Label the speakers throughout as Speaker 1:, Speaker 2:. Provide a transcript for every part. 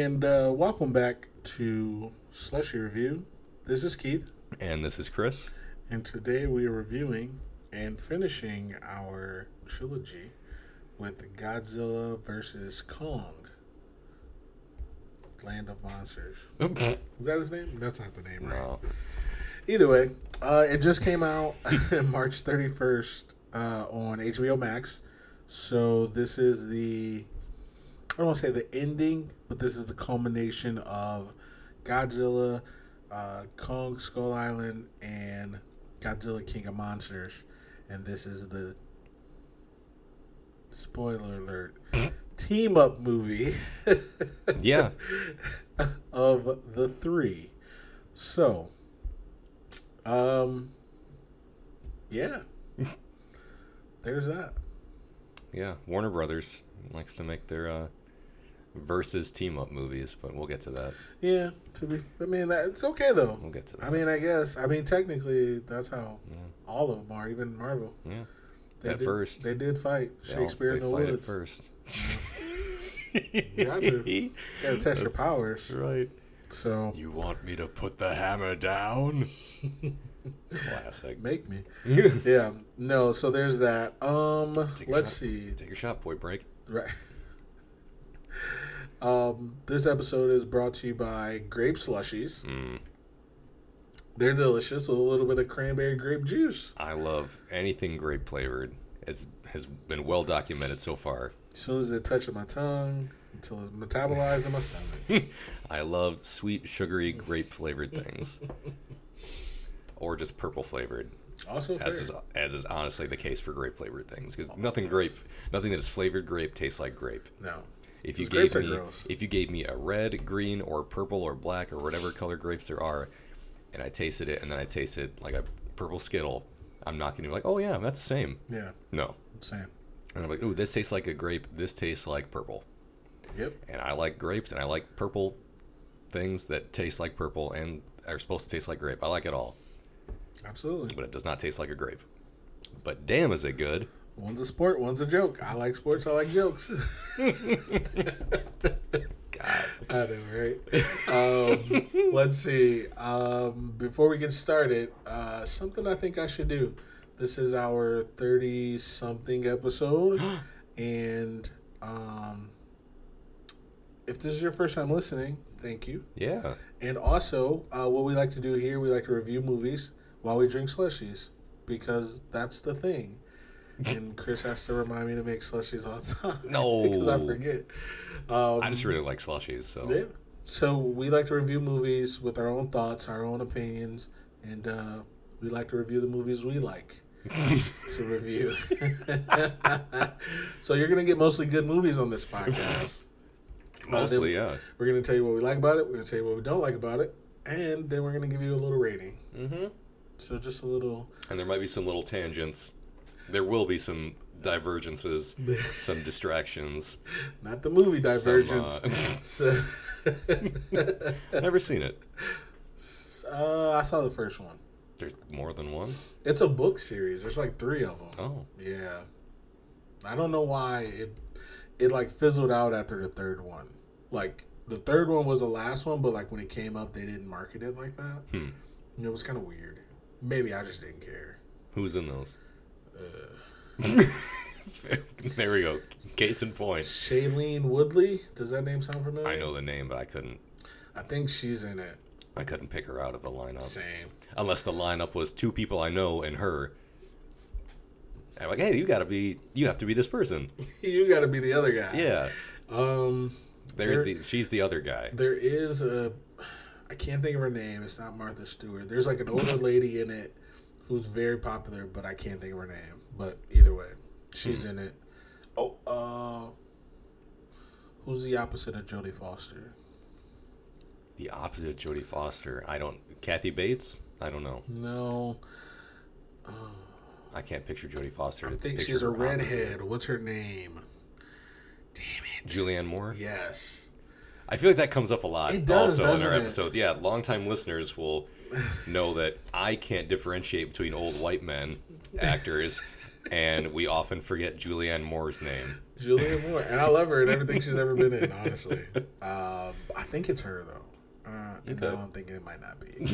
Speaker 1: And uh, welcome back to Slushy Review. This is Keith,
Speaker 2: And this is Chris.
Speaker 1: and today we are reviewing and finishing our trilogy with Godzilla versus Kong, Land of Monsters. Is that his name? That's not the name, right?
Speaker 2: No.
Speaker 1: Either way, uh, it just came out March 31st uh, on HBO Max. So this is the, I don't want to say the ending, but this is the culmination of Godzilla, uh, Kong Skull Island, and Godzilla King of Monsters. And this is the, spoiler alert, team up movie
Speaker 2: Yeah.
Speaker 1: of the three. So, um, yeah, there's that.
Speaker 2: Yeah. Warner Brothers likes to make their uh, versus team up movies, but we'll get to that.
Speaker 1: Yeah, to be, I mean, that, it's okay though.
Speaker 2: We'll get to that.
Speaker 1: I mean, I guess, I mean, technically, that's how
Speaker 2: Yeah.
Speaker 1: all of them are, even Marvel.
Speaker 2: Yeah.
Speaker 1: They
Speaker 2: At
Speaker 1: did,
Speaker 2: first.
Speaker 1: they did fight
Speaker 2: They all-
Speaker 1: Shakespeare
Speaker 2: they
Speaker 1: in the
Speaker 2: fight
Speaker 1: Woods.
Speaker 2: At first.
Speaker 1: Got to. Gotta test your powers.
Speaker 2: Right.
Speaker 1: So,
Speaker 2: You want me to put the hammer down? Classic.
Speaker 1: make me. Yeah, no, so there's that. Um,
Speaker 2: Take
Speaker 1: let's
Speaker 2: shot.
Speaker 1: see.
Speaker 2: Take your shot, boy. break.
Speaker 1: Right. Um, this episode is brought to you by Grape Slushies.
Speaker 2: Mm,
Speaker 1: They're delicious with a little bit of cranberry grape juice.
Speaker 2: I love anything grape flavored. It's has been well documented so far.
Speaker 1: As soon as it touches my tongue, until it's metabolized in my stomach.
Speaker 2: I love sweet, sugary, grape flavored things, or just purple flavored.
Speaker 1: Also, fair.
Speaker 2: As is, as is honestly the case for grape flavored things, because nothing
Speaker 1: yes.
Speaker 2: grape, nothing that is flavored grape tastes like grape.
Speaker 1: no.
Speaker 2: If you gave me,
Speaker 1: gross.
Speaker 2: if you gave me a red, green, or purple, or black, or whatever color grapes there are, and I tasted it, and then I tasted like a purple Skittle, I'm not going to be like, oh yeah, that's the same.
Speaker 1: Yeah,
Speaker 2: No,
Speaker 1: same.
Speaker 2: and I'm like, oh, this tastes like a grape. This tastes like purple.
Speaker 1: Yep.
Speaker 2: And I like grapes, and I like purple things that taste like purple and are supposed to taste like grape. I like it all,
Speaker 1: Absolutely.
Speaker 2: but it does not taste like a grape. But damn, is it good?
Speaker 1: One's a sport, one's a joke. I like sports, I like jokes.
Speaker 2: God.
Speaker 1: I know, right? Um, let's see. Um, before we get started, uh, something I think I should do. This is our 30 something episode. and um, if this is your first time listening, thank you.
Speaker 2: Yeah.
Speaker 1: And also, uh, what we like to do here, we like to review movies while we drink slushies because that's the thing. And Chris has to remind me to make slushies all the time.
Speaker 2: No.
Speaker 1: because I forget. Um,
Speaker 2: I just really like slushies, so
Speaker 1: yeah. So we like to review movies with our own thoughts, our own opinions, and uh, we like to review the movies we like to review. so you're gonna get mostly good movies on this podcast. Uh,
Speaker 2: mostly,
Speaker 1: then
Speaker 2: yeah.
Speaker 1: We're gonna tell you what we like about it. We're gonna tell you what we don't like about it, and then we're gonna give you a little rating.
Speaker 2: Mm-hmm.
Speaker 1: So just a little.
Speaker 2: And there might be some little tangents. There will be some divergences, some distractions.
Speaker 1: Not the movie
Speaker 2: Some,
Speaker 1: divergence.
Speaker 2: uh, Never seen it.
Speaker 1: uh, I saw the first one.
Speaker 2: There's more than one.
Speaker 1: It's a book series. There's like three of them.
Speaker 2: Oh,
Speaker 1: Yeah. I don't know why it it like fizzled out after the third one. Like the third one was the last one, but like when it came up, they didn't market it like that.
Speaker 2: Hmm.
Speaker 1: And It was kind of weird. Maybe I just didn't care.
Speaker 2: who's in those?
Speaker 1: Uh,
Speaker 2: there we go. Case in point.
Speaker 1: Shailene Woodley. Does that name sound familiar?
Speaker 2: I know the name, but I couldn't.
Speaker 1: I think she's in it.
Speaker 2: I couldn't pick her out of the lineup.
Speaker 1: Same.
Speaker 2: Unless the lineup was two people I know and her. I'm like, hey, you gotta be, you have to be this person.
Speaker 1: you got to be the other guy.
Speaker 2: Yeah,
Speaker 1: Um. There-
Speaker 2: the, she's the other guy.
Speaker 1: There is a. I can't think of her name. It's not Martha Stewart. There's like an older lady in it who's very popular, but I can't think of her name. But either way, she's in it. Oh, uh, who's the opposite of Jodie Foster?
Speaker 2: The opposite of Jodie Foster. I don't. Kathy Bates. I don't know.
Speaker 1: No,
Speaker 2: I can't picture Jodie Foster.
Speaker 1: I think she's a
Speaker 2: her opposite.
Speaker 1: redhead. What's her name? Damn it.
Speaker 2: Julianne Moore.
Speaker 1: Yes.
Speaker 2: I feel like that comes up a lot.
Speaker 1: It does,
Speaker 2: also in our
Speaker 1: it?
Speaker 2: episodes. Yeah, longtime listeners will know that I can't differentiate between old white men actors, and we often forget Julianne Moore's name.
Speaker 1: Julianne Moore, and I love her and everything she's ever been in. Honestly, um, I think it's her though. Uh,
Speaker 2: Okay.
Speaker 1: now I'm thinking it might not be,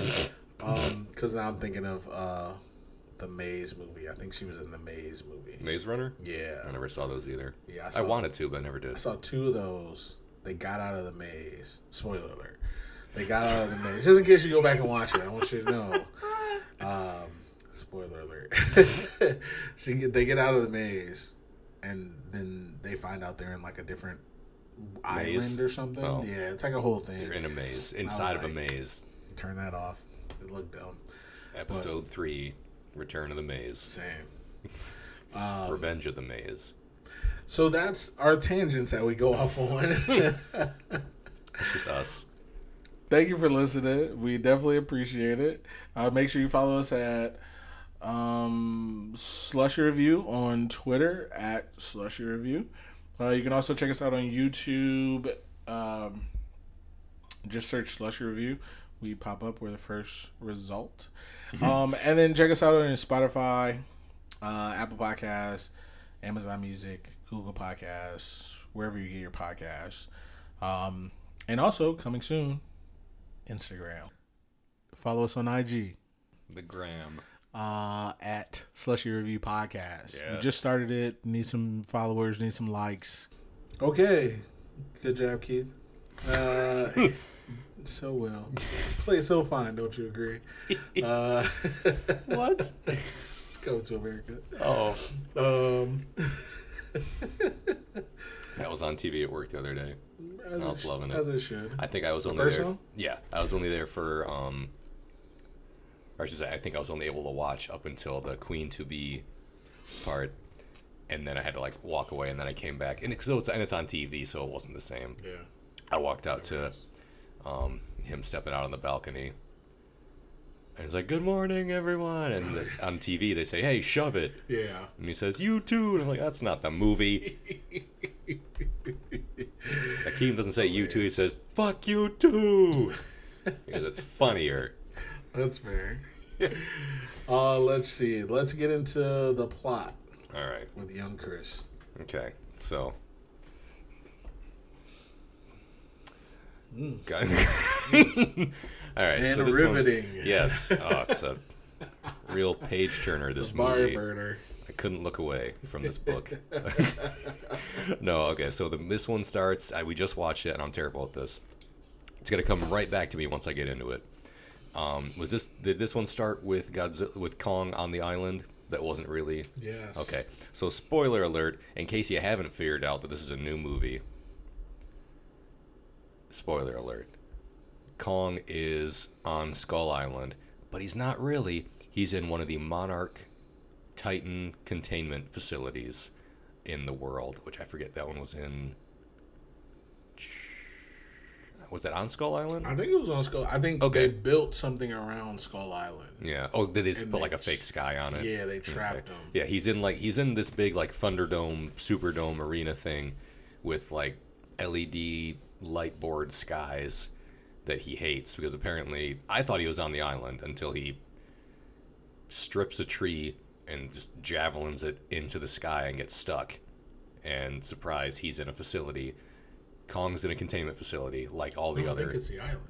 Speaker 1: because now I'm thinking of uh, the Maze movie. I think she was in the Maze movie.
Speaker 2: Maze Runner.
Speaker 1: Yeah,
Speaker 2: I never saw those either.
Speaker 1: yeah.
Speaker 2: I wanted to, but I never did.
Speaker 1: I saw two of those. They got out of the maze. Spoiler alert. They got out of the maze. Just in case you go back and watch it, I want you to know. Um, spoiler alert. get, they get out of the maze, and then they find out they're in like a different
Speaker 2: Maze?
Speaker 1: island or something.
Speaker 2: Oh.
Speaker 1: Yeah, it's like a whole thing.
Speaker 2: You're in a maze, inside of a maze.
Speaker 1: Turn that off. It looked dumb.
Speaker 2: Episode three, Return of the Maze,
Speaker 1: Same. Um,
Speaker 2: Revenge of the Maze.
Speaker 1: so that's our tangents that we go off on.
Speaker 2: It's just us.
Speaker 1: Thank you for listening. We definitely appreciate it. Uh, make sure you follow us at um, Slushy Review on Twitter at Slushy Review. Uh, you can also check us out on YouTube. Um, just search Slushy Review. We pop up. We're the first result. Um, and then check us out on Spotify, uh, Apple Podcasts, Amazon Music, Google Podcasts, wherever you get your podcasts. Um, and also coming soon, Instagram. Follow us on IG
Speaker 2: The Gram.
Speaker 1: uh, at Slushy Review Podcast. We just started it. Need some followers. Need some likes. Okay, good job, Keith. Uh, so well, play so fine. Don't you agree? Uh,
Speaker 2: What?
Speaker 1: Go to America.
Speaker 2: Oh.
Speaker 1: Um,
Speaker 2: That was on TV at work the other day.
Speaker 1: as
Speaker 2: I was loving it.
Speaker 1: As it should.
Speaker 2: I think I was only
Speaker 1: first
Speaker 2: there.
Speaker 1: one?
Speaker 2: Yeah, I was only there for um. Or I should say, I think I was only able to watch up until the Queen to be part, and then I had to like walk away, and then I came back, and it's so it's and it's on TV, so it wasn't the same.
Speaker 1: Yeah.
Speaker 2: I walked out to um, him stepping out on the balcony. And he's like, "Good morning, everyone." And the, on TV, they say, "Hey, shove it,"
Speaker 1: Yeah.
Speaker 2: and he says, "You too." And I'm like, "That's not the movie." Akeem doesn't say "you too." He says, "Fuck you too," because it's funnier.
Speaker 1: That's fair. uh, let's see. Let's get into the plot
Speaker 2: All right.
Speaker 1: with young Chris.
Speaker 2: Okay. So.
Speaker 1: Mm.
Speaker 2: All right.
Speaker 1: And
Speaker 2: so this one-
Speaker 1: riveting.
Speaker 2: yes. Oh, it's a real page turner. This
Speaker 1: Bar
Speaker 2: movie.
Speaker 1: burner.
Speaker 2: I couldn't look away from this book. no, okay. So the, this one starts. I, we just watched it, and I'm terrible at this. It's gonna come right back to me once I get into it. Um, was this did this one start with Godzilla with Kong on the island? That wasn't really
Speaker 1: Yes.
Speaker 2: okay. So spoiler alert, in case you haven't figured out that this is a new movie. Spoiler alert. Kong is on Skull Island, but he's not really. He's in one of the Monarch Titan containment facilities in the world, which I forget that one was in. Was that on Skull Island?
Speaker 1: I think it was on Skull. I think
Speaker 2: Okay.
Speaker 1: they built something around Skull Island.
Speaker 2: Yeah. Oh, did they just
Speaker 1: And
Speaker 2: put like a fake sky on it?
Speaker 1: Yeah, they trapped
Speaker 2: Okay.
Speaker 1: him.
Speaker 2: Yeah, he's in like he's in this big like Thunderdome, Superdome arena thing with like LED light board skies that he hates because apparently I thought he was on the island until he strips a tree and just javelins it into the sky and gets stuck. And surprise, he's in a facility. Kong's in a containment facility like all the
Speaker 1: No, I
Speaker 2: other.
Speaker 1: think it's the island.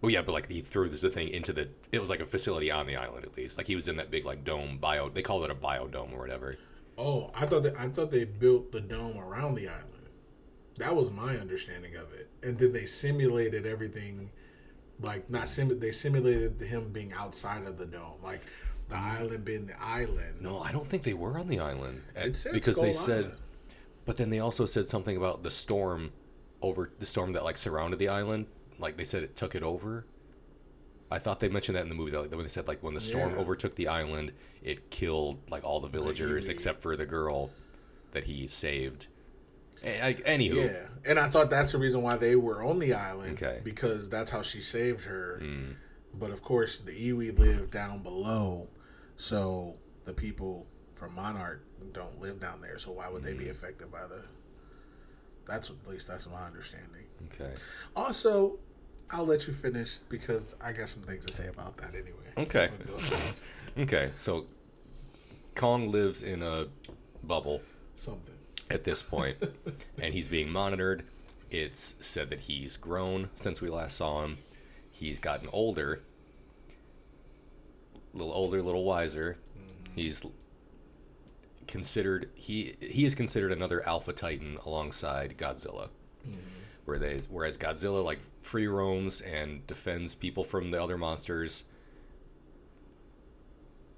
Speaker 2: Well, yeah, but like he threw this thing into the. It was like a facility on the island at least. Like he was in that big like dome bio. They called it a biodome or whatever.
Speaker 1: Oh, I thought that I thought they built the dome around the island. That was my understanding of it, and then they simulated everything, like not sim. They simulated him being outside of the dome, like the island being the island.
Speaker 2: No, I don't think they were on the island
Speaker 1: It said
Speaker 2: because they said. But then they also said something about the storm over the storm that like surrounded the island. Like they said it took it over. I thought they mentioned that in the movie. Like, when they said like when the storm
Speaker 1: Yeah.
Speaker 2: overtook the island, it killed like all the villagers
Speaker 1: Iwi.
Speaker 2: except for the girl that he saved. I- Anywho,
Speaker 1: Yeah, and I thought that's the reason why they were on the island.
Speaker 2: Okay.
Speaker 1: because that's how she saved her.
Speaker 2: Mm.
Speaker 1: But of course, the iwi live down below, so the people from Monarch don't live down there. So why would they
Speaker 2: Mm.
Speaker 1: be affected by the? That's at least that's my understanding.
Speaker 2: okay.
Speaker 1: Also, I'll let you finish because I got some things to say about that anyway.
Speaker 2: Okay.
Speaker 1: But go ahead.
Speaker 2: Okay, so Kong lives in a bubble.
Speaker 1: Something.
Speaker 2: At this point, and he's being monitored. It's said that he's grown since we last saw him. He's gotten older, a little older, a little wiser. Mm-hmm. He's considered he he is considered another alpha titan alongside Godzilla. Mm-hmm. Where they whereas Godzilla like free roams and defends people from the other monsters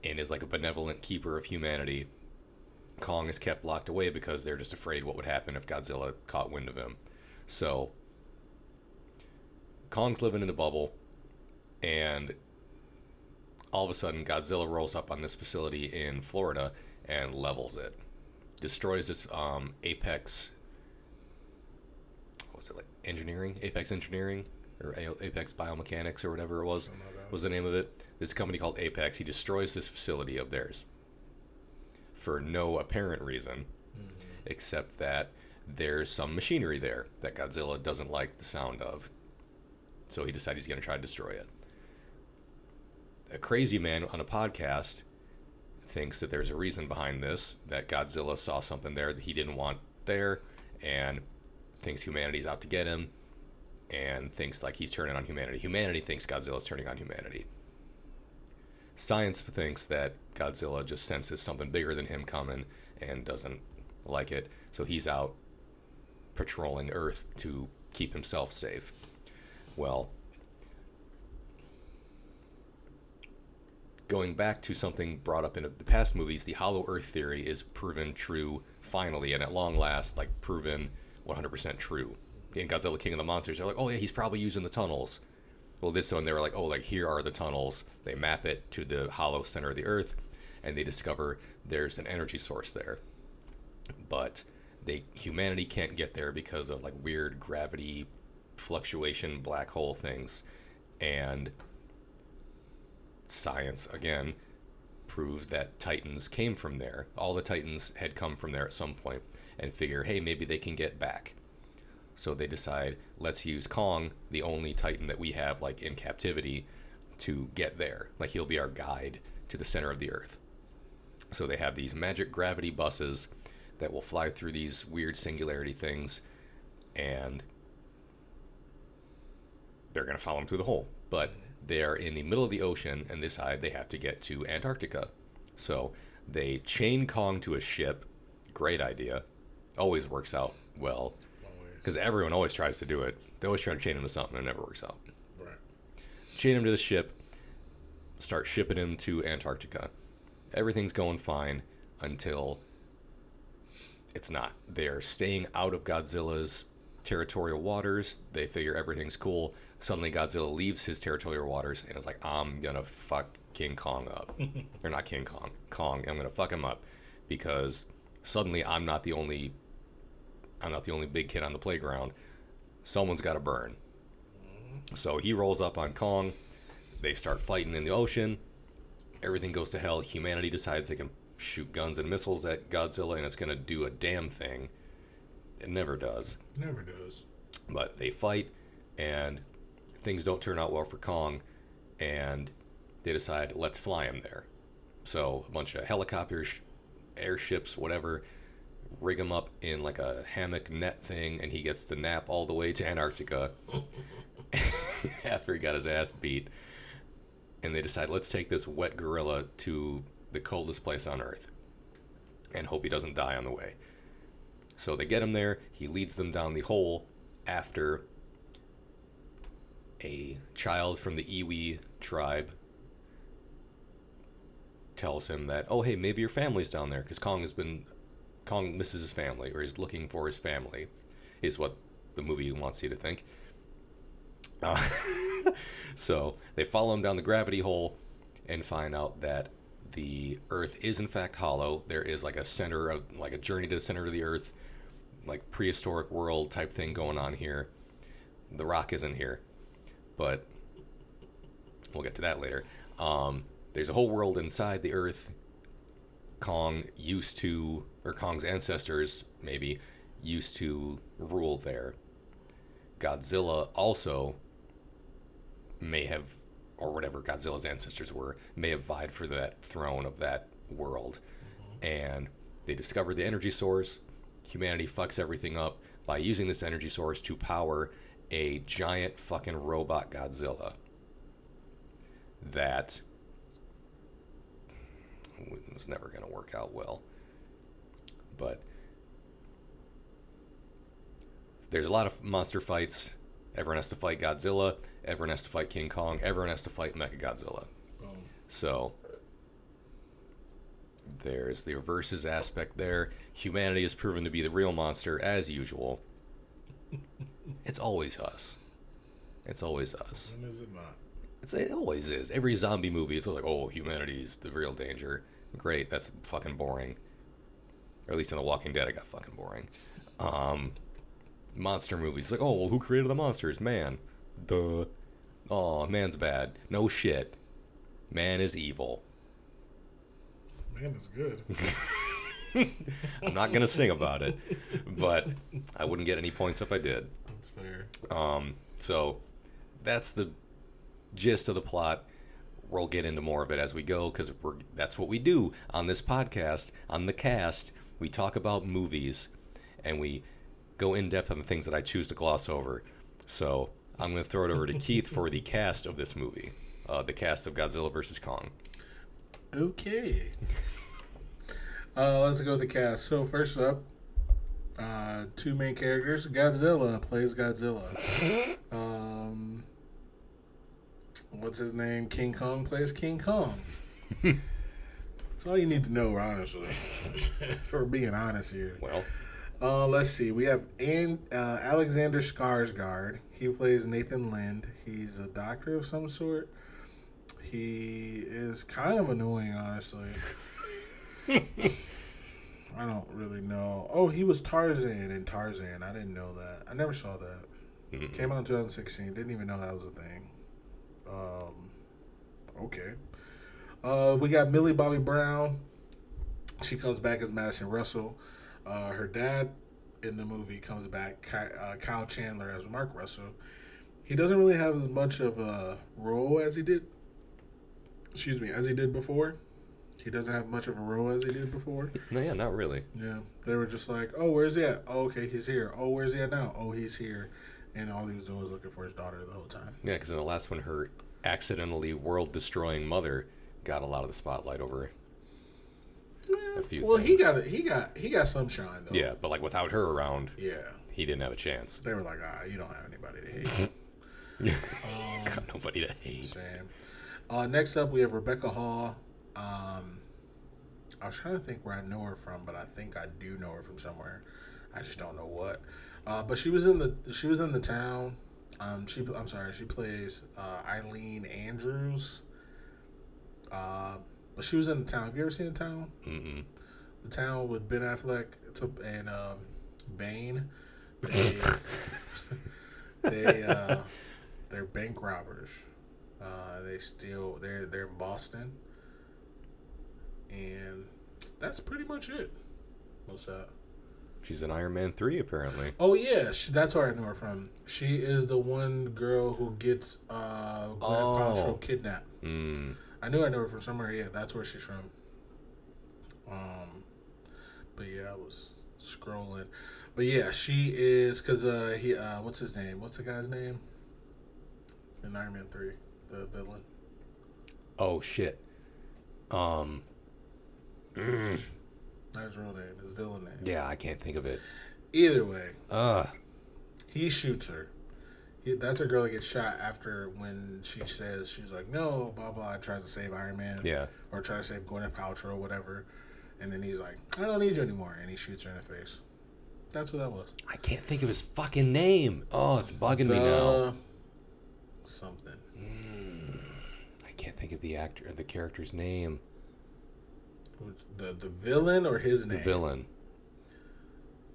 Speaker 2: and is like a benevolent keeper of humanity. Kong is kept locked away because they're just afraid what would happen if Godzilla caught wind of him. So Kong's living in a bubble and all of a sudden Godzilla rolls up on this facility in Florida and levels it. Destroys its um, apex what was it like engineering? Apex engineering or A- Apex biomechanics or whatever it was
Speaker 1: Something like that.
Speaker 2: was the name of it. This company called Apex. He destroys this facility of theirs for no apparent reason, mm-hmm. except that there's some machinery there that Godzilla doesn't like the sound of. So he decides he's going to try to destroy it. A crazy man on a podcast thinks that there's a reason behind this, that Godzilla saw something there that he didn't want there, and thinks humanity's out to get him, and thinks like he's turning on humanity. Humanity thinks Godzilla's turning on humanity. Science thinks that Godzilla just senses something bigger than him coming and doesn't like it, so he's out patrolling Earth to keep himself safe. Well, going back to something brought up in the past movies, the Hollow Earth theory is proven true finally, and at long last, like proven 100% true. In Godzilla King of the Monsters, they're like, oh yeah, he's probably using the tunnels. Well, this one they were like, oh, like here are the tunnels. They map it to the hollow center of the Earth, and they discover there's an energy source there. But they humanity can't get there because of like weird gravity fluctuation, black hole things, and science again proved that Titans came from there. All the Titans had come from there at some point, and figure, hey, maybe they can get back. So they decide, let's use Kong, the only Titan that we have like in captivity, to get there. Like he'll be our guide to the center of the Earth. So they have these magic gravity buses that will fly through these weird singularity things, and they're going to follow them through the hole. But they're in the middle of the ocean, and this side they have to get to Antarctica. So they chain Kong to a ship. Great idea. Always works out well. Because everyone always tries to do it. They always try to chain him to something, and it never works out.
Speaker 1: Right.
Speaker 2: Chain him to the ship, start shipping him to Antarctica. Everything's going fine until it's not. They're staying out of Godzilla's territorial waters. They figure everything's cool. Suddenly, Godzilla leaves his territorial waters and is like, I'm gonna fuck King Kong up. or not King Kong, Kong. I'm gonna fuck him up because suddenly I'm not the only. I'm not the only big kid on the playground. Someone's got to burn. So he rolls up on Kong. They start fighting in the ocean. Everything goes to hell. Humanity decides they can shoot guns and missiles at Godzilla, and it's going to do a damn thing. It never does.
Speaker 1: Never does.
Speaker 2: But they fight, and things don't turn out well for Kong, and they decide, let's fly him there. So a bunch of helicopters, airships, whatever, rig him up in like a hammock net thing, and he gets to nap all the way to Antarctica after he got his ass beat. And they decide, let's take this wet gorilla to the coldest place on Earth and hope he doesn't die on the way. So they get him there. He leads them down the hole after a child from the Iwi tribe tells him that, oh, hey, maybe your family's down there because Kong has been. Kong misses his family or is looking for his family, is what the movie wants you to think. Uh, so they follow him down the gravity hole and find out that the Earth is in fact hollow. There is like a center of like a journey to the center of the Earth, like prehistoric world type thing going on here. The Rock isn't here, but we'll get to that later. Um, there's a whole world inside the Earth. Kong used to, or Kong's ancestors maybe used to rule there. Godzilla also may have, or whatever Godzilla's ancestors were, may have vied for that throne of that world. And they discover the energy source. humanity fucks everything up by using this energy source to power a giant fucking robot Godzilla that was never going to work out well. But there's a lot of monster fights. Everyone has to fight Godzilla. Everyone has to fight King Kong. Everyone has to fight Mechagodzilla.
Speaker 1: Boom.
Speaker 2: So there's the versus aspect there. Humanity has proven to be the real monster as usual. it's always us. It's always us.
Speaker 1: When is it not?
Speaker 2: It's, it always is. Every zombie movie, it's like, oh, humanity's the real danger. Great, that's fucking boring. Or at least in The Walking Dead, it got fucking boring. Um, monster movies, like, oh, well, who created the monsters? Man. Duh. Oh, man's bad. No shit. Man is evil.
Speaker 1: Man is good.
Speaker 2: I'm not gonna sing about it, but I wouldn't get any points if I did.
Speaker 1: That's fair.
Speaker 2: Um, so that's the gist of the plot. We'll get into more of it as we go because that's what we do on this podcast. On the cast, we talk about movies and we go in depth on the things that I choose to gloss over. So I'm going to throw it over to Keith for the cast of this movie, uh, the cast of Godzilla vs Kong.
Speaker 1: Okay. Uh, let's go with the cast. So first up, uh, two main characters. Godzilla plays Godzilla. Um, what's his name? King Kong plays King Kong. All you need to know, honestly. For being honest here.
Speaker 2: Well,
Speaker 1: Uh, let's see. We have An- uh, Alexander Skarsgård. He plays Nathan Lind. He's a doctor of some sort. He is kind of annoying, honestly. I don't really know. Oh, he was Tarzan in Tarzan. I didn't know that. I never saw that.
Speaker 2: mm,
Speaker 1: Came out in 2016. Didn't even know that was a thing. Um, okay. Uh, we got Millie Bobby Brown. She comes back as Madison Russell. Uh, her dad in the movie comes back, Ky- uh, Kyle Chandler as Mark Russell. He doesn't really have as much of a role as he did. Excuse me, as he did before. He doesn't have much of a role as he did before.
Speaker 2: no, yeah, not really.
Speaker 1: Yeah, they were just like, "Oh, where's he at? Oh, okay, he's here. Oh, where's he at now? Oh, he's here." And all he was doing was looking for his daughter the whole time.
Speaker 2: Yeah, because in the last one, her accidentally world-destroying mother got a lot of the spotlight over. A few
Speaker 1: well, he got. He got he got some shine though.
Speaker 2: Yeah, but like without her around,
Speaker 1: yeah.
Speaker 2: he didn't have a chance.
Speaker 1: They were like, "Ah, you don't have anybody to hate." Um,
Speaker 2: got nobody to hate.
Speaker 1: Sam. Uh, next up, we have Rebecca Hall. Um, I was trying to think where I know her from, but I think I do know her from somewhere. I just don't know what. Uh, but she was in the she was in the town. Um, she I'm sorry, she plays uh, Ilene Andrews. Uh, but she was in the town. Have you ever seen the town?
Speaker 2: Mm-mm.
Speaker 1: The town with Ben Affleck and um, Bane. They, they uh, they're bank robbers. Uh, they steal. They're they're in Boston, and that's pretty much it. What's that?
Speaker 2: She's in Iron Man three, apparently.
Speaker 1: Oh yeah, she, that's where I know her from. She is the one girl who gets uh, Gwyneth
Speaker 2: Oh.
Speaker 1: Paltrow kidnapped.
Speaker 2: Mm.
Speaker 1: I knew I knew her from somewhere. Yeah, that's where she's from. Um, but yeah, I was scrolling. But yeah, she is because uh, he uh, what's his name? What's the guy's name? In Iron Man three, the villain.
Speaker 2: Oh shit. Um. mm,
Speaker 1: Not his real name. His villain name.
Speaker 2: yeah, I can't think of it.
Speaker 1: Either way,
Speaker 2: Uh
Speaker 1: he shoots her. That's a girl that gets shot after when she says she's like no blah blah tries to save Iron Man
Speaker 2: yeah.
Speaker 1: or try to save Gwyneth Paltrow or whatever, and then he's like I don't need you anymore and he shoots her in the face. That's what that was.
Speaker 2: I can't think of his fucking name. Oh, it's bugging me now.
Speaker 1: The- Something. Hmm.
Speaker 2: I can't think of the actor, the character's name.
Speaker 1: The the villain or his name?
Speaker 2: The villain.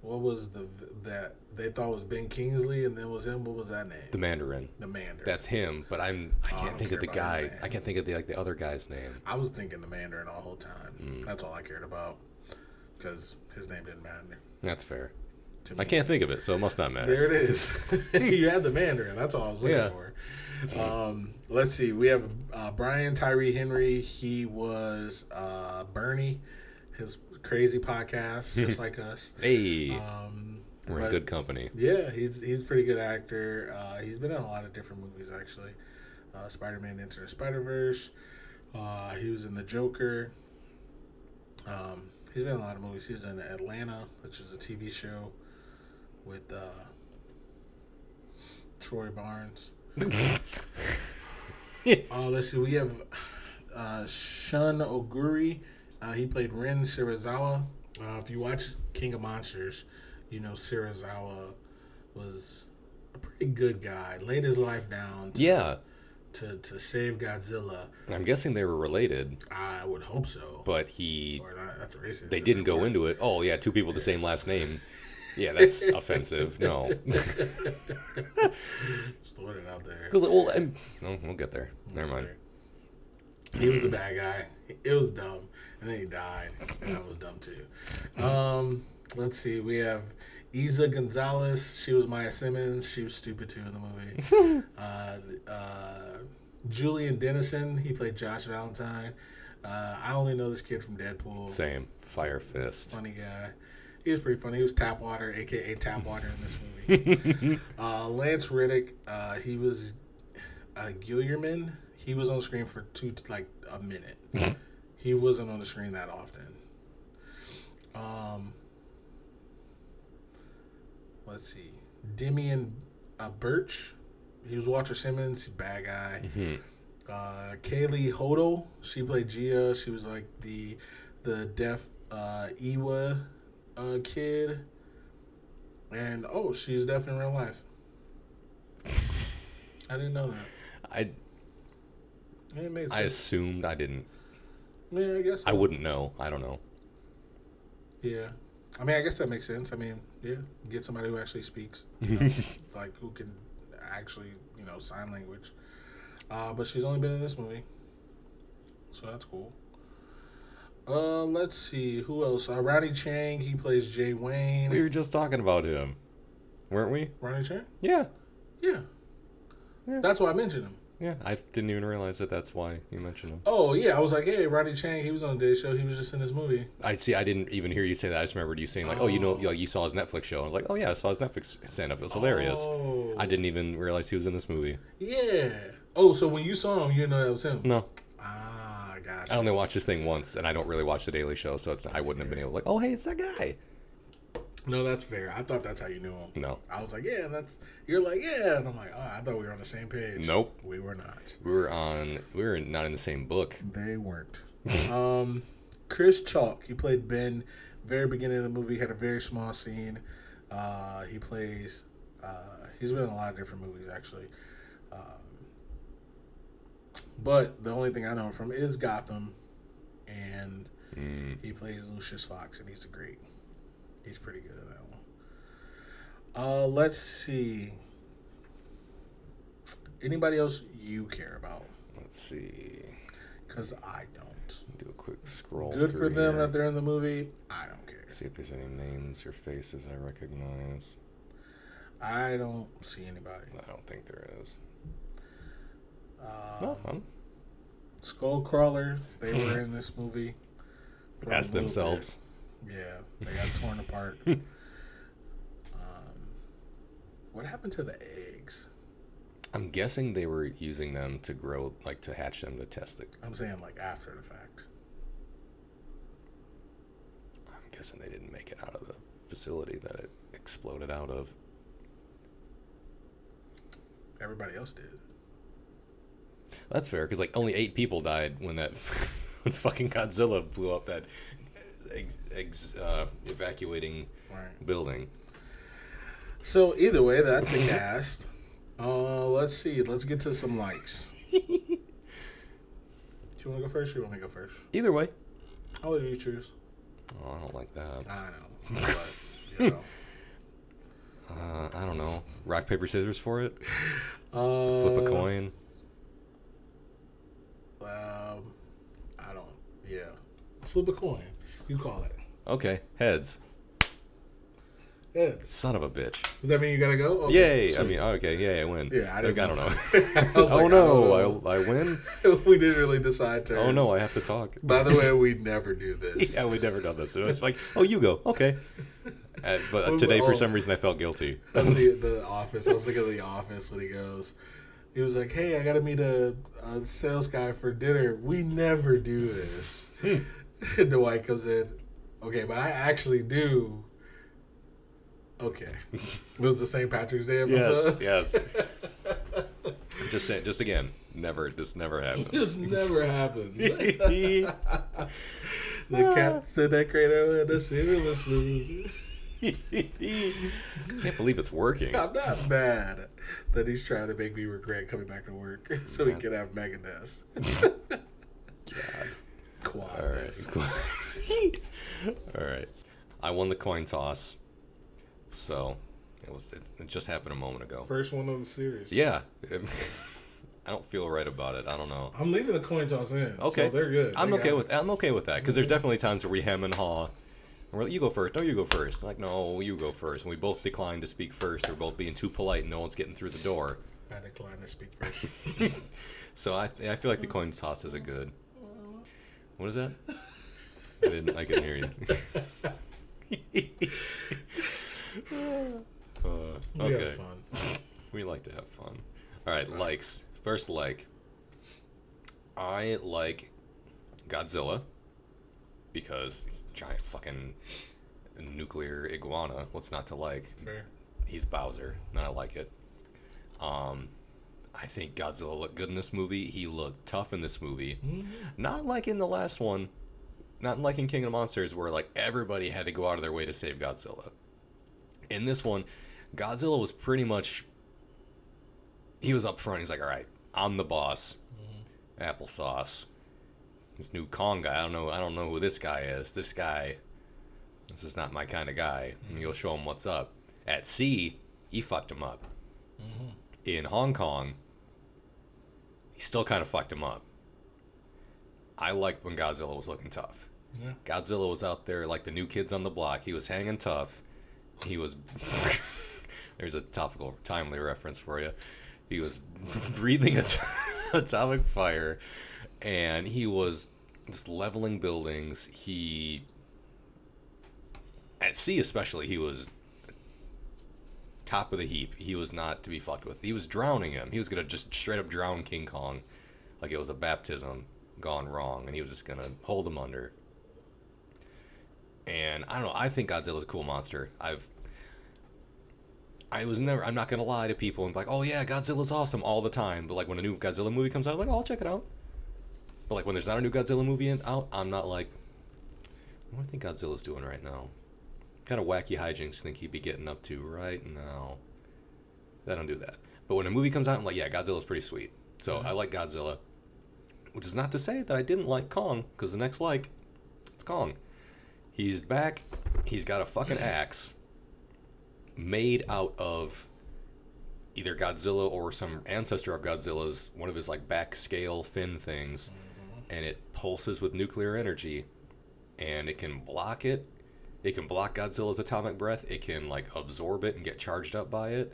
Speaker 1: What was the that they thought was Ben Kingsley and then was him? What was that name?
Speaker 2: The Mandarin.
Speaker 1: The Mandarin.
Speaker 2: That's him, but I'm I
Speaker 1: Oh,
Speaker 2: can't
Speaker 1: don't
Speaker 2: think of the guy. I can't think of the like the other guy's name.
Speaker 1: I was thinking the Mandarin all the whole time.
Speaker 2: Mm.
Speaker 1: That's all I cared about because his name didn't matter
Speaker 2: That's fair.
Speaker 1: to me.
Speaker 2: I can't think of it, so it must not matter.
Speaker 1: There it is. you had the Mandarin. That's all I was looking
Speaker 2: Yeah.
Speaker 1: for. Um, let's see. We have uh, Brian Tyree Henry. He was uh, Bernie crazy podcast, just like us.
Speaker 2: Hey,
Speaker 1: Um,
Speaker 2: we're in good company.
Speaker 1: Yeah, he's he's a pretty good actor. Uh, he's been in a lot of different movies actually. Uh, Spider-Man Into the Spider-Verse. Uh, he was in The Joker. Um, he's been in a lot of movies. He was in Atlanta, which is a TV show with uh, Troy Barnes. Uh, let's see. We have uh, Shun Oguri. Uh, he played Ren Serizawa. Uh, if you watch King of Monsters, you know Serizawa was a pretty good guy. Laid his life down to,
Speaker 2: Yeah,
Speaker 1: to, to save Godzilla.
Speaker 2: I'm guessing they were related,
Speaker 1: I would hope so.
Speaker 2: but he
Speaker 1: or not, that's racist.
Speaker 2: they didn't go into it. Oh yeah, two people with the same last name. Yeah, that's offensive. No,
Speaker 1: Just throwing it out there.
Speaker 2: because well, I'm, no, we'll get there. Never mind.
Speaker 1: He was a bad guy. It was dumb, and then he died, and that was dumb too. Um, let's see. We have Eiza Gonzalez. She was Maya Simmons. She was stupid too in the movie. uh, uh, Julian Dennison. He played Josh Valentine. Uh, I only know this kid from Deadpool.
Speaker 2: Same Fire Fist.
Speaker 1: Funny guy. He was pretty funny. He was Tapwater, aka Tapwater, in this movie. uh, Lance Reddick. Uh, he was uh, Guillermo. He was on screen for two, like a minute. he wasn't on the screen that often. Um, let's see, Demian uh, Birch. He was Walter Simmons. Bad guy.
Speaker 2: Mhm.
Speaker 1: Uh, Kaylee Hottle. She played Jia. She was like the the deaf uh, Iwa uh, kid. And oh, she's deaf in real life. I didn't know that.
Speaker 2: I I assumed I didn't.
Speaker 1: Yeah, I guess.
Speaker 2: I wouldn't know. I don't know.
Speaker 1: Yeah. I mean, I guess that makes sense. I mean, yeah, get somebody who actually speaks, you know, like who can actually, you know, sign language. Uh, but she's only been in this movie, so that's cool. Uh, let's see who else. Uh, Ronny Chieng, he plays Jay Wayne.
Speaker 2: We were just talking about him, weren't we?
Speaker 1: Ronny Chieng,
Speaker 2: Yeah,
Speaker 1: yeah.
Speaker 2: Yeah.
Speaker 1: that's why I mentioned him.
Speaker 2: Yeah. I didn't even realize that. That's why you mentioned him.
Speaker 1: Oh yeah, I was like, hey, Ronny Chieng, he was on the Day Show. He was just in this movie.
Speaker 2: I see. I didn't even hear you say that. I just remembered you saying like, "Oh, you know,
Speaker 1: Oh.
Speaker 2: like you saw his Netflix show." I was like, "Oh yeah, I saw his Netflix stand-up. It was hilarious."
Speaker 1: Oh,
Speaker 2: I didn't even realize he was in this movie.
Speaker 1: Yeah. Oh, so when you saw him, you didn't know that was him.
Speaker 2: No,
Speaker 1: Ah, gotcha.
Speaker 2: I only watched this thing once, and I don't really watch the Daily Show, so it's I wouldn't have been able to like, "Oh, hey, it's that guy."
Speaker 1: No, that's fair. I thought that's how you knew him.
Speaker 2: No,
Speaker 1: I was like, yeah, that's. You're like, yeah, and I'm like, oh, I thought we were on the same page.
Speaker 2: Nope.
Speaker 1: we were not.
Speaker 2: we were on. We were not in the same book.
Speaker 1: They weren't. um, Chris Chalk, he played Ben. Very beginning of the movie, had a very small scene. Uh, he plays. Uh, he's been in a lot of different movies actually. Um, but the only thing I know him from is Gotham, and
Speaker 2: Mm.
Speaker 1: he plays Lucius Fox, and he's a great. He's pretty good at that one. Uh, let's see. Anybody else you care about?
Speaker 2: Let's see.
Speaker 1: Because I don't.
Speaker 2: Do a quick scroll.
Speaker 1: Good for them
Speaker 2: here.
Speaker 1: that they're in the movie. I don't care.
Speaker 2: See if there's any names or faces I recognize.
Speaker 1: I don't see anybody.
Speaker 2: I don't think there is.
Speaker 1: Um,
Speaker 2: No, I'm-
Speaker 1: Skullcrawler, they were in this movie. for a
Speaker 2: Ask themselves.
Speaker 1: Yeah, they got torn apart. Um, what happened to the eggs?
Speaker 2: I'm guessing they were using them to grow, like to hatch them to test it.
Speaker 1: I'm saying like after the fact.
Speaker 2: I'm guessing they didn't make it out of the facility that it exploded out of.
Speaker 1: Everybody else did.
Speaker 2: That's fair because like only eight people died when that fucking Godzilla blew up that ex, ex, uh, evacuating
Speaker 1: Right.
Speaker 2: building.
Speaker 1: So either way, that's a cast. Uh, let's see. Let's get to some likes. Do you want to go first? Or you want me to go first?
Speaker 2: Either way.
Speaker 1: I'll let you choose.
Speaker 2: Oh, I don't like that.
Speaker 1: I know, but you know.
Speaker 2: Uh, I don't know. Rock paper scissors for it.
Speaker 1: Uh,
Speaker 2: Flip a coin.
Speaker 1: Um, I don't. Yeah, flip a coin. You call it.
Speaker 2: Okay, heads.
Speaker 1: Yeah.
Speaker 2: Son of a bitch.
Speaker 1: Does that mean you gotta go? Okay,
Speaker 2: Yay! I mean, okay, yay, I win.
Speaker 1: Yeah, I
Speaker 2: I,
Speaker 1: didn't
Speaker 2: don't
Speaker 1: know.
Speaker 2: know.
Speaker 1: I was
Speaker 2: oh
Speaker 1: like, I
Speaker 2: no,
Speaker 1: don't know.
Speaker 2: I, I win.
Speaker 1: we didn't really decide to.
Speaker 2: Oh no, I have to talk.
Speaker 1: By the way, we never do this.
Speaker 2: yeah, we've never done this. So it's like, oh, you go, okay. Uh, but today, for some reason, I felt guilty.
Speaker 1: Was the, the office. I was looking at the office when he goes. He was like, "Hey, I gotta meet a, a sales guy for dinner. We never do this." Dwight comes in. Okay, but I actually do. Okay, it was the St. Patrick's Day
Speaker 2: yes,
Speaker 1: episode.
Speaker 2: yes. Just saying, just again, never. This never happened.
Speaker 1: this never happens. the cat said that Kratos had a serious movie.
Speaker 2: I can't believe it's working.
Speaker 1: I'm not mad that he's trying to make me regret coming back to work so he
Speaker 2: Yeah.
Speaker 1: can have Megadeth.
Speaker 2: God.
Speaker 1: Quad
Speaker 2: All right. All right. I won the coin toss. So it was. It, it just happened a moment ago.
Speaker 1: First one of the series.
Speaker 2: Yeah. I don't feel right about it. I don't know.
Speaker 1: I'm leaving the coin toss in.
Speaker 2: Okay,
Speaker 1: So they're good.
Speaker 2: I'm
Speaker 1: They
Speaker 2: okay with. I'm okay with that because there's mhm. definitely times where we hem and haw. And we're like, you go first. No, you go first. Like, no, you go first. And we both decline to speak first. We're both being too polite, and no one's getting through the door.
Speaker 1: I decline to speak first.
Speaker 2: So I, I feel like the coin toss is a good. What is that? I didn't. I couldn't hear you. uh,
Speaker 1: We
Speaker 2: okay.
Speaker 1: have fun.
Speaker 2: We like to have fun. All right, likes. First like. I like Godzilla because it's a giant fucking nuclear iguana. What's not to like?
Speaker 1: Fair.
Speaker 2: He's Bowser, and I like it. Um, I think Godzilla looked good in this movie. He looked tough in this movie. Mm-hmm. Not like in the last one. Not like in King of Monsters, where like everybody had to go out of their way to save Godzilla. In this one, Godzilla was pretty much. He was up front. He's like, "All right, I'm the boss." Mm-hmm. Applesauce. This new Kong guy. I don't know. I don't know who this guy is. This guy. This is not my kind of guy. And you'll show him what's up. At sea, he fucked him up. In Hong Kong, he still kind of fucked him up. I liked when Godzilla was looking tough.
Speaker 1: Yeah.
Speaker 2: Godzilla was out there like the new kids on the block. He was hanging tough. He was. There's a topical, timely reference for you. He was breathing at- atomic fire, and he was just leveling buildings. He. At sea, especially, he was top of the heap. He was not to be fucked with. He was drowning him. He was gonna just straight up drown King Kong, like it was a baptism gone wrong, and he was just gonna hold him under. And I don't know. I think Godzilla's a cool monster. I've. I was never. I'm not gonna lie to people and be like, "Oh yeah, Godzilla's awesome" all the time. But like when a new Godzilla movie comes out, I'm like, "Oh, I'll check it out." But like when there's not a new Godzilla movie out, I'm not like, "What do I think Godzilla's doing right now?" Kind of wacky hijinks think he'd be getting up to right now? I don't do that. But when a movie comes out, I'm like, yeah, Godzilla's pretty sweet. So I like Godzilla. Which is not to say that I didn't like Kong, because the next like, it's Kong. He's back. He's got a fucking axe made out of either Godzilla or some ancestor of Godzilla's, one of his like back scale fin things, mm-hmm. and it pulses with nuclear energy, and it can block it. It can block Godzilla's atomic breath. It can like absorb it and get charged up by it,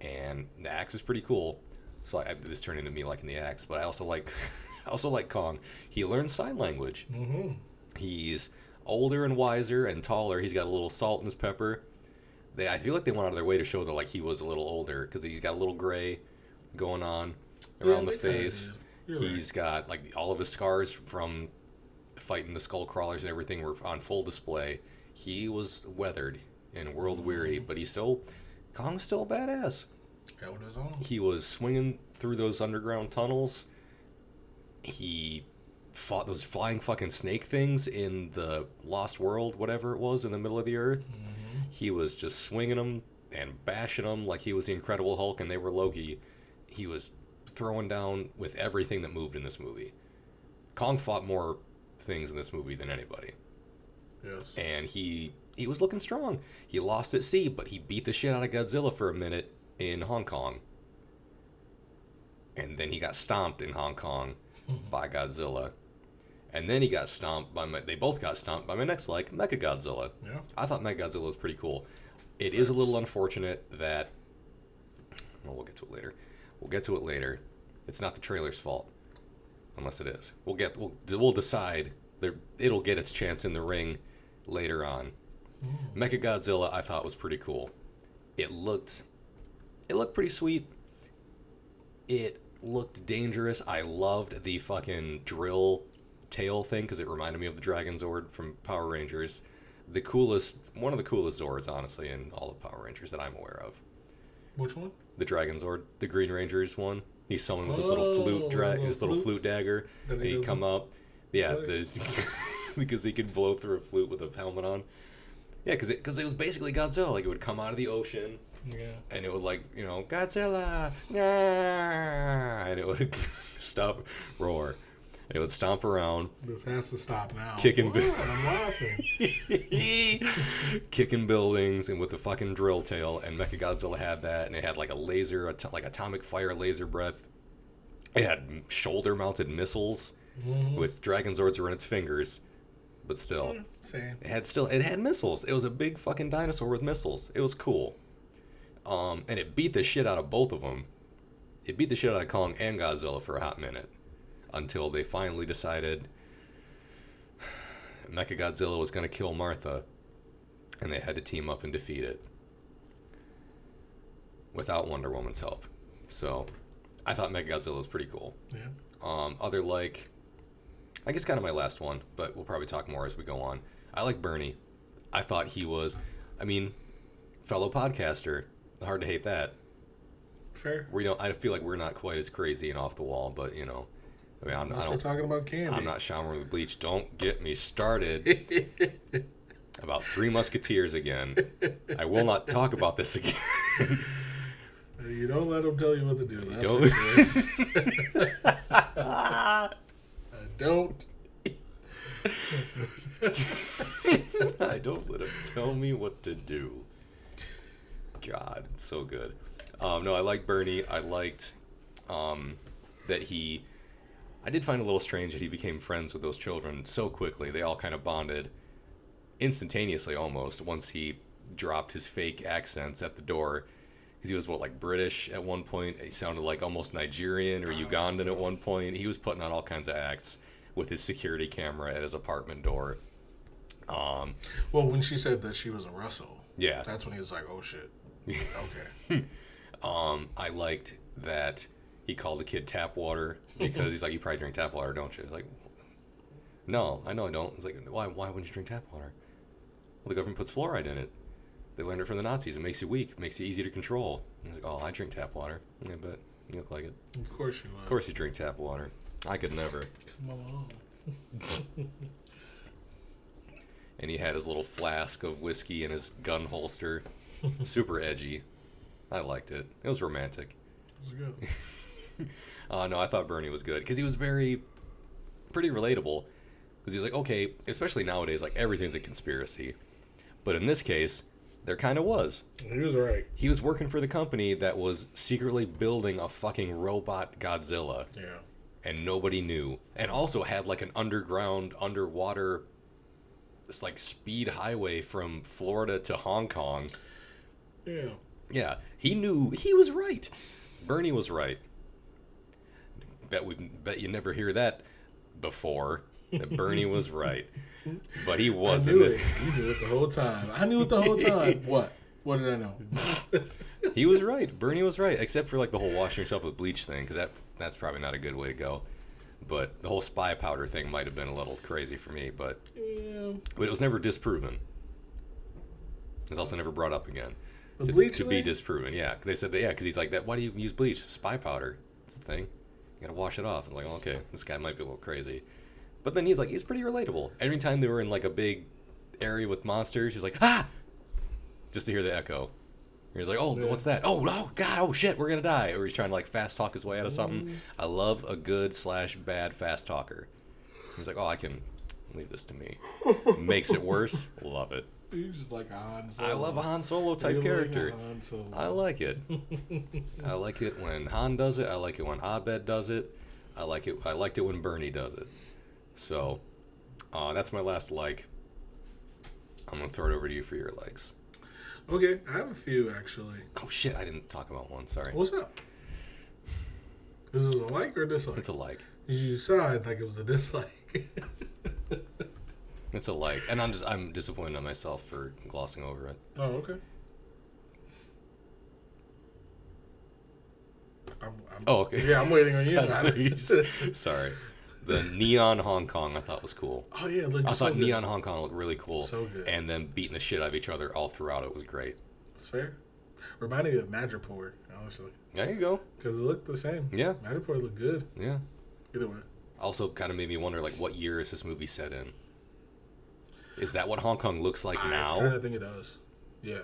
Speaker 2: and the axe is pretty cool. So I, this turned into me liking the axe, but I also like, I also like Kong. He learns sign language.
Speaker 1: Mm-hmm.
Speaker 2: He's older and wiser and taller. He's got a little salt in his pepper. They, I feel like they went out of their way to show that like he was a little older because he's got a little gray going on around the face.
Speaker 1: You're right.
Speaker 2: He's got like all of his scars from fighting the skull crawlers and everything were on full display. He was weathered and world weary,
Speaker 1: Mm-hmm.
Speaker 2: but he's still Kong's still a badass.
Speaker 1: It was on.
Speaker 2: He was swinging through those underground tunnels. He fought those flying fucking snake things in the Lost World, whatever it was, in the middle of the earth. He was just swinging them and bashing them like he was the Incredible Hulk and they were Loki. He was throwing down with everything that moved in this movie. Kong fought more things in this movie than anybody
Speaker 1: Yes.
Speaker 2: and he he was looking strong. He lost at sea, but he beat the shit out of Godzilla for a minute in Hong Kong. And then he got stomped in Hong Kong by Godzilla. And then he got stomped by my, they both got stomped by my next like Mecha Godzilla.
Speaker 1: Yeah.
Speaker 2: I thought Mecha Godzilla was pretty cool. It is a little unfortunate that. Well, we'll get to it later. We'll get to it later. It's not the trailer's fault, unless it is. We'll get. We'll we'll decide. There, it'll get its chance in the ring later on. Mm. Mecha Godzilla, I thought was pretty cool. It looked, it looked pretty sweet. It looked dangerous. I loved the fucking drill tail thing because it reminded me of the Dragon Zord from Power Rangers. The coolest, one of the coolest Zords, honestly, in all of Power Rangers that I'm aware of.
Speaker 1: Which one?
Speaker 2: The Dragon Zord, the Green Rangers one. He's summoned with his little flute,
Speaker 1: Oh,
Speaker 2: dra-
Speaker 1: little
Speaker 2: his little
Speaker 1: flute?
Speaker 2: flute dagger. And
Speaker 1: he
Speaker 2: come up. Yeah, there's because he could blow through a flute with a helmet on. Yeah, because it, cause it was basically Godzilla. Like it would come out of the ocean
Speaker 1: Yeah.
Speaker 2: and it would like you know Godzilla, yeah, and it would stop, roar, and it would stomp around,
Speaker 1: This has to stop now.
Speaker 2: Kicking bi-
Speaker 1: I'm laughing.
Speaker 2: kicking buildings, and with the fucking drill tail. And Mechagodzilla had that, and it had like a laser, at- like atomic fire laser breath. It had shoulder-mounted missiles,
Speaker 1: Mhm.
Speaker 2: with Dragon Zords were in its fingers, but still.
Speaker 1: Same.
Speaker 2: It had still it had missiles. It was a big fucking dinosaur with missiles. It was cool. Um, and it beat the shit out of both of them. It beat the shit out of Kong and Godzilla for a hot minute, until they finally decided Mechagodzilla was going to kill Martha, and they had to team up and defeat it without Wonder Woman's help. So, I thought Mechagodzilla was pretty cool.
Speaker 1: Yeah.
Speaker 2: Um, other like, I guess kind of my last one, but we'll probably talk more as we go on. I like Bernie. I thought he was, I mean, fellow podcaster. Hard to hate that.
Speaker 1: Fair.
Speaker 2: We don't. I feel like we're not quite as crazy and off the wall, but you know, I mean, I'm, I
Speaker 1: Unless we're
Speaker 2: don't.
Speaker 1: talking about candy.
Speaker 2: I'm not showering with bleach. Don't get me started about Three Musketeers again. I will not talk about this again.
Speaker 1: you don't let them tell you what to do. That's
Speaker 2: Don't-.
Speaker 1: Uh, don't.
Speaker 2: I don't let him tell me what to do. God, it's so good. Um, no, I like Bernie. I liked um, that he. I did find it a little strange that he became friends with those children so quickly. They all kind of bonded instantaneously almost once he dropped his fake accents at the door. Because he was, what, like British at one point? He sounded like almost Nigerian or Ugandan at one point. He was putting on all kinds of acts with his security camera at his apartment door. Um,
Speaker 1: Well, when she said that she was a Russell,
Speaker 2: yeah.
Speaker 1: that's when he was like, "Oh shit." Okay.
Speaker 2: Um, I liked that he called the kid tap water because he's like, "You probably drink tap water, don't you?" He's like, "No, I know I don't." He's like, "Why? Why wouldn't you drink tap water?" Well, the government puts fluoride in it. They learned it from the Nazis. It makes you weak, makes you easy to control. He's like, "Oh, I drink tap water." Yeah, but you look like it.
Speaker 1: Of course you would.
Speaker 2: Of course, you drink tap water. I could never.
Speaker 1: Come on.
Speaker 2: And he had his little flask of whiskey in his gun holster. Super edgy. I liked it. It was romantic.
Speaker 1: It was good.
Speaker 2: Uh, no, I thought Bernie was good because he was very, pretty relatable. Because he's like, okay, especially nowadays, like everything's a conspiracy. But in this case, there kind of was.
Speaker 1: He was right.
Speaker 2: He was working for the company that was secretly building a fucking robot Godzilla,
Speaker 1: Yeah.
Speaker 2: And nobody knew. And also had like an underground, underwater, this like speed highway from Florida to Hong Kong.
Speaker 1: Yeah.
Speaker 2: Yeah, he knew he was right. Bernie was right. Bet we bet you never hear that before. That Bernie was right, but he wasn't.
Speaker 1: knew it. You knew it the whole time. I knew it the whole time. what? What did I know?
Speaker 2: He was right. Bernie was right, except for like the whole washing yourself with bleach thing, because that that's probably not a good way to go. But the whole spy powder thing might have been a little crazy for me, but
Speaker 1: yeah.
Speaker 2: but it was never disproven. It was also never brought up again.
Speaker 1: The
Speaker 2: to,
Speaker 1: bleach
Speaker 2: to be
Speaker 1: thing?
Speaker 2: disproven. Yeah, they said that. Yeah, because he's like that. Why do you use bleach? Spy powder. It's the thing. You gotta wash it off. I'm like, okay, this guy might be a little crazy, but then he's like, he's pretty relatable. Every time they were in like a big area with monsters, he's like, ah, just to hear the echo. He's like, oh,
Speaker 1: Yeah.
Speaker 2: what's that? Oh, oh, God, oh shit, we're gonna die. Or he's trying to like fast talk his way out of something.
Speaker 1: Mm.
Speaker 2: I love a good slash bad fast talker. He's like, oh, I can leave this to me. Makes it worse. Love it.
Speaker 1: He's just like a Han Solo.
Speaker 2: I love a Han Solo type
Speaker 1: You're
Speaker 2: character. I like it. I like it when Han does it. I like it when Abed does it. I like it. I liked it when Bernie does it. So, uh, that's my last like. I'm gonna throw it over to you for your likes.
Speaker 1: Okay, I have a few actually.
Speaker 2: Oh shit, I didn't talk about one. Sorry.
Speaker 1: What's up? Is this a like or a dislike?
Speaker 2: It's a like.
Speaker 1: You decide like it was a dislike.
Speaker 2: It's a like, and I'm just I'm disappointed in myself for glossing over it.
Speaker 1: oh, okay. I'm, I'm,
Speaker 2: Oh, okay.
Speaker 1: Yeah, I'm waiting on you.
Speaker 2: I thought you s- Sorry. The neon Hong Kong I thought was cool.
Speaker 1: oh yeah.
Speaker 2: I
Speaker 1: so
Speaker 2: thought
Speaker 1: good.
Speaker 2: neon Hong Kong looked really cool.
Speaker 1: So good.
Speaker 2: And then beating the shit out of each other all throughout it was great.
Speaker 1: It's fair. Reminded me of Madripoor, honestly,
Speaker 2: There you go.
Speaker 1: because it looked the same.
Speaker 2: Yeah.
Speaker 1: Madripoor looked good.
Speaker 2: Yeah.
Speaker 1: Either way.
Speaker 2: Also, kind of made me wonder, like, what year is this movie set in? Is that what Hong Kong looks like
Speaker 1: I kind
Speaker 2: now?
Speaker 1: of think it does. Yeah.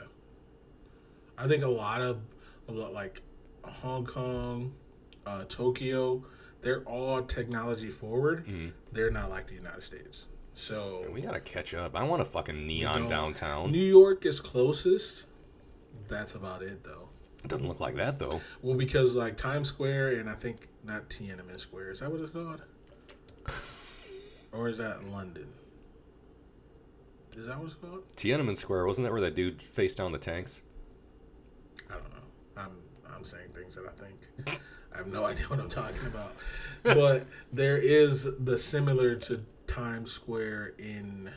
Speaker 1: I think a lot of, a lot like Hong Kong, uh, Tokyo, they're all technology forward.
Speaker 2: Mhm.
Speaker 1: They're not like the United States. So
Speaker 2: We gotta catch up. I want a fucking neon
Speaker 1: don't.
Speaker 2: downtown.
Speaker 1: New York is closest. That's about it, though.
Speaker 2: It doesn't look like that though.
Speaker 1: Well, because like Times Square and I think not Tiananmen Square. Is that what it's called? Or is that London? Is that what it's called?
Speaker 2: Tiananmen Square wasn't that where that dude faced down the tanks?
Speaker 1: I don't know. I'm I'm saying things that I think. I have no idea what I'm talking about. But there is the similar to Times Square in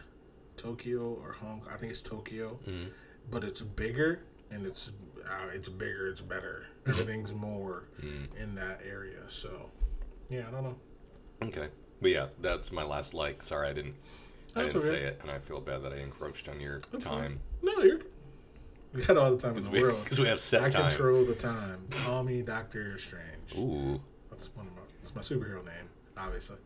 Speaker 1: Tokyo or Hong Kong. I think it's Tokyo,
Speaker 2: Mhm.
Speaker 1: but it's bigger and it's uh, it's bigger. It's better. Everything's more
Speaker 2: Mm.
Speaker 1: in that area. So yeah, I don't know.
Speaker 2: Okay, but yeah, that's my last like. Sorry, I didn't. I didn't
Speaker 1: okay.
Speaker 2: say it, and I feel bad that I encroached on your
Speaker 1: That's fine.
Speaker 2: time
Speaker 1: No, you're. We got all the time in the
Speaker 2: we,
Speaker 1: world.
Speaker 2: 'cause we have set
Speaker 1: I
Speaker 2: time.
Speaker 1: control the time. Call me Doctor Strange.
Speaker 2: Ooh,
Speaker 1: That's one of my. It's my superhero name, obviously.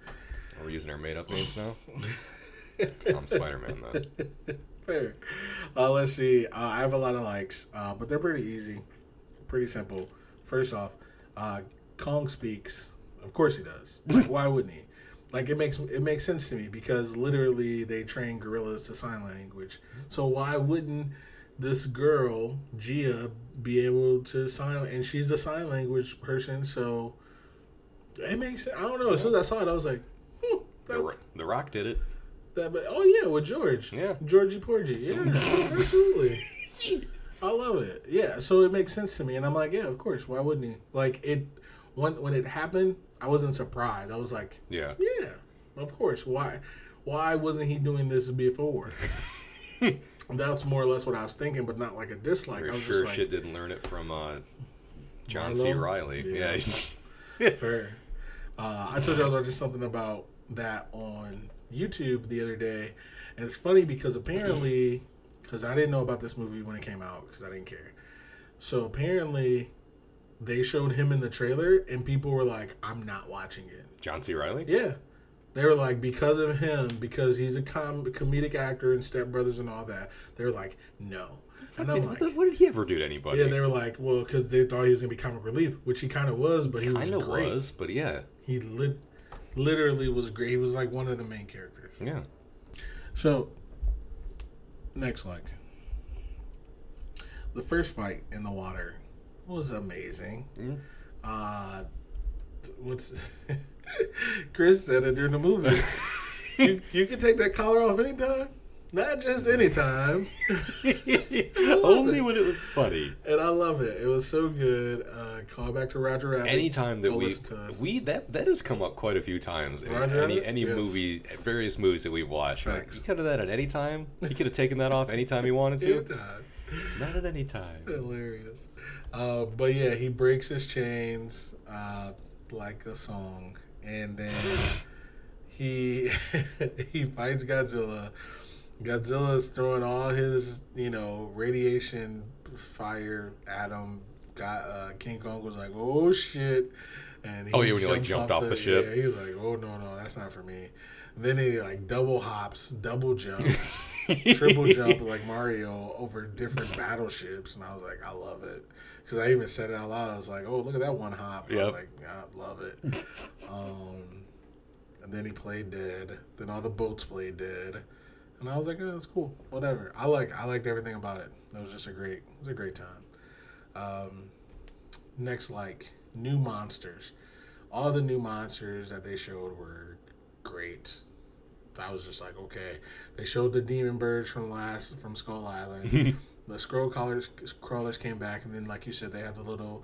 Speaker 2: are we using our made-up names now? I'm Spider-Man though.
Speaker 1: Fair. Uh, let's see. Uh, I have a lot of likes, uh, but they're pretty easy, pretty simple. First off, uh, Kong speaks. Of course he does. Like, why wouldn't he? Like it makes it makes sense to me because literally they train gorillas to sign language. So why wouldn't this girl Jia be able to sign? And she's a sign language person, so it makes. sense. I don't know. As soon as I saw it, I was like, hmm,
Speaker 2: The, Ro- the Rock did it.
Speaker 1: that. But oh yeah, with George.
Speaker 2: Yeah.
Speaker 1: Georgie Porgy. Yeah, absolutely. I love it. Yeah, so it makes sense to me, and I'm like, yeah, of course. Why wouldn't he? Like it, when when it happened, I wasn't surprised. I was like,
Speaker 2: Yeah.
Speaker 1: yeah, of course. Why? Why wasn't he doing this before? That's more or less what I was thinking, but not like a dislike. I was
Speaker 2: sure
Speaker 1: just like,
Speaker 2: shit didn't learn it from uh, John C. Reilly.
Speaker 1: Yeah.
Speaker 2: Yeah.
Speaker 1: Fair. Uh, I told you I was watching something about that on YouTube the other day, and it's funny because apparently, because I didn't know about this movie when it came out because I didn't care. So apparently, they showed him in the trailer, and people were like, "I'm not watching it."
Speaker 2: John C. Reilly.
Speaker 1: Yeah, they were like, because of him, because he's a com- comedic actor and Step Brothers and all that. They're like, no. And I'm
Speaker 2: What,
Speaker 1: like,
Speaker 2: what did he ever do to anybody?
Speaker 1: yeah, they were like, well, because they thought he was gonna be comic relief, which he kind of was, but he was
Speaker 2: kind of
Speaker 1: great.
Speaker 2: was, but yeah,
Speaker 1: He lit, literally was great. He was like one of the main characters.
Speaker 2: yeah.
Speaker 1: So, next like, the first fight in the water was amazing.
Speaker 2: Mm.
Speaker 1: Uh, what's Chris said it during the movie. you you can take that collar off anytime, not just anytime.
Speaker 2: Only when it was funny.
Speaker 1: And I love it. It was so good. Uh, call back to Roger Rabbit.
Speaker 2: Anytime that
Speaker 1: Go
Speaker 2: we
Speaker 1: to us.
Speaker 2: we that that has come up quite a few times in
Speaker 1: Roger
Speaker 2: any
Speaker 1: Rabbit?
Speaker 2: any
Speaker 1: Yes.
Speaker 2: movie, various movies that we've watched. Like, could have that at any time. He could have taken that off anytime he wanted to.
Speaker 1: anytime.
Speaker 2: Not at any time.
Speaker 1: Hilarious. Uh, but yeah, he breaks his chains uh, like a song, and then he he fights Godzilla. Godzilla's throwing all his you know radiation, fire, atom. Got uh, King Kong was like, "Oh shit!" And
Speaker 2: Oh, yeah, when he, like, jumped off the ship.
Speaker 1: Yeah, he was like, "Oh no, no, that's not for me." then he like double hops, double jump triple jump like Mario over different battleships, and I was like, I love it because I even said it out loud. I was like, Oh, look at that one hop. I was like, I love it. um, and then he played dead. Then all the boats played dead, and I was like, oh, that's cool. Whatever. I like I liked everything about it. That was just a great it was a great time. Um, next, like new monsters. All the new monsters that they showed were great. I was just like, okay. They showed the demon birds from last from Skull Island. the skull crawlers crawlers came back, and then like you said, they have the little.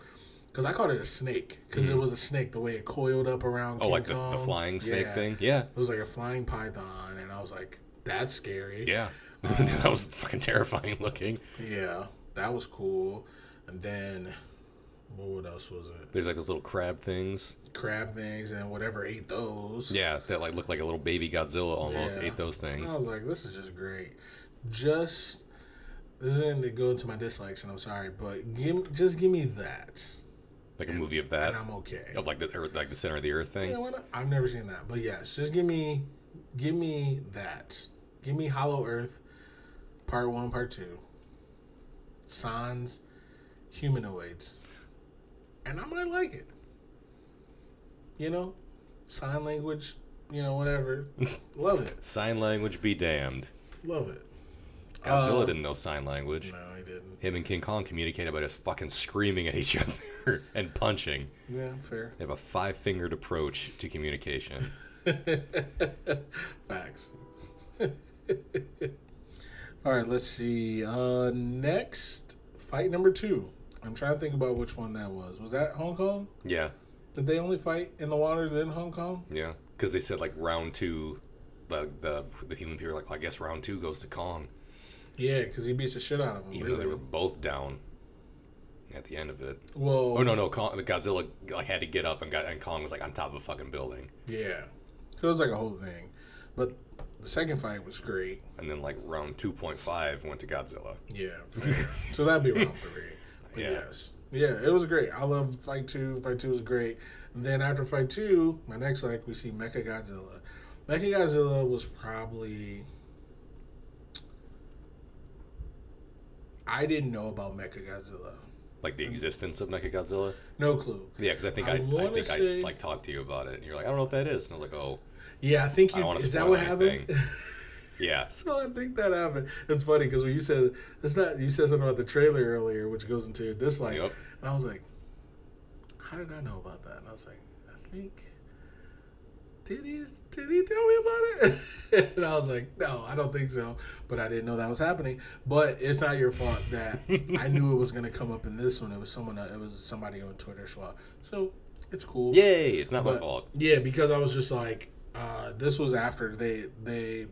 Speaker 1: Because I called it a snake, because it was a snake the way it coiled up around.
Speaker 2: Mm-hmm. Oh,
Speaker 1: King
Speaker 2: like the, the flying snake
Speaker 1: Yeah.
Speaker 2: thing? Yeah.
Speaker 1: It was like a flying python, and I was like, "That's scary."
Speaker 2: Yeah. that was fucking terrifying looking.
Speaker 1: Yeah, that was cool. And then, what else was it?
Speaker 2: There's like those little crab things.
Speaker 1: Crab things and whatever ate those.
Speaker 2: Yeah, that like looked like a little baby Godzilla almost
Speaker 1: Yeah.
Speaker 2: ate those things.
Speaker 1: I was like, this is just great. Just this isn't to go into my dislikes, and I'm sorry, but give just give me that,
Speaker 2: Like a movie of that.
Speaker 1: and I'm okay.
Speaker 2: Of like the Earth, like the center of the earth thing.
Speaker 1: Yeah, why not? I've never seen that, but yes, just give me, give me that. Give me Hollow Earth, Part One, Part Two. Sans, humanoids, and I might like it. You know, sign language. You know, whatever. Love it.
Speaker 2: Sign language be damned.
Speaker 1: Love it.
Speaker 2: Godzilla
Speaker 1: Uh,
Speaker 2: didn't know sign language.
Speaker 1: No, I didn't.
Speaker 2: Him and King Kong communicated by just fucking screaming at each other and punching.
Speaker 1: Yeah, fair.
Speaker 2: They have a five fingered approach to communication.
Speaker 1: Facts. All right, let's see. Uh, next, fight number two. I'm trying to think about which one that was. Was that Hong Kong?
Speaker 2: Yeah,
Speaker 1: Did they only fight in the water then Hong Kong?
Speaker 2: yeah. Because they said like round two, the, the the human people were like, well, I guess round two goes to Kong.
Speaker 1: Yeah, because he beats the shit out of him.
Speaker 2: Even though they were both down at the end of it.
Speaker 1: Well,
Speaker 2: Oh no, no, Kong, the Godzilla like had to get up and got and Kong was like on top of a fucking building.
Speaker 1: yeah, it was like a whole thing. But the second fight was great.
Speaker 2: And then like round two point five went to Godzilla.
Speaker 1: Yeah, so that'd be round three.
Speaker 2: Yeah.
Speaker 1: Yes. Yeah, it was great. I love Fight Two. Fight Two was great. And then after Fight Two, my next like we see Mecha Godzilla. Mecha Godzilla was probably I didn't know about Mecha Godzilla.
Speaker 2: Like the existence of Mechagodzilla.
Speaker 1: No clue.
Speaker 2: Yeah, because I think
Speaker 1: I
Speaker 2: I, I, think
Speaker 1: say-
Speaker 2: I like talked to you about it, and you're like, I don't know what that is, and I was like, oh,
Speaker 1: Yeah, I think you.
Speaker 2: don't
Speaker 1: Is that what happened?
Speaker 2: yeah,
Speaker 1: so I think that happened. It's funny because when you said it's not, you said something about the trailer earlier, which goes into your dislike,
Speaker 2: Yep.
Speaker 1: and I was like, "How did I know about that?" And I was like, "I think." Did he, did he tell me about it? and I was like, no, I don't think so. But I didn't know that was happening. But it's not your fault that I knew it was going to come up in this one. It was someone. It was somebody on Twitter well. So it's cool.
Speaker 2: yay! It's not my fault.
Speaker 1: Yeah, because I was just like, uh, this was after they they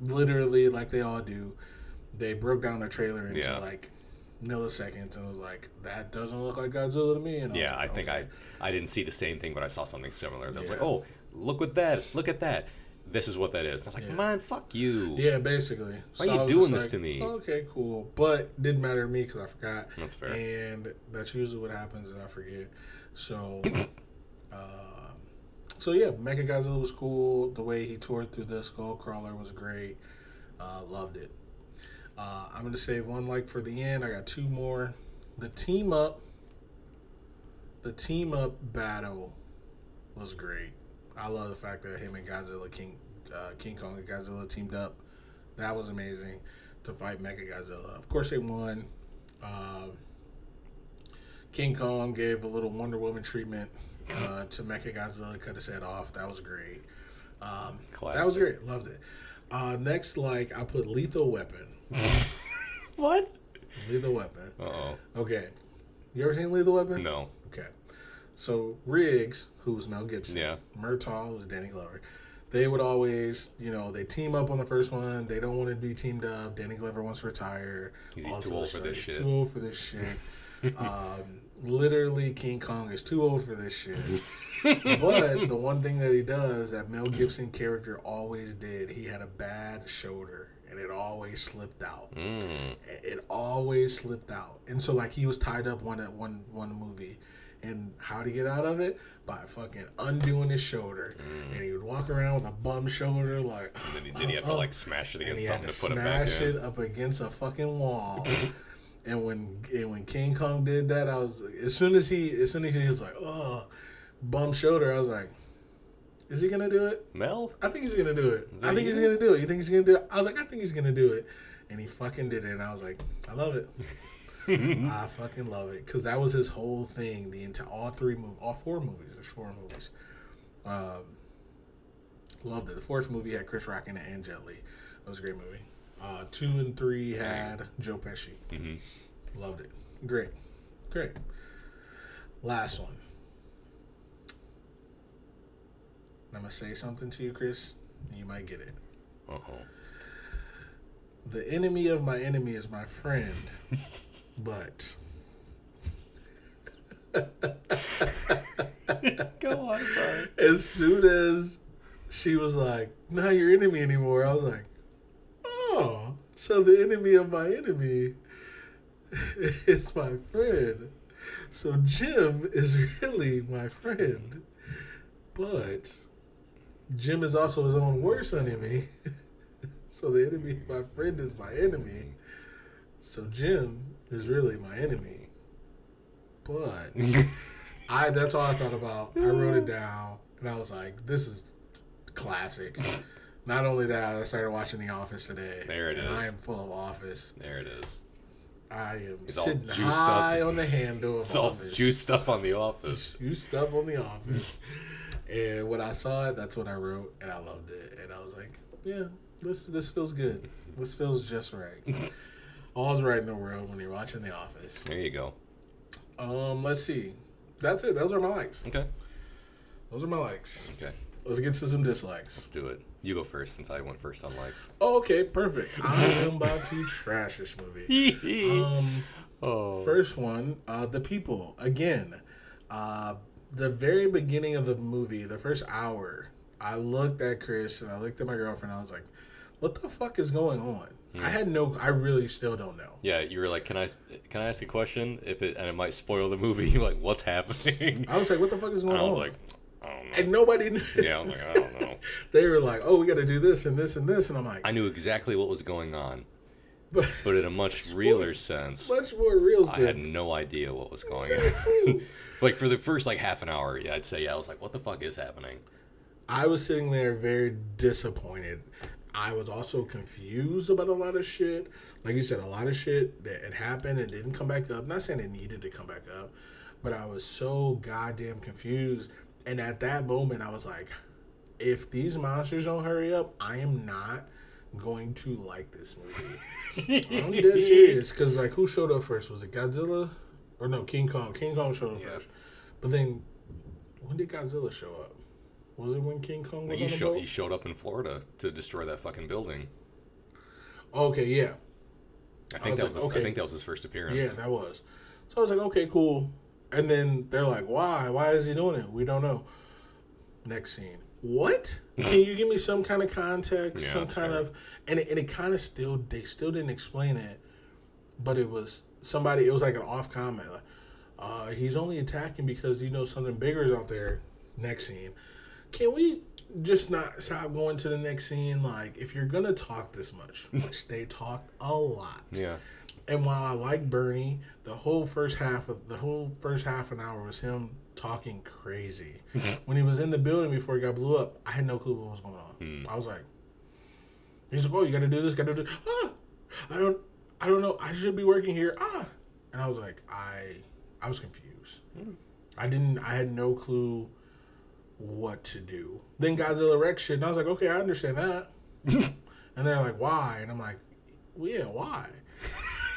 Speaker 1: literally like they all do, they broke down the trailer into
Speaker 2: Yeah.
Speaker 1: like milliseconds and was like, that doesn't look like Godzilla to me. And was
Speaker 2: Yeah, I
Speaker 1: like,
Speaker 2: think
Speaker 1: okay.
Speaker 2: I I didn't see the same thing, but I saw something similar. That was like, oh, look at that! Look at that! This is what that is. And I was like,
Speaker 1: Yeah.
Speaker 2: man, fuck you.
Speaker 1: Yeah, basically.
Speaker 2: Why you
Speaker 1: I was
Speaker 2: doing this
Speaker 1: like,
Speaker 2: to me?
Speaker 1: Okay, cool, but didn't matter to me because I forgot.
Speaker 2: That's fair.
Speaker 1: And that's usually what happens is I forget. So, uh, so yeah, Mecha Godzilla was cool. The way he tore through the skull crawler was great. Uh, loved it. Uh, I'm gonna save one like for the end. I got two more. The team up. The team up battle was great. I love the fact that him and Godzilla King uh, King Kong and Godzilla teamed up. That was amazing to fight Mecha Godzilla. Of course, they won. Um King Kong gave a little Wonder Woman treatment uh, to Mecha Godzilla, cut his head off. That was great. Um, that was great. Loved it. Uh, next, like I put Lethal Weapon.
Speaker 2: What?
Speaker 1: Lethal Weapon.
Speaker 2: Uh oh.
Speaker 1: Okay. You ever seen Lethal Weapon?
Speaker 2: No.
Speaker 1: Okay. So Riggs, who was Mel Gibson,
Speaker 2: Yeah.
Speaker 1: Murtaugh, who was Danny Glover, they would always, you know, they team up on the first one. They don't want to be teamed up. Danny Glover wants to retire.
Speaker 2: He's too old for this shit.
Speaker 1: Too old for this shit. um, literally, King Kong is too old for this shit. but the one thing that he does that Mel Gibson character always did, he had a bad shoulder and it always slipped out
Speaker 2: Mm.
Speaker 1: it always slipped out. And so like he was tied up one at one one movie. And how to get out of it? By fucking undoing his shoulder. And he would walk around with a bum shoulder like
Speaker 2: Mm. Then he, then he have to
Speaker 1: "Oh,
Speaker 2: like smash it against something
Speaker 1: to
Speaker 2: to put it back
Speaker 1: smash it up against a fucking wall. and when and when King Kong did that, I was as soon as he as soon as he was like, oh, bum shoulder, I was like, is he gonna do it?
Speaker 2: Mel?
Speaker 1: I think he's gonna do it. I think he's gonna do it. You think he's gonna do it? I was like, I think he's gonna do it, and he fucking did it. And I was like, I love it. I fucking love it because that was his whole thing. The entire all three movies, all four movies. There's four movies. Um, loved it. The fourth movie had Chris Rock in it and Jet Li. It was a great movie. Uh, two and three had Joe Pesci.
Speaker 2: hmm
Speaker 1: Loved it. Great. Great. Last one. I'm to say something to you, Chris. You might get it.
Speaker 2: Uh oh.
Speaker 1: The enemy of my enemy is my friend, but.
Speaker 2: Go on, sorry.
Speaker 1: as soon as she was like, not your enemy anymore, I was like, oh, so the enemy of my enemy is my friend. So Jim is really my friend. But Jim is also his own worst enemy. so the enemy of my friend is my enemy. So Jim is really my enemy. But I that's all I thought about. I wrote it down and I was like, this is classic. Not only that, I started watching The Office today.
Speaker 2: There it
Speaker 1: and
Speaker 2: is.
Speaker 1: I am full of Office.
Speaker 2: There it is.
Speaker 1: I am
Speaker 2: It's all
Speaker 1: sitting high
Speaker 2: up.
Speaker 1: on the handle of
Speaker 2: It's all
Speaker 1: Office.
Speaker 2: juiced up on the office.
Speaker 1: Juiced up on The Office. and when I saw it, that's what I wrote, and I loved it. And I was like, yeah, this this feels good. This feels just right. All's right in the world when you're watching The Office.
Speaker 2: There you go.
Speaker 1: Um, let's see. That's it. Those are my likes.
Speaker 2: Okay.
Speaker 1: Those are my likes.
Speaker 2: Okay.
Speaker 1: Let's get to some dislikes.
Speaker 2: Let's do it. You go first since I went first on likes.
Speaker 1: Oh, okay, perfect. I am about to trash this movie. Um,
Speaker 2: oh.
Speaker 1: first one, uh, the people. Again, uh, the very beginning of the movie, the first hour, I looked at Chris and I looked at my girlfriend. I was like, "What the fuck is going on?" I had no. I really still don't know.
Speaker 2: Yeah, you were like, "Can I can I ask a question? If it and it might spoil the movie. Like, what's happening?"
Speaker 1: I was like, "What the fuck is going
Speaker 2: And I was
Speaker 1: on?"
Speaker 2: like, "I don't know."
Speaker 1: and nobody knew.
Speaker 2: Yeah, I was like, I don't know.
Speaker 1: they were like, "Oh, we got to do this and this and this," and I'm like,
Speaker 2: I knew exactly what was going on,
Speaker 1: "But
Speaker 2: but in a much realer sense,
Speaker 1: much more real sense.
Speaker 2: I
Speaker 1: sense."
Speaker 2: had no idea what was going on. like for the first like half an hour, yeah, I'd say yeah, I was like, "What the fuck is happening?"
Speaker 1: I was sitting there very disappointed. I was also confused about a lot of shit. Like you said, a lot of shit that had happened and didn't come back up. Not saying it needed to come back up, but I was so goddamn confused. And at that moment, I was like, if these monsters don't hurry up, I am not going to like this movie. I'm dead serious. Because, like, who showed up first? Was it Godzilla? Or no, King Kong. King Kong showed up
Speaker 2: Yeah.
Speaker 1: first. But then, when did Godzilla show up? Was it when King Kong was
Speaker 2: He,
Speaker 1: on the
Speaker 2: show,
Speaker 1: boat?
Speaker 2: he showed up in Florida to destroy that fucking building.
Speaker 1: Okay, yeah,
Speaker 2: I think
Speaker 1: was
Speaker 2: that was
Speaker 1: like,
Speaker 2: his,
Speaker 1: okay.
Speaker 2: I think that was his first appearance.
Speaker 1: yeah, that was. So I was like, okay, cool. And then they're like, why? Why is he doing it? We don't know. Next scene. What? Can you give me some kind of context?
Speaker 2: Yeah,
Speaker 1: some kind
Speaker 2: fair.
Speaker 1: of and it, and it kind of still they still didn't explain it, but it was somebody. It was like an off comment. Like, uh, he's only attacking because you know something bigger is out there. Next scene. Can we just not stop going to the next scene? Like, if you're gonna talk this much, which they talked a lot,
Speaker 2: yeah.
Speaker 1: and while I like Bernie, the whole first half of the whole first half an hour was him talking crazy. when he was in the building before he got blew up, I had no clue what was going on. I was like, he's like, "Oh, you got to do this, got to do." Ah, I don't, I don't know. I should be working here. Ah, and I was like, I, I was confused. I didn't. I had no clue what to do. Then Godzilla wrecks shit, and I was like, okay, I understand that. and they're like, why? And I'm like, well, yeah, why?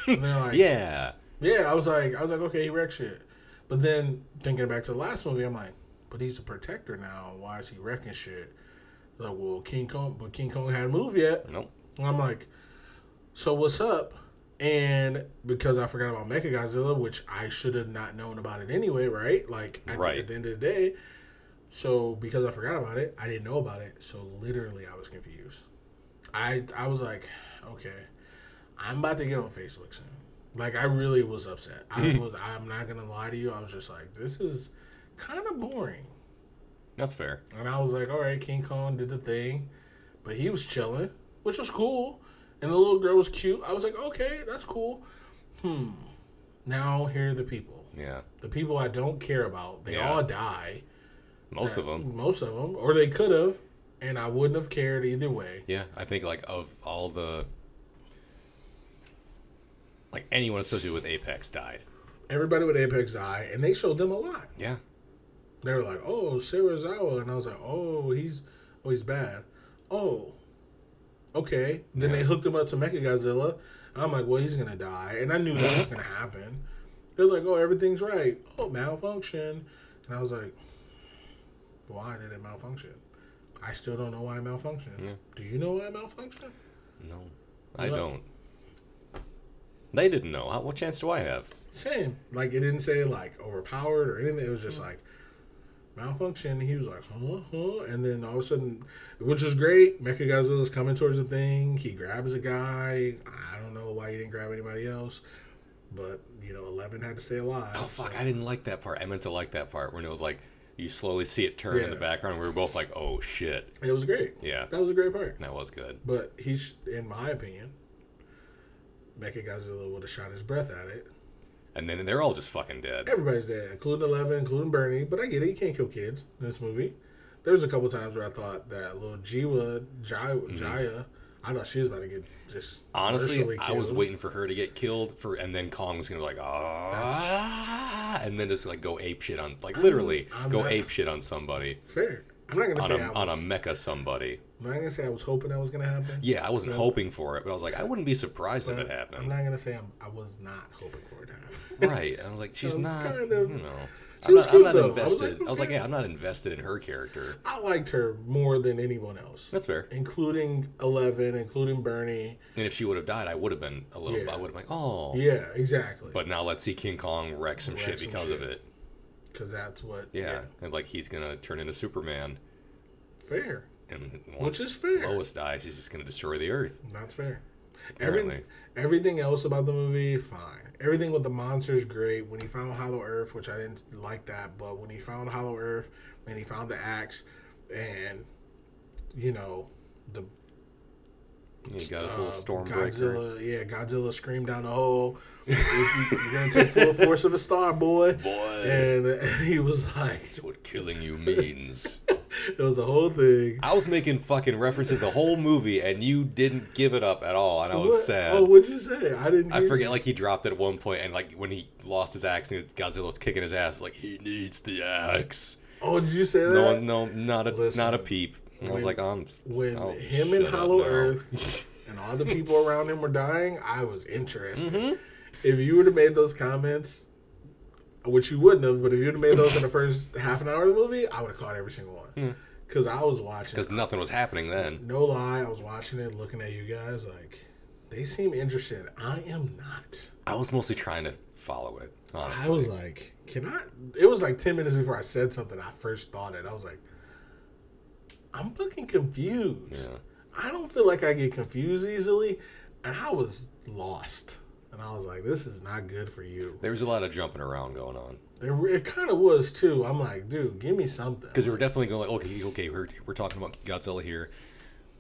Speaker 1: And they're like,
Speaker 2: Yeah.
Speaker 1: yeah, I was like, I was like, okay, he wrecked shit. But then thinking back to the last movie, I'm like, but he's a protector now. Why is he wrecking shit? Like, well, King Kong, but King Kong hadn't moved yet.
Speaker 2: Nope.
Speaker 1: And I'm like, so what's up? And because I forgot about Mechagodzilla, which I should have not known about it anyway, right? Like at,
Speaker 2: Right.
Speaker 1: The, at the end of the day. So because I forgot about it, I didn't know about it. So literally, I was confused. I I was like, okay, I'm about to get on Facebook soon. Like I really was upset. I was. I'm not gonna lie to you. I was just like, this is kind of boring.
Speaker 2: That's fair.
Speaker 1: And I was like, all right, King Kong did the thing, but he was chilling, which was cool. And the little girl was cute. I was like, okay, that's cool. Hmm. Now here are the people.
Speaker 2: Yeah.
Speaker 1: The people I don't care about. They
Speaker 2: Yeah.
Speaker 1: all die.
Speaker 2: Most of them.
Speaker 1: Most of them, or they could have, and I wouldn't have cared either way.
Speaker 2: Yeah, I think like of all the like anyone associated with Apex died.
Speaker 1: Everybody with Apex died, and they showed them a lot.
Speaker 2: Yeah.
Speaker 1: They were like, "Oh, Serizawa," and I was like, "Oh, he's, oh, he's bad. Oh, Okay. Then they hooked him up to Mechagodzilla. I'm like, well, he's gonna die, and I knew that was gonna happen. They're like, oh, everything's right. Oh, malfunction, and I was like, why did it malfunction? I still don't know why it malfunctioned.
Speaker 2: Yeah.
Speaker 1: Do you know why it malfunctioned?
Speaker 2: No, I don't. They didn't know. How, what chance do I have?
Speaker 1: Same. Like it didn't say like overpowered or anything. It was just like malfunction. He was like, huh, huh, and then all of a sudden, which was great. Mechagodzilla's coming towards the thing. He grabs a guy. I don't know why he didn't grab anybody else, but you know, Eleven had to stay alive.
Speaker 2: Oh fuck!
Speaker 1: so-
Speaker 2: I didn't like that part. I meant to like that part when it was like you slowly see it turn in the background. We were both like, "Oh shit!"
Speaker 1: It was great.
Speaker 2: Yeah,
Speaker 1: That was a great part.
Speaker 2: that was good.
Speaker 1: But he's, in my opinion, Mechagodzilla would have shot his breath at it.
Speaker 2: And then they're all just fucking dead.
Speaker 1: Everybody's dead, including Eleven, including Bernie. But I get it. You can't kill kids in this movie. There was a couple times where I thought that little Jiwa, mm-hmm. Jaya, Jaya I thought she was about to get just.
Speaker 2: Honestly, I was waiting for her to get killed for, and then Kong was gonna be like, ah, and then just like go ape shit on, like literally
Speaker 1: I'm
Speaker 2: go
Speaker 1: not-
Speaker 2: ape shit on somebody,
Speaker 1: Fair. I'm not gonna
Speaker 2: on
Speaker 1: say
Speaker 2: a
Speaker 1: I
Speaker 2: on a
Speaker 1: was.
Speaker 2: mecha somebody.
Speaker 1: I'm not gonna say I was hoping that was gonna happen.
Speaker 2: Yeah, I wasn't hoping for it, but I was like, I wouldn't be surprised if it happened.
Speaker 1: I'm not gonna say I'm, I was not hoping for it to happen.
Speaker 2: Right? I was like, she's
Speaker 1: was
Speaker 2: not.
Speaker 1: kind of-
Speaker 2: you know, I'm
Speaker 1: was
Speaker 2: not, I'm not
Speaker 1: though. I was
Speaker 2: invested.
Speaker 1: like,
Speaker 2: I was like, yeah, I'm not invested in her character.
Speaker 1: I liked her more than anyone else,
Speaker 2: That's fair.
Speaker 1: including Eleven, including Bernie.
Speaker 2: And if she would have died, I would have been a little.
Speaker 1: Yeah.
Speaker 2: I would have been like, oh.
Speaker 1: Yeah, exactly.
Speaker 2: But now let's see King Kong wreck some
Speaker 1: Wreck
Speaker 2: shit
Speaker 1: some
Speaker 2: because of it.
Speaker 1: because that's what.
Speaker 2: Yeah. and like he's gonna turn into Superman,
Speaker 1: fair.
Speaker 2: and once
Speaker 1: is fair.
Speaker 2: Lois dies, he's just gonna destroy the Earth.
Speaker 1: That's fair. Every, everything else about the movie, fine. Everything with the monsters, great. When he found Hollow Earth, which I didn't like that, but when he found Hollow Earth, when he found the axe, and you know the
Speaker 2: He got his
Speaker 1: uh,
Speaker 2: little Stormbreaker.
Speaker 1: Godzilla, yeah, Godzilla screamed down the hole. If you- You're gonna take full force of a star, boy.
Speaker 2: Boy,
Speaker 1: And he was like,
Speaker 2: that's what killing you means.
Speaker 1: It was the whole thing.
Speaker 2: I was making fucking references the whole movie, and you didn't give it up at all, and I was
Speaker 1: What?
Speaker 2: sad.
Speaker 1: Oh, what'd you say? I didn't.
Speaker 2: I forget,
Speaker 1: you.
Speaker 2: like he dropped it at one point, and like when he lost his axe, and Godzilla was kicking his ass, like he needs the axe.
Speaker 1: Oh, did you say that?
Speaker 2: No, no, not a
Speaker 1: Listen,
Speaker 2: not a peep. I was like, I'm
Speaker 1: when
Speaker 2: oh,
Speaker 1: him and Hollow. Earth and all the people around him were dying, I was interested.
Speaker 2: Mm-hmm.
Speaker 1: If you would have made those comments, which you wouldn't have, but if you'd have made those in the first half an hour of the movie, I would have caught every single Mm. Because I was watching.
Speaker 2: because nothing was happening then.
Speaker 1: No lie, I was watching it, looking at you guys like they seem interested. I am not.
Speaker 2: I was mostly trying to follow it, honestly.
Speaker 1: I was like, can I? It was like ten minutes before I said something. I first thought it. I was like, I'm fucking confused.
Speaker 2: yeah.
Speaker 1: I don't feel like I get confused easily, and I was lost. And I was like, this is not good for you.
Speaker 2: There was a lot of jumping around going on
Speaker 1: There, it kind of was too. I'm like, dude, give me something.
Speaker 2: because we were definitely going. Like, okay, okay, we're we're talking about Godzilla here,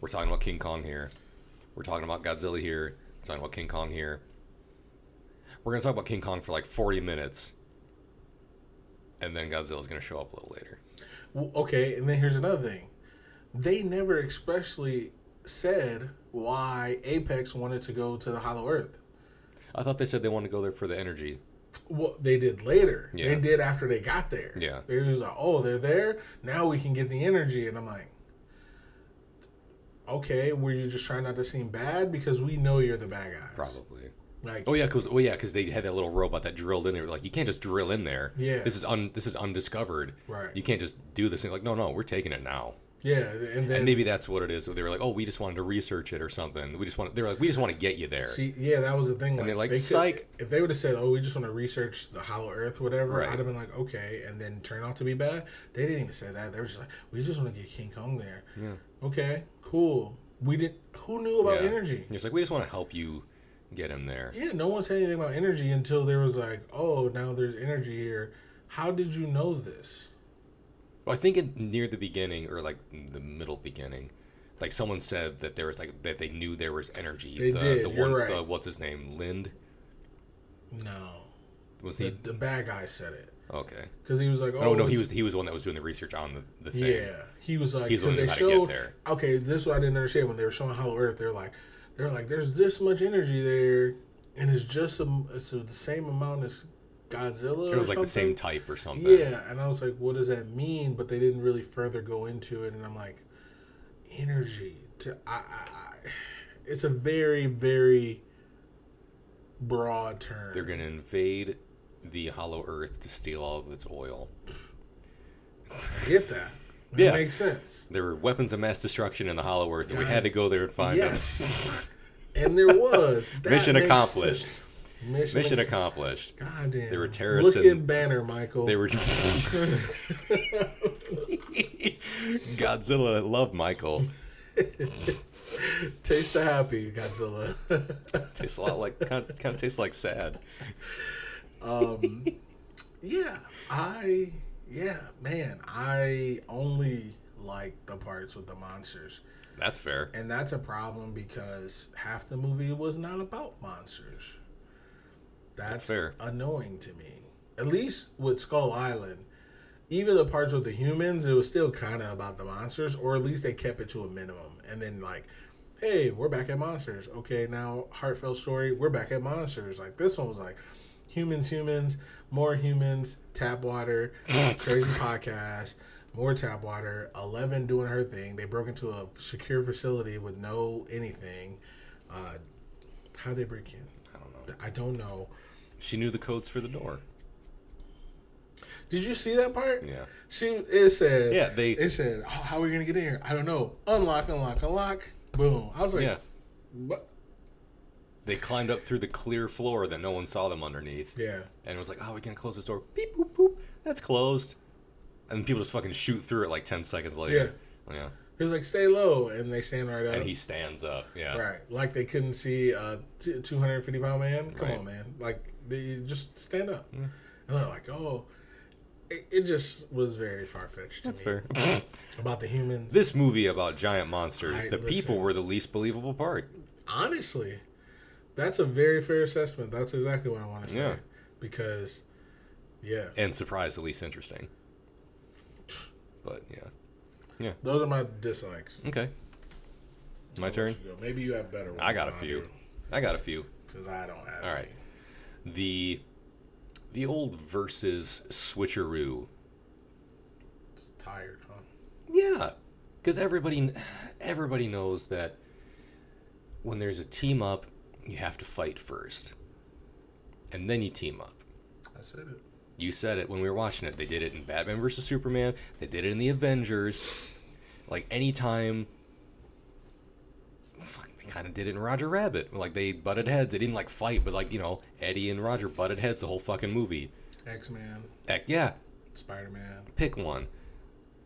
Speaker 2: we're talking about King Kong here, we're talking about Godzilla here, we're talking about King Kong here. We're gonna talk about King Kong for like 40 minutes, and then Godzilla's gonna show up a little later.
Speaker 1: Well, okay, and then here's another thing. They never expressly said why Apex wanted to go to the Hollow Earth.
Speaker 2: I thought they said they wanted to go there for the energy.
Speaker 1: Well, they did later.
Speaker 2: Yeah.
Speaker 1: They did after they got there.
Speaker 2: Yeah.
Speaker 1: They was like, oh, they're there. Now we can get the energy. And I'm like, okay, were you just trying not to seem bad? Because we know you're the bad guys.
Speaker 2: Probably.
Speaker 1: Like,
Speaker 2: Oh yeah, because oh yeah, because they had that little robot that drilled in there. Like you can't just drill in there.
Speaker 1: Yeah.
Speaker 2: This is un this is undiscovered.
Speaker 1: Right.
Speaker 2: You can't just do this. thing. Like no no, we're taking it now.
Speaker 1: Yeah. And then
Speaker 2: And maybe that's what it is. They were like, oh, we just wanted to research it or something. We just want. They were like, we just want to get you there.
Speaker 1: See, yeah, that was the thing.
Speaker 2: they're like,
Speaker 1: they
Speaker 2: "Psych."
Speaker 1: if they would have said, "Oh, we just want to research the Hollow Earth, whatever,"
Speaker 2: Right.
Speaker 1: I'd have been like, "Okay," and then turn out to be bad. They didn't even say that. They were just like, "We just want to get King Kong there."
Speaker 2: Yeah.
Speaker 1: Okay, cool. We did. Who knew about
Speaker 2: Yeah.
Speaker 1: energy?
Speaker 2: It's like we just want to help you get him there.
Speaker 1: Yeah, no one said anything about energy until there was like, "Oh, now there's energy here." How did you know this?
Speaker 2: Well, I think in, near the beginning or like the middle beginning, like someone said that there was like that they knew there was energy.
Speaker 1: They
Speaker 2: the,
Speaker 1: did,
Speaker 2: The
Speaker 1: you're
Speaker 2: one,
Speaker 1: right.
Speaker 2: the, what's his name? Lind
Speaker 1: No,
Speaker 2: was
Speaker 1: the,
Speaker 2: he?
Speaker 1: the bad guy said it
Speaker 2: Okay.
Speaker 1: because he was like, "Oh,
Speaker 2: Oh no, he was he was the one that was doing the research on the, the thing.
Speaker 1: Yeah, he was like
Speaker 2: He's the
Speaker 1: because they
Speaker 2: knew how to get
Speaker 1: showed.
Speaker 2: there.
Speaker 1: Okay, this is what I didn't understand when they were showing Hollow Earth. They're like, they're like, there's this much energy there, and it's just a, it's the same amount as Godzilla.
Speaker 2: It was like the same type or something.
Speaker 1: Yeah, and I was like, what does that mean? But they didn't really further go into it, and I'm like, energy to I. I, it's a very very broad term.
Speaker 2: They're gonna invade the Hollow Earth to steal all of its oil.
Speaker 1: I get that. That
Speaker 2: Yeah.
Speaker 1: makes sense.
Speaker 2: There were weapons of mass destruction in the Hollow Earth, and we had to go there and find them.
Speaker 1: Yes. and there was. That
Speaker 2: Mission accomplished.
Speaker 1: sense. Mission,
Speaker 2: Mission
Speaker 1: ac-
Speaker 2: accomplished.
Speaker 1: God damn.
Speaker 2: They were terrorists
Speaker 1: Look at Banner, Michael.
Speaker 2: They were. Godzilla loved Michael.
Speaker 1: Taste the happy, Godzilla.
Speaker 2: Tastes a lot like kind of, kind of tastes like sad.
Speaker 1: um, yeah, I yeah, man, I only like the parts with the monsters,
Speaker 2: That's fair.
Speaker 1: and that's a problem because half the movie was not about monsters. That's,
Speaker 2: fair.
Speaker 1: annoying to me. At least with Skull Island, even the parts with the humans, it was still kind of about the monsters, or at least they kept it to a minimum. And then like, hey, we're back at monsters. Okay, now heartfelt story, we're back at monsters. Like this one was like, humans, humans, more humans, tap water, crazy podcast, more tap water. Eleven doing her thing. They broke into a secure facility with no anything. Uh, how they break in?
Speaker 2: I don't know.
Speaker 1: I don't know.
Speaker 2: She knew the codes for the door.
Speaker 1: Did you see that part?
Speaker 2: Yeah.
Speaker 1: She it said
Speaker 2: Yeah, they-
Speaker 1: it said oh, how are we gonna get in here? I don't know. Unlock, unlock, unlock. Boom. I was like,
Speaker 2: Yeah.
Speaker 1: what?
Speaker 2: They climbed up through the clear floor that no one saw them underneath.
Speaker 1: Yeah.
Speaker 2: And it was like, oh, we can close this door. Beep, boop, boop. That's closed. And people just fucking shoot through it like 10 seconds later. Yeah.
Speaker 1: He was like, stay low, and they stand right up.
Speaker 2: And he stands up. Yeah.
Speaker 1: right, like they couldn't see a two hundred fifty pound man. Come
Speaker 2: Right.
Speaker 1: on, man. Like they just stand up,
Speaker 2: Yeah.
Speaker 1: and they're like, oh. It, it just was very far fetched
Speaker 2: That's
Speaker 1: me
Speaker 2: fair.
Speaker 1: about the humans.
Speaker 2: this movie about giant monsters,
Speaker 1: I-
Speaker 2: the people were the least believable part.
Speaker 1: honestly, that's a very fair assessment. That's exactly what I want to say.
Speaker 2: Yeah.
Speaker 1: Because, yeah,
Speaker 2: And surprise, the least interesting. But yeah. Yeah.
Speaker 1: Those are my dislikes.
Speaker 2: Okay. My turn?
Speaker 1: Maybe you have better ones.
Speaker 2: I got a few. I got a few.
Speaker 1: Because I don't have
Speaker 2: All right. The the old versus switcheroo.
Speaker 1: It's tired, huh?
Speaker 2: Yeah, because everybody everybody knows that when there's a team up, you have to fight first, and then you team up.
Speaker 1: I said it.
Speaker 2: You said it when we were watching it. They did it in Batman versus Superman. They did it in the Avengers. Like anytime. Kind of did it in Roger Rabbit. Like they butted heads. They didn't like fight, but like you know Eddie and Roger butted heads the whole fucking movie.
Speaker 1: X Man,
Speaker 2: Heck yeah,
Speaker 1: Spider Man.
Speaker 2: pick one.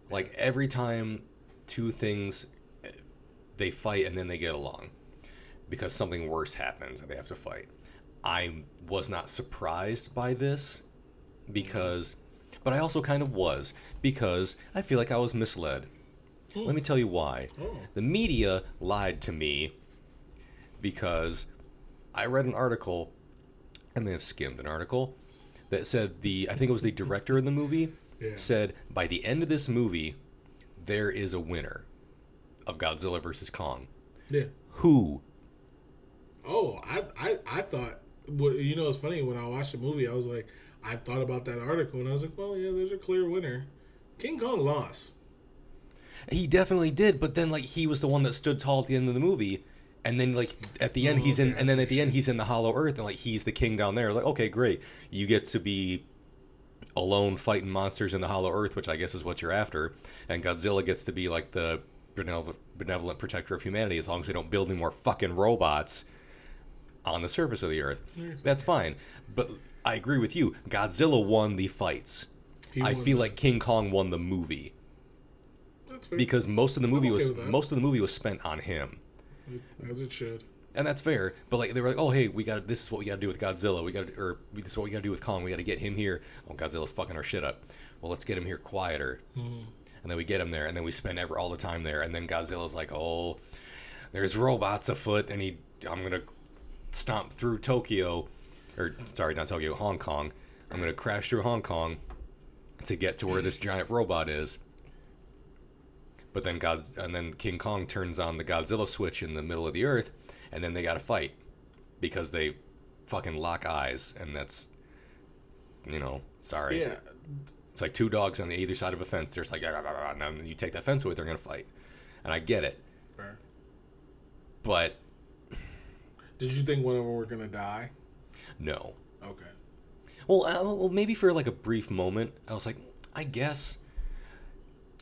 Speaker 2: Like every time two things eh, they fight and then they get along because something worse happens and they have to fight. I was not surprised by this because but I also kind of was because I feel like I was misled. Let me tell you why.
Speaker 1: Oh.
Speaker 2: The media lied to me because I read an article, I may have skimmed an article that said the I think it was the director of the movie
Speaker 1: Yeah.
Speaker 2: said by the end of this movie there is a winner of Godzilla versus Kong.
Speaker 1: Yeah.
Speaker 2: Who?
Speaker 1: Oh, I, I, I thought. Well, you know, it's funny when I watched the movie. I was like, I thought about that article, and I was like, well, yeah, there's a clear winner. King Kong lost.
Speaker 2: He definitely did, but then like he was the one that stood tall at the end of the movie. And then like at the end
Speaker 1: Oh,
Speaker 2: he's in and then at the end he's in the hollow earth and like he's the king down there. Like, okay, great. You get to be alone fighting monsters in the hollow earth, which I guess is what you're after. And Godzilla gets to be like the benevolent, benevolent protector of humanity as long as they don't build any more fucking robots on the surface of the earth. That's fine. But I agree with you. Godzilla won the fights.
Speaker 1: He
Speaker 2: I feel
Speaker 1: the-
Speaker 2: like King Kong won the movie because most of the movie
Speaker 1: okay
Speaker 2: was most of the movie was spent on him.
Speaker 1: As it should.
Speaker 2: And that's fair, but like they were like, "Oh, hey, we got this is what we got to do with Godzilla. We got to, or this is what we got to do with Kong. We got to get him here. Oh, Godzilla's fucking our shit up. Well, let's get him here quieter."
Speaker 1: Mm-hmm.
Speaker 2: And then we get him there, and then we spend ever all the time there, and then Godzilla's like, "Oh, there's robots afoot, and he, I'm gonna stomp through Tokyo, or sorry, not Tokyo, Hong Kong. I'm gonna crash through Hong Kong to get to where this giant robot is." But then God's and then King Kong turns on the Godzilla switch in the middle of the earth, and then they got to fight because they fucking lock eyes, and that's you know sorry.
Speaker 1: Yeah,
Speaker 2: It's like two dogs on either side of a fence. There's like, and then you take that fence away, they're gonna fight, and I get it.
Speaker 1: fair.
Speaker 2: But
Speaker 1: Did you think one of them were gonna die?
Speaker 2: No.
Speaker 1: Okay.
Speaker 2: Well, uh, well, maybe for like a brief moment, I was like, I guess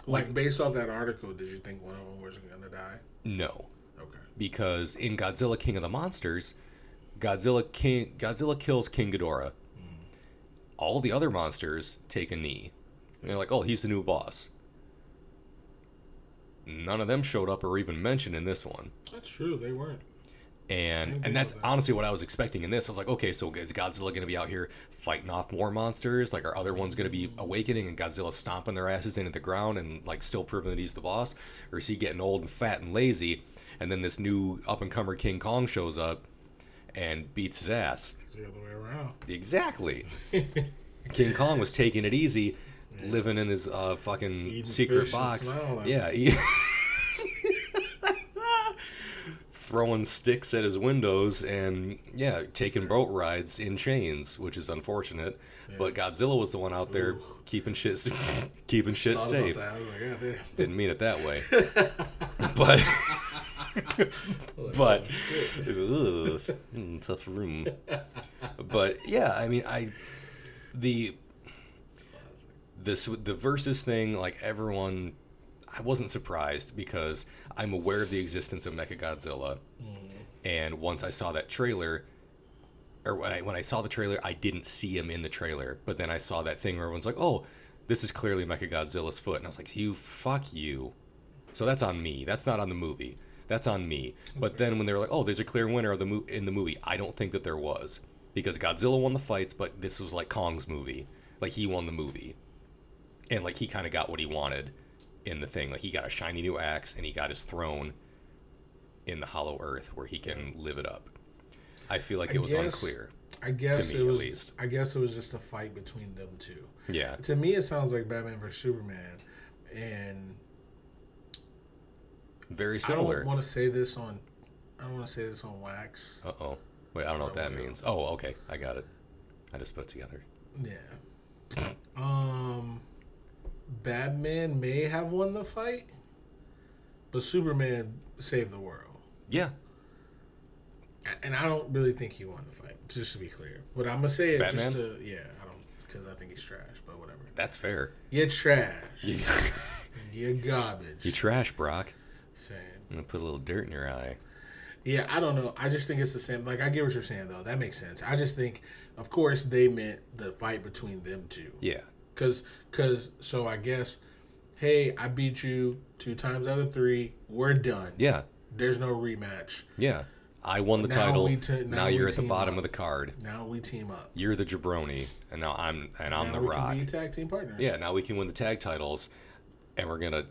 Speaker 1: Like based off that article, did you think one of them was gonna die?
Speaker 2: no,
Speaker 1: Okay.
Speaker 2: because in Godzilla King of the Monsters, Godzilla King Godzilla kills King Ghidorah. Hmm. All the other monsters take a knee. And they're like, "Oh, he's the new boss." None of them showed up or even mentioned in this one.
Speaker 1: That's true. They weren't.
Speaker 2: And and that's
Speaker 1: that.
Speaker 2: honestly what I was expecting in this. I was like, okay, so is Godzilla going to be out here fighting off more monsters? Like, are other ones going to be awakening and Godzilla stomping their asses into the ground and like still proving that he's the boss? Or is he getting old and fat and lazy? And then this new up and comer King Kong shows up and beats his ass.
Speaker 1: It's the other way around.
Speaker 2: Exactly. King Kong was taking it easy, living in his uh, fucking
Speaker 1: Eating
Speaker 2: secret box. Yeah. he- Throwing sticks at his windows and yeah, taking boat rides in chains, which is unfortunate. But Godzilla was the one out there
Speaker 1: Ooh.
Speaker 2: keeping shit keeping shit safe.
Speaker 1: About that. I was like.
Speaker 2: Didn't mean it that way. but but ugh, mm, tough room. But yeah, I mean, I the this the versus thing, like everyone, I wasn't surprised because I'm aware of the existence of Mechagodzilla, mm. and once I saw that trailer. Or when I when I saw the trailer, I didn't see him in the trailer, but then I saw that thing where everyone's like, "Oh, this is clearly Mechagodzilla's foot," and I was like, "You fuck you." So that's on me. That's not on the movie. That's on me. But then when they were like, "Oh, there's a clear winner of the mo- in the movie," I don't think that there was because Godzilla won the fights, but this was like Kong's movie. Like he won the movie, and like he kind of got what he wanted in the thing. Like he got a shiny new axe and he got his throne in the Hollow Earth where he can live it up. I feel like
Speaker 1: I
Speaker 2: it was
Speaker 1: guess-
Speaker 2: unclear.
Speaker 1: I guess
Speaker 2: me,
Speaker 1: it
Speaker 2: at
Speaker 1: was.
Speaker 2: least.
Speaker 1: I guess it was just a fight between them two.
Speaker 2: Yeah,
Speaker 1: To me, it sounds like Batman vs Superman, and
Speaker 2: very
Speaker 1: I
Speaker 2: similar.
Speaker 1: don't want to say this on. I don't want to say this on wax.
Speaker 2: Uh oh. Wait, I don't know what that
Speaker 1: Oh,
Speaker 2: means. Oh, okay, I got it. I just put it together.
Speaker 1: Yeah. Um, Batman may have won the fight, but Superman saved the world.
Speaker 2: Yeah,
Speaker 1: And I don't really think he won the fight, just to be clear. But I'm gonna say it just
Speaker 2: Batman?
Speaker 1: to yeah, I don't because I think he's trash. But whatever.
Speaker 2: that's fair.
Speaker 1: You're trash.
Speaker 2: You,
Speaker 1: You're garbage.
Speaker 2: you trash, Brock.
Speaker 1: Same.
Speaker 2: I'm gonna put a little dirt in your eye.
Speaker 1: Yeah, I don't know. I just think it's the same. Like I get what you're saying though. That makes sense. I just think, of course, they meant the fight between them two.
Speaker 2: Yeah,
Speaker 1: Cause, cause, so I guess, hey, I beat you two times out of three. We're done.
Speaker 2: yeah,
Speaker 1: There's no rematch.
Speaker 2: yeah. I won the
Speaker 1: Now
Speaker 2: title.
Speaker 1: we t-
Speaker 2: now
Speaker 1: now
Speaker 2: you're at the bottom
Speaker 1: up.
Speaker 2: of the card.
Speaker 1: Now we team up.
Speaker 2: You're the jabroni, and now I'm and I'm
Speaker 1: now
Speaker 2: the
Speaker 1: we
Speaker 2: rock.
Speaker 1: can be tag team partners.
Speaker 2: Yeah, now we can win the tag titles, and we're gonna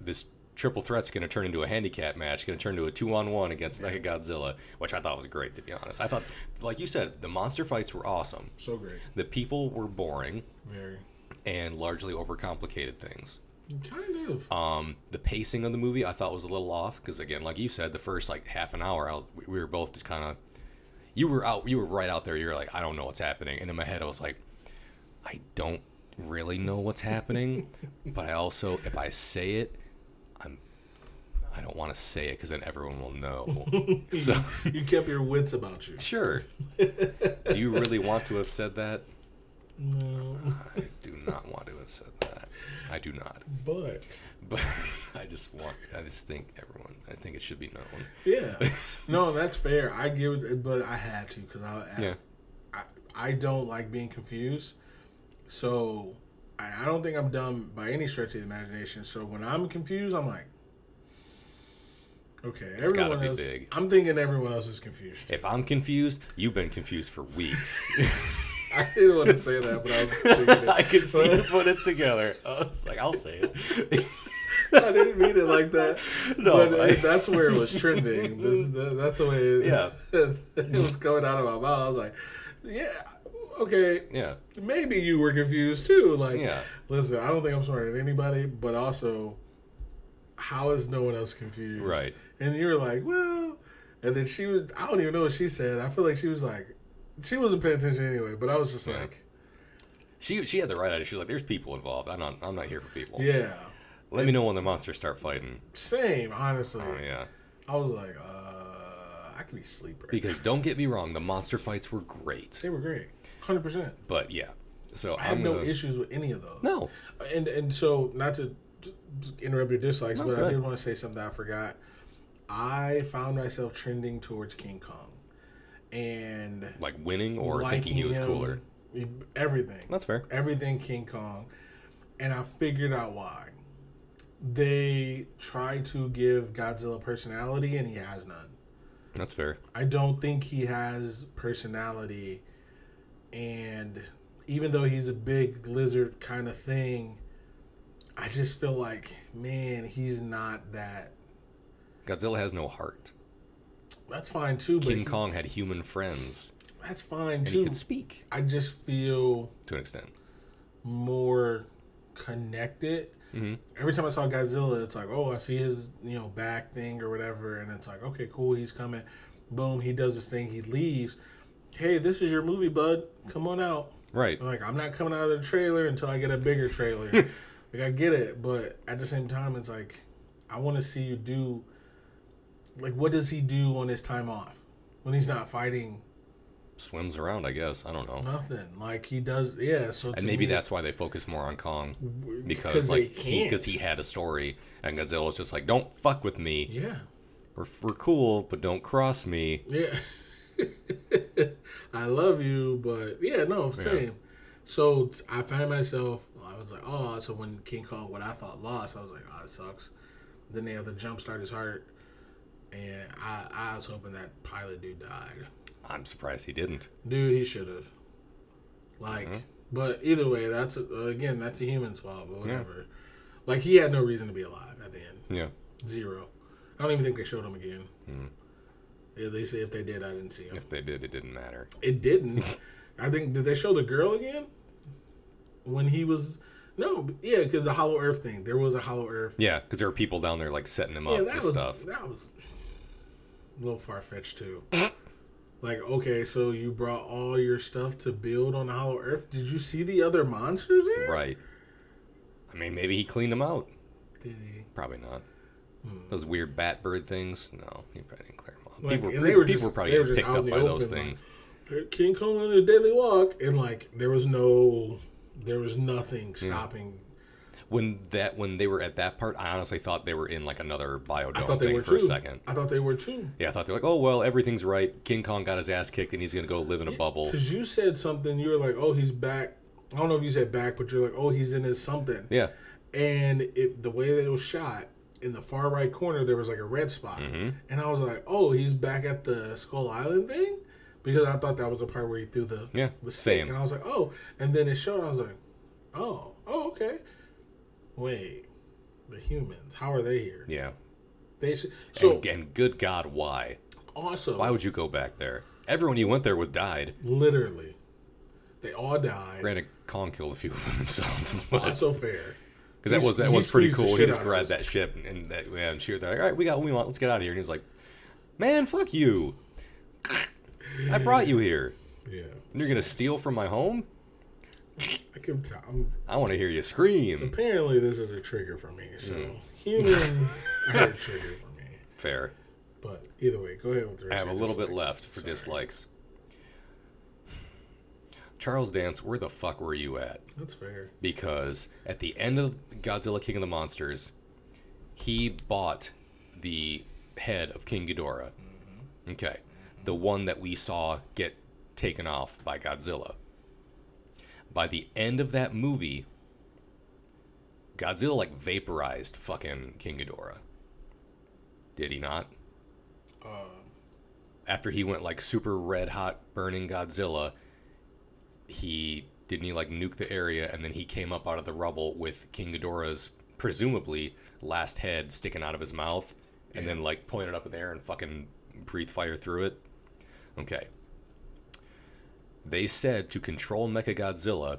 Speaker 2: this triple threat's gonna turn into a handicap match. Gonna turn into a two on one against Mechagodzilla, which I thought was great to be honest. I thought, like you said, the monster fights were awesome.
Speaker 1: So great.
Speaker 2: The people were boring
Speaker 1: Very.
Speaker 2: and largely overcomplicated things.
Speaker 1: Kind of.
Speaker 2: Um, the pacing of the movie I thought was a little off because again, like you said, the first like half an hour, I was we- we were both just kind of you were out, you were right out there. You were like, I don't know what's happening, and in my head, I was like, I don't really know what's happening, but I also, if I say it, I don't want to say it because then everyone will know. so
Speaker 1: you kept your wits about you.
Speaker 2: sure, do you really want to have said that?
Speaker 1: No.
Speaker 2: I do not want to have said that. I do not.
Speaker 1: But
Speaker 2: But I just want, I just think everyone, I think it should be known.
Speaker 1: yeah, no, that's fair. I give it, but I had to because I, I
Speaker 2: Yeah.
Speaker 1: I, I don't like being confused. So I, I don't think I'm dumb by any stretch of the imagination. So when I'm confused, I'm like, okay,
Speaker 2: gotta
Speaker 1: everyone
Speaker 2: be
Speaker 1: else.
Speaker 2: big.
Speaker 1: I'm thinking everyone else is confused.
Speaker 2: If I'm confused, you've been confused for weeks.
Speaker 1: I didn't want to say that, but I was thinking it.
Speaker 2: I could see you put it together. I was like, I'll say it.
Speaker 1: I didn't mean it like that.
Speaker 2: No,
Speaker 1: but uh,
Speaker 2: I-
Speaker 1: that's where it was trending. This, that, that's the way it,
Speaker 2: Yeah.
Speaker 1: it was coming out of my mouth. I was like, yeah, okay,
Speaker 2: Yeah,
Speaker 1: maybe you were confused too. Like,
Speaker 2: Yeah.
Speaker 1: listen, I don't think I'm smarter than anybody, but also, how is no one else confused?
Speaker 2: Right.
Speaker 1: And you were like, well, and then she was, I don't even know what she said. I feel like she was like, she wasn't paying attention anyway, but I was just
Speaker 2: Yeah.
Speaker 1: like,
Speaker 2: she she had the right idea. She was like, "There's people involved. I'm not I'm not here for people.
Speaker 1: yeah,
Speaker 2: Let me know when the monsters start fighting."
Speaker 1: same, honestly.
Speaker 2: Oh yeah,
Speaker 1: I was like, uh, I could be asleep right
Speaker 2: Because don't get me wrong, the monster fights were great.
Speaker 1: They were great, hundred percent.
Speaker 2: But yeah. So
Speaker 1: I have no
Speaker 2: gonna,
Speaker 1: issues with any of those.
Speaker 2: No.
Speaker 1: and and so not to interrupt your dislikes,
Speaker 2: No,
Speaker 1: but I did want to say something I forgot. I found myself trending towards King Kong, and
Speaker 2: Like winning or thinking he was
Speaker 1: him,
Speaker 2: cooler.
Speaker 1: Everything,
Speaker 2: That's fair.
Speaker 1: everything King Kong, and I figured out why. They try to give Godzilla personality, and he has none.
Speaker 2: That's fair.
Speaker 1: I don't think he has personality. And even though he's a big lizard kind of thing, I just feel like, man, he's not that.
Speaker 2: Godzilla has no heart.
Speaker 1: That's fine too, but
Speaker 2: King
Speaker 1: he-
Speaker 2: Kong had human friends
Speaker 1: that's fine
Speaker 2: and he could speak
Speaker 1: I just feel
Speaker 2: to an extent.
Speaker 1: more connected.
Speaker 2: hmm
Speaker 1: Every time I saw Godzilla, it's like, oh, I see his you know back thing or whatever, and it's like, okay, cool, he's coming. Boom, he does this thing, he leaves. Hey, this is your movie, bud. Come on out.
Speaker 2: Right.
Speaker 1: I'm like, I'm not coming out of the trailer until I get a bigger trailer. like, I get it, but at the same time, it's like, I want to see you do. Like, what does he do on his time off when he's not fighting
Speaker 2: Swims around, I guess. I don't know.
Speaker 1: nothing? Like he does, yeah. So
Speaker 2: And maybe
Speaker 1: me,
Speaker 2: that's why they focus more on Kong because like he because he had a story and Godzilla was just like, don't fuck with me.
Speaker 1: yeah,
Speaker 2: We're we're cool, but don't cross me.
Speaker 1: yeah. I love you, but yeah, no, same. So I find myself. I was like, oh, so when King Kong, what I thought lost, I was like, oh, it sucks. Then they have the jump start his heart, and I, I was hoping that pilot dude died.
Speaker 2: I'm surprised he didn't.
Speaker 1: Dude, he should have. Like,
Speaker 2: Mhm.
Speaker 1: but either way, that's a, again, that's a human's fault, but whatever. Like, he had no reason to be alive at the end.
Speaker 2: Yeah.
Speaker 1: Zero. I don't even think they showed him again.
Speaker 2: Hmm.
Speaker 1: At least if they did, I didn't see him.
Speaker 2: If they did, it didn't matter.
Speaker 1: It didn't. I think did they show the girl again when he was no, yeah, because the Hollow Earth thing. There was a Hollow Earth.
Speaker 2: Yeah, because there were people down there like setting him
Speaker 1: Yeah,
Speaker 2: up
Speaker 1: that was
Speaker 2: stuff.
Speaker 1: that was a little far fetched too. like, okay, so you brought all your stuff to build on the Hollow Earth. Did you see the other monsters it?
Speaker 2: Right. I mean, maybe he cleaned them out.
Speaker 1: Did he?
Speaker 2: Probably not.
Speaker 1: Hmm.
Speaker 2: Those weird bat bird things. No, he probably didn't clear them out.
Speaker 1: Like,
Speaker 2: people
Speaker 1: and
Speaker 2: were,
Speaker 1: they were
Speaker 2: people
Speaker 1: just-
Speaker 2: were probably
Speaker 1: they were just
Speaker 2: picked up by those things.
Speaker 1: King Kong on his daily walk, and like there was no, there was nothing stopping.
Speaker 2: When that when they were at that part, I honestly thought they were in like another biodome thing for
Speaker 1: too.
Speaker 2: a second.
Speaker 1: I thought they were too.
Speaker 2: Yeah, I thought they were like, oh well, everything's right. King Kong got his ass kicked, and he's gonna go live in a bubble.
Speaker 1: Because you said something, you were like, "Oh, he's back." I don't know if you said back, but you're like, "Oh, he's in his something."
Speaker 2: Yeah.
Speaker 1: And it, the way that it was shot in the far right corner, there was like a red spot,
Speaker 2: hmm
Speaker 1: and I was like, "Oh, he's back at the Skull Island thing," because I thought that was the part where he threw the
Speaker 2: Yeah.
Speaker 1: the stick,
Speaker 2: Same.
Speaker 1: and I was like, "Oh," and then it showed, I was like, "Oh, oh, okay." Wait, the humans, how are they here?
Speaker 2: Yeah.
Speaker 1: They so
Speaker 2: and, and good God, why?
Speaker 1: also
Speaker 2: Why would you go back there? Everyone you went there with died.
Speaker 1: literally, they all died.
Speaker 2: Granted, Kong killed a few of them himself,
Speaker 1: Also fair.
Speaker 2: because that was that was pretty cool. He just grabbed that ship and that yeah, and she was like, "All right, we got what we want. Let's get out of here." And he was like, "Man, fuck you! I brought you here.
Speaker 1: Yeah.
Speaker 2: And you're gonna steal from my home?
Speaker 1: I can tell. I'm,
Speaker 2: I want to hear you scream."
Speaker 1: apparently, this is a trigger for me. So
Speaker 2: Mm.
Speaker 1: humans are a trigger for me.
Speaker 2: Fair.
Speaker 1: But either way, go ahead with the
Speaker 2: I have a little bit left for
Speaker 1: Sorry.
Speaker 2: dislikes. Charles Dance, where the fuck were you at?
Speaker 1: That's fair.
Speaker 2: because at the end of Godzilla King of the Monsters, he bought the head of King Ghidorah. Okay. The one that we saw get taken off by Godzilla. By the end of that movie, Godzilla like vaporized fucking King Ghidorah. Did he not?
Speaker 1: Uh,
Speaker 2: After he went like super red hot burning Godzilla, he didn't he like nuke the area and then he came up out of the rubble with King Ghidorah's presumably last head sticking out of his mouth and then like pointed up in the air and fucking breathe fire through it. Okay. They said to control Mechagodzilla,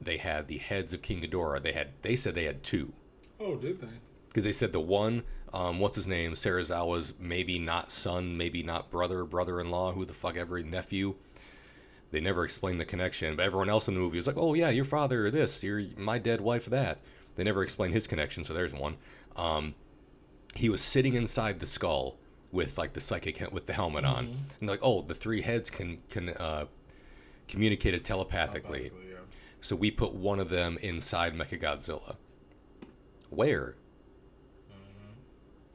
Speaker 2: they had the heads of King Ghidorah. They had they said they had two
Speaker 1: oh, did they?
Speaker 2: because they said the one, um, what's his name, Serizawa's maybe not son, maybe not brother, brother-in-law, who the fuck ever, nephew. They never explained the connection, but everyone else in the movie was like, "Oh yeah, your father this, your my dead wife that." They never explained his connection, so there's one. Um, he was sitting inside the skull with like the psychic he- with the helmet on, and like, oh, the three heads can can uh, communicate telepathically.
Speaker 1: Telepathically, yeah.
Speaker 2: So we put one of them inside Mechagodzilla. Where?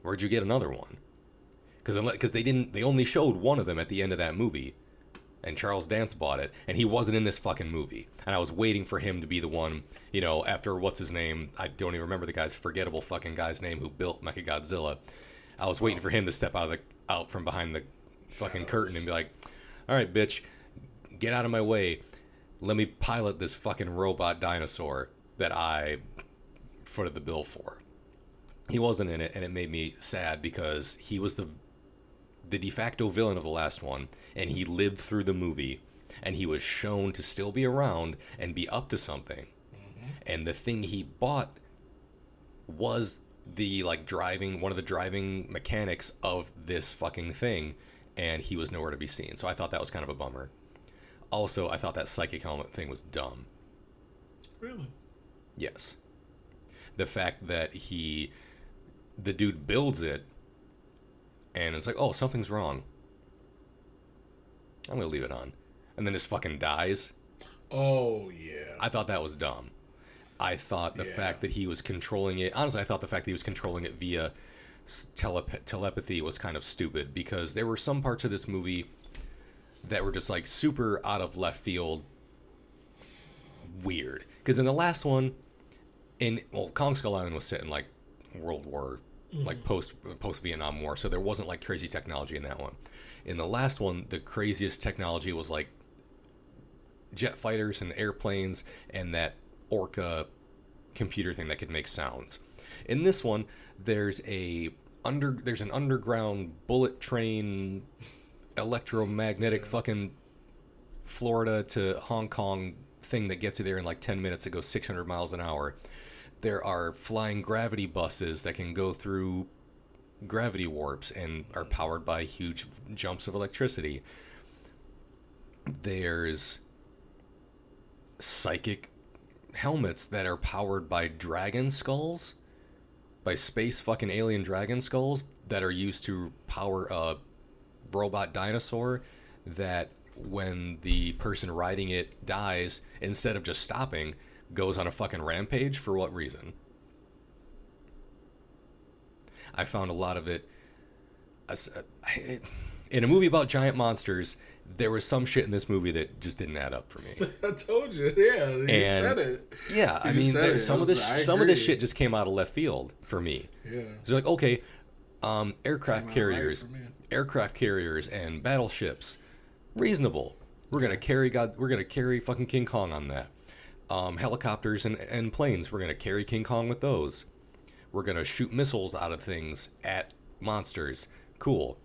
Speaker 2: Where'd you get another one? Because because they didn't, they only showed one of them at the end of that movie, and Charles Dance bought it, and he wasn't in this fucking movie. And I was waiting for him to be the one, you know, after what's his name? I don't even remember the guy's forgettable fucking guy's name who built Mechagodzilla. I was waiting for him to step out of the out from behind the fucking curtain and be like, "All right, bitch, get out of my way. Let me pilot this fucking robot dinosaur that I footed the bill for." He wasn't in it, and it made me sad because he was the the de facto villain of the last one, and he lived through the movie, and he was shown to still be around and be up to something. Mm-hmm. And the thing he bought was the like driving one of the driving mechanics of this fucking thing, and he was nowhere to be seen. So I thought that was kind of a bummer. Also, I thought that psychic helmet thing was dumb.
Speaker 1: Really?
Speaker 2: Yes. The fact that he, the dude builds it, and it's like, oh, something's wrong. I'm gonna leave it on, and then just fucking dies.
Speaker 1: Oh yeah.
Speaker 2: I thought that was dumb. I thought the
Speaker 1: Yeah.
Speaker 2: fact that he was controlling it. Honestly, I thought the fact that he was controlling it via telep- telepathy was kind of stupid because there were some parts of this movie that were just like super out of left field, weird. Because in the last one, in well, Kong Skull Island was set in like World War, like mm-hmm. post post Vietnam War, so there wasn't like crazy technology in that one. In the last one, the craziest technology was like jet fighters and airplanes and that orca computer thing that could make sounds. In this one, there's a under there's an underground bullet train electromagnetic fucking Florida to Hong Kong thing that gets you there in like 10 minutes that goes 600 miles an hour. There are flying gravity buses that can go through gravity warps and are mm. powered by huge jumps of electricity. There's psychic helmets that are powered by dragon skulls, by space fucking alien dragon skulls that are used to power a robot dinosaur that when the person riding it dies, instead of just stopping, goes on a fucking rampage for what reason? I found a lot of it. uh, In a movie about giant monsters, there was some shit in this movie that just didn't add up for me.
Speaker 1: I told you. Yeah, you
Speaker 2: And-
Speaker 1: said it.
Speaker 2: Yeah, I
Speaker 1: You
Speaker 2: mean, there- some of this some of this shit just came out of left field for me.
Speaker 1: Yeah.
Speaker 2: So like, okay, um, aircraft
Speaker 1: Came out right
Speaker 2: carriers, aircraft carriers, and battleships, reasonable. We're gonna carry God. We're gonna carry fucking King Kong on that. Um, helicopters and, and planes. We're gonna carry King Kong with those. We're gonna shoot missiles out of things at monsters. Cool.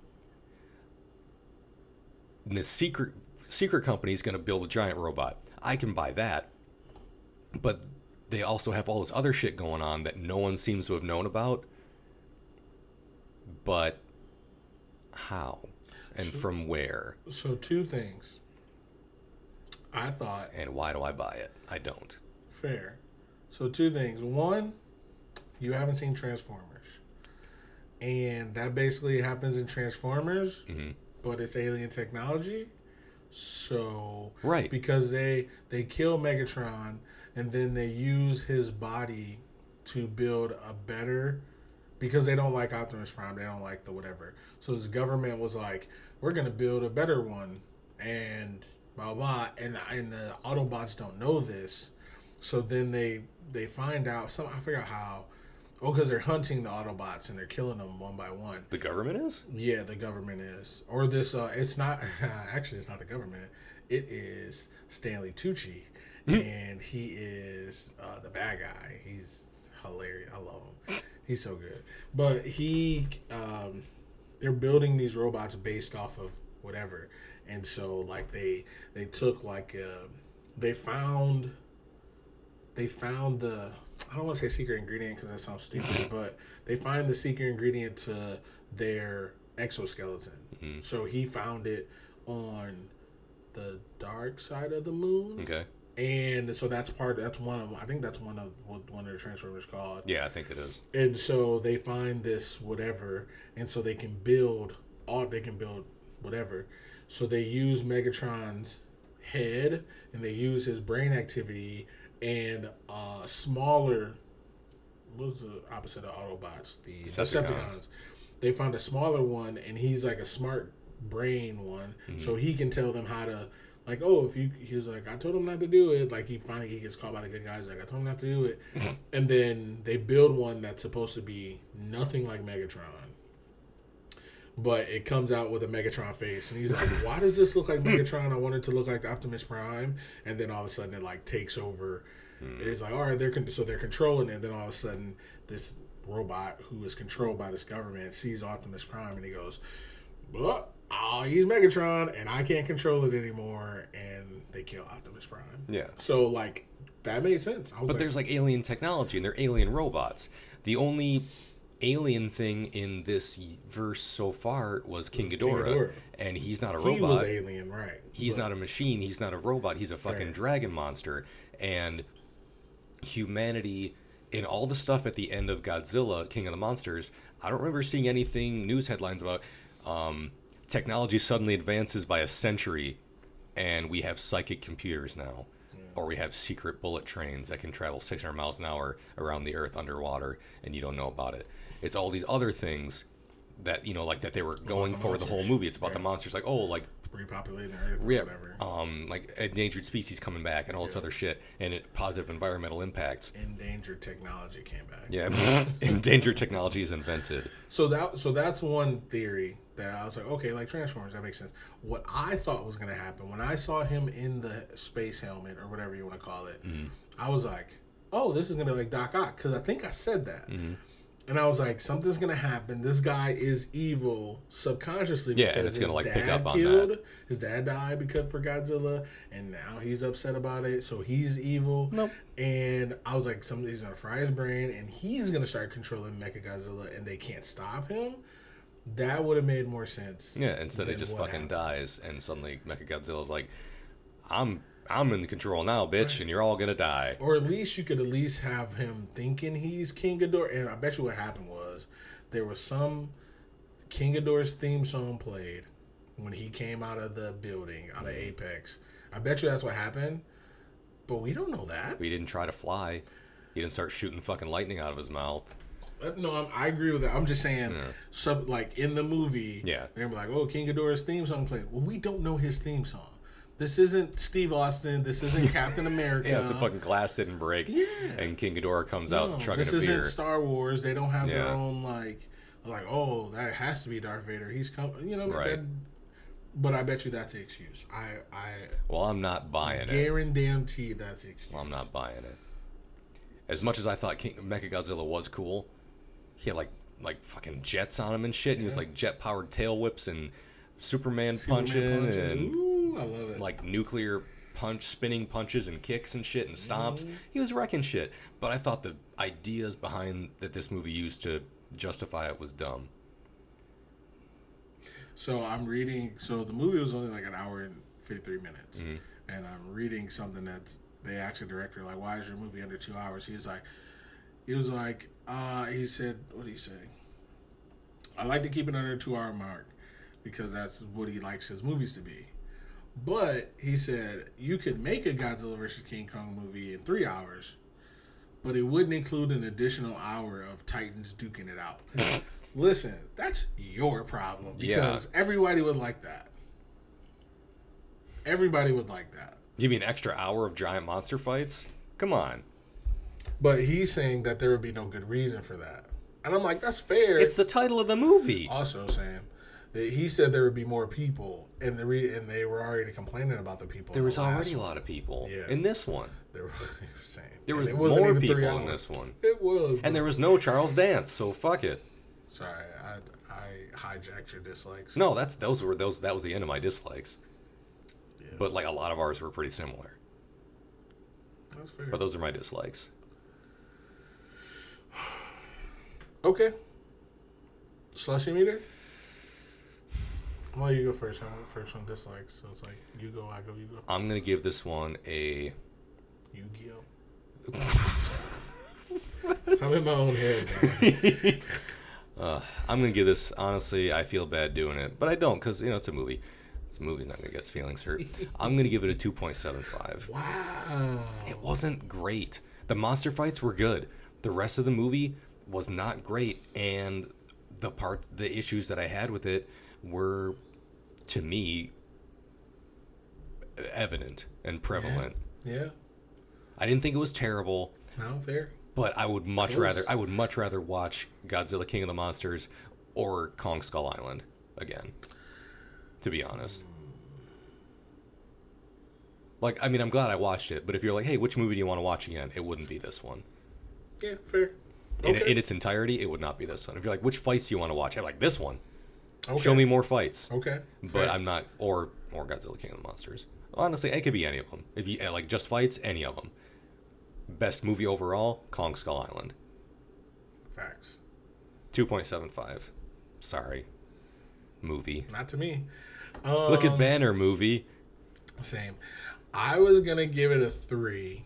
Speaker 2: And the secret secret company is gonna build a giant robot. I can buy that. But they also have all this other shit going on that no one seems to have known about. But how? And from where?
Speaker 1: So two things. I thought
Speaker 2: And why do I buy it? I don't.
Speaker 1: fair. So two things. One, you haven't seen Transformers, and that basically happens in Transformers,
Speaker 2: Mhm.
Speaker 1: But it's alien technology. So
Speaker 2: Right.
Speaker 1: because they they kill Megatron and then they use his body to build a better because they don't like Optimus Prime, they don't like the whatever. So his government was like, "We're gonna build a better one," and blah blah. And and the Autobots don't know this, so then they they find out. Some I forgot how. Oh, because they're hunting the Autobots and they're killing them one by one.
Speaker 2: The government is?
Speaker 1: Yeah, the government is, or this. Uh, it's not actually. It's not the government. It is Stanley Tucci, and he is uh, the bad guy. He's hilarious. I love him. He's so good. But he, um, they're building these robots based off of whatever, and so like they they took like uh, they found they found the I don't want to say secret ingredient because that sounds stupid, but they find the secret ingredient to their exoskeleton.
Speaker 2: Mhm.
Speaker 1: So he found it on the dark side of the moon,
Speaker 2: Okay.
Speaker 1: and so that's part. That's one of. I think that's one of what one of the transformers called.
Speaker 2: Yeah, I think it is.
Speaker 1: And so they find this whatever, and so they can build all they can build whatever. So they use Megatron's head and they use his brain activity and uh smaller what's the opposite of Autobots? The
Speaker 2: Decepticons.
Speaker 1: Decepticons. They found a smaller one and he's like a smart brain one.
Speaker 2: Mm-hmm.
Speaker 1: So he can tell them how to like, oh, if you he was like, I told him not to do it. Like he finally he gets called by the good guys, like, I told him not to do it. and then they build one that's supposed to be nothing like Megatron but it comes out with a Megatron face, and he's like, "Why does this look like hmm. Megatron? I want it to look like Optimus Prime." And then all of a sudden, it like takes over. Hmm. It's like, all right, they're con- so they're controlling it. Then all of a sudden, this robot who is controlled by this government sees Optimus Prime, and he goes, "Well, oh, he's Megatron, and I can't control it anymore." And they kill Optimus Prime.
Speaker 2: Yeah.
Speaker 1: So like that made sense. I was
Speaker 2: But
Speaker 1: like,
Speaker 2: there's like alien technology and they're alien robots. The only alien thing in this verse so far was King
Speaker 1: King
Speaker 2: Ghidorah,
Speaker 1: Ghidorah.
Speaker 2: and he's not a
Speaker 1: he
Speaker 2: robot.
Speaker 1: He was alien, right?
Speaker 2: he's
Speaker 1: But-
Speaker 2: not a machine. He's not a robot. He's a fucking
Speaker 1: Right.
Speaker 2: dragon monster. And humanity, in all the stuff at the end of Godzilla, King of the Monsters, I don't remember seeing anything news headlines about um, technology suddenly advances by a century, and we have psychic computers now. Or we have secret bullet trains that can travel 600 miles an hour around the Earth underwater, and you don't know about it. It's all these other things that you know, like that they were going
Speaker 1: the
Speaker 2: for the whole movie. It's about the monsters, like oh, like
Speaker 1: repopulating Earth or
Speaker 2: yeah,
Speaker 1: whatever.
Speaker 2: um, like endangered species coming back and all this other shit, and it, positive environmental impacts.
Speaker 1: Endangered technology came back.
Speaker 2: Yeah, endangered technology is invented.
Speaker 1: So that so that's one theory that I was like, okay, like Transformers, that makes sense. What I thought was gonna happen when I saw him in the space helmet or whatever you want to call it,
Speaker 2: Mm-hmm.
Speaker 1: I was like, oh, this is gonna be like Doc Ock because I think I said that.
Speaker 2: Mm-hmm.
Speaker 1: And I was like, something's gonna happen. This guy is evil subconsciously
Speaker 2: Yeah, and
Speaker 1: because
Speaker 2: it's gonna,
Speaker 1: his
Speaker 2: like, pick
Speaker 1: dad
Speaker 2: up on
Speaker 1: killed.
Speaker 2: that.
Speaker 1: His dad died because for Godzilla, and now he's upset about it. So he's evil.
Speaker 2: Nope.
Speaker 1: And I was like, somebody's gonna fry his brain, and he's gonna start controlling Mechagodzilla, and they can't stop him. That would have made more sense.
Speaker 2: Yeah, instead he
Speaker 1: than
Speaker 2: just fucking
Speaker 1: happened.
Speaker 2: dies, and suddenly Mechagodzilla's like, "I'm I'm in control now, bitch, and you're all gonna die."
Speaker 1: Or at least you could at least have him thinking he's King Ghidorah. And I bet you what happened was there was some King Ghidorah's theme song played when he came out of the building, out of Apex. I bet you that's what happened. But we don't know that.
Speaker 2: He didn't try to fly. He didn't start shooting fucking lightning out of his mouth.
Speaker 1: Uh, No, I'm, I agree with that. I'm just saying, sub like in the movie,
Speaker 2: Yeah.
Speaker 1: they're like, "Oh, King Ghidorah's theme song played." Well, we don't know his theme song. This isn't Steve Austin. This isn't Captain America.
Speaker 2: Yeah, the fucking glass didn't break,
Speaker 1: Yeah.
Speaker 2: and King Ghidorah comes
Speaker 1: No,
Speaker 2: out
Speaker 1: this
Speaker 2: a
Speaker 1: isn't. Star Wars. They don't have their own like, like oh, that has to be Darth Vader. He's coming. You know,
Speaker 2: Right.
Speaker 1: that, but I bet you that's the excuse. I I
Speaker 2: well, I'm not buying it.
Speaker 1: guarantee that's the excuse.
Speaker 2: Well, I'm not buying it. As much as I thought King Mechagodzilla was cool, he had like like fucking jets on him and shit. And he was like jet powered tail whips and Superman,
Speaker 1: Superman
Speaker 2: punching
Speaker 1: punches.
Speaker 2: and
Speaker 1: Ooh, I love it.
Speaker 2: like nuclear punch spinning punches and kicks and shit and stomps.
Speaker 1: Mm-hmm.
Speaker 2: He was wrecking shit. But I thought the ideas behind that this movie used to justify it was dumb.
Speaker 1: So I'm reading. So the movie was only like an hour and 53 minutes,
Speaker 2: Mm-hmm.
Speaker 1: and I'm reading something that they asked the director like, "Why is your movie under two hours?" He's like, he was like, uh, he said, what did you say? I like to keep it under two hour mark because that's what he likes his movies to be. But he said you could make a Godzilla vs King Kong movie in three hours, but it wouldn't include an additional hour of Titans duking it out. Listen, that's your problem
Speaker 2: Yeah.
Speaker 1: because everybody would like that. Everybody would like that.
Speaker 2: Give me an extra hour of giant monster fights? Come on.
Speaker 1: But he's saying that there would be no good reason for that. And I'm like, that's fair.
Speaker 2: It's the title of the movie.
Speaker 1: also saying that he said there would be more people, and the re- and they were already complaining about the people.
Speaker 2: There
Speaker 1: the
Speaker 2: was already a lot of people
Speaker 1: Yeah.
Speaker 2: in this one.
Speaker 1: They were, saying
Speaker 2: There was more people in this one.
Speaker 1: It was,
Speaker 2: And there was no Charles Dance, so fuck it.
Speaker 1: Sorry, I, I hijacked your dislikes.
Speaker 2: No, that's those were those that was the end of my dislikes.
Speaker 1: Yeah.
Speaker 2: But like a lot of ours were pretty similar.
Speaker 1: that's fair.
Speaker 2: But those are my dislikes.
Speaker 1: okay. Slushy meter. Well, you go first. I went first on dislikes, so it's like you go, I go, you go.
Speaker 2: I'm gonna give this one a
Speaker 1: Yu-Gi-Oh. I'm in my own head. man.
Speaker 2: Uh, I'm gonna give this. Honestly, I feel bad doing it, but I don't because you know it's a movie. This movie's not gonna get its feelings hurt. I'm gonna give it a 2.75.
Speaker 1: Wow.
Speaker 2: It wasn't great. The monster fights were good. The rest of the movie was not great, and the part, the issues that I had with it were, to me, evident and prevalent.
Speaker 1: Yeah.
Speaker 2: I didn't think it was terrible.
Speaker 1: No, fair.
Speaker 2: But I would much rather I would much rather watch Godzilla King of the Monsters or Kong Skull Island again. To be honest. Like I mean I'm glad I watched it, but if you're like, "Hey, which movie do you want to watch again?" it wouldn't be this one.
Speaker 1: Yeah, fair.
Speaker 2: In,
Speaker 1: Okay.
Speaker 2: in its entirety, it would not be this one. If you're like, "Which fights do you want to watch?" I'm like, "This one."
Speaker 1: Okay.
Speaker 2: Show me more fights.
Speaker 1: Okay.
Speaker 2: But
Speaker 1: fair.
Speaker 2: I'm not or or Godzilla King of the Monsters. Honestly, it could be any of them. If you like just fights, any of them. Best movie overall, Kong Skull Island.
Speaker 1: Facts.
Speaker 2: 2.75. Sorry. Movie.
Speaker 1: Not to me. Um,
Speaker 2: Look at Banner movie.
Speaker 1: Same. I was gonna give it a three.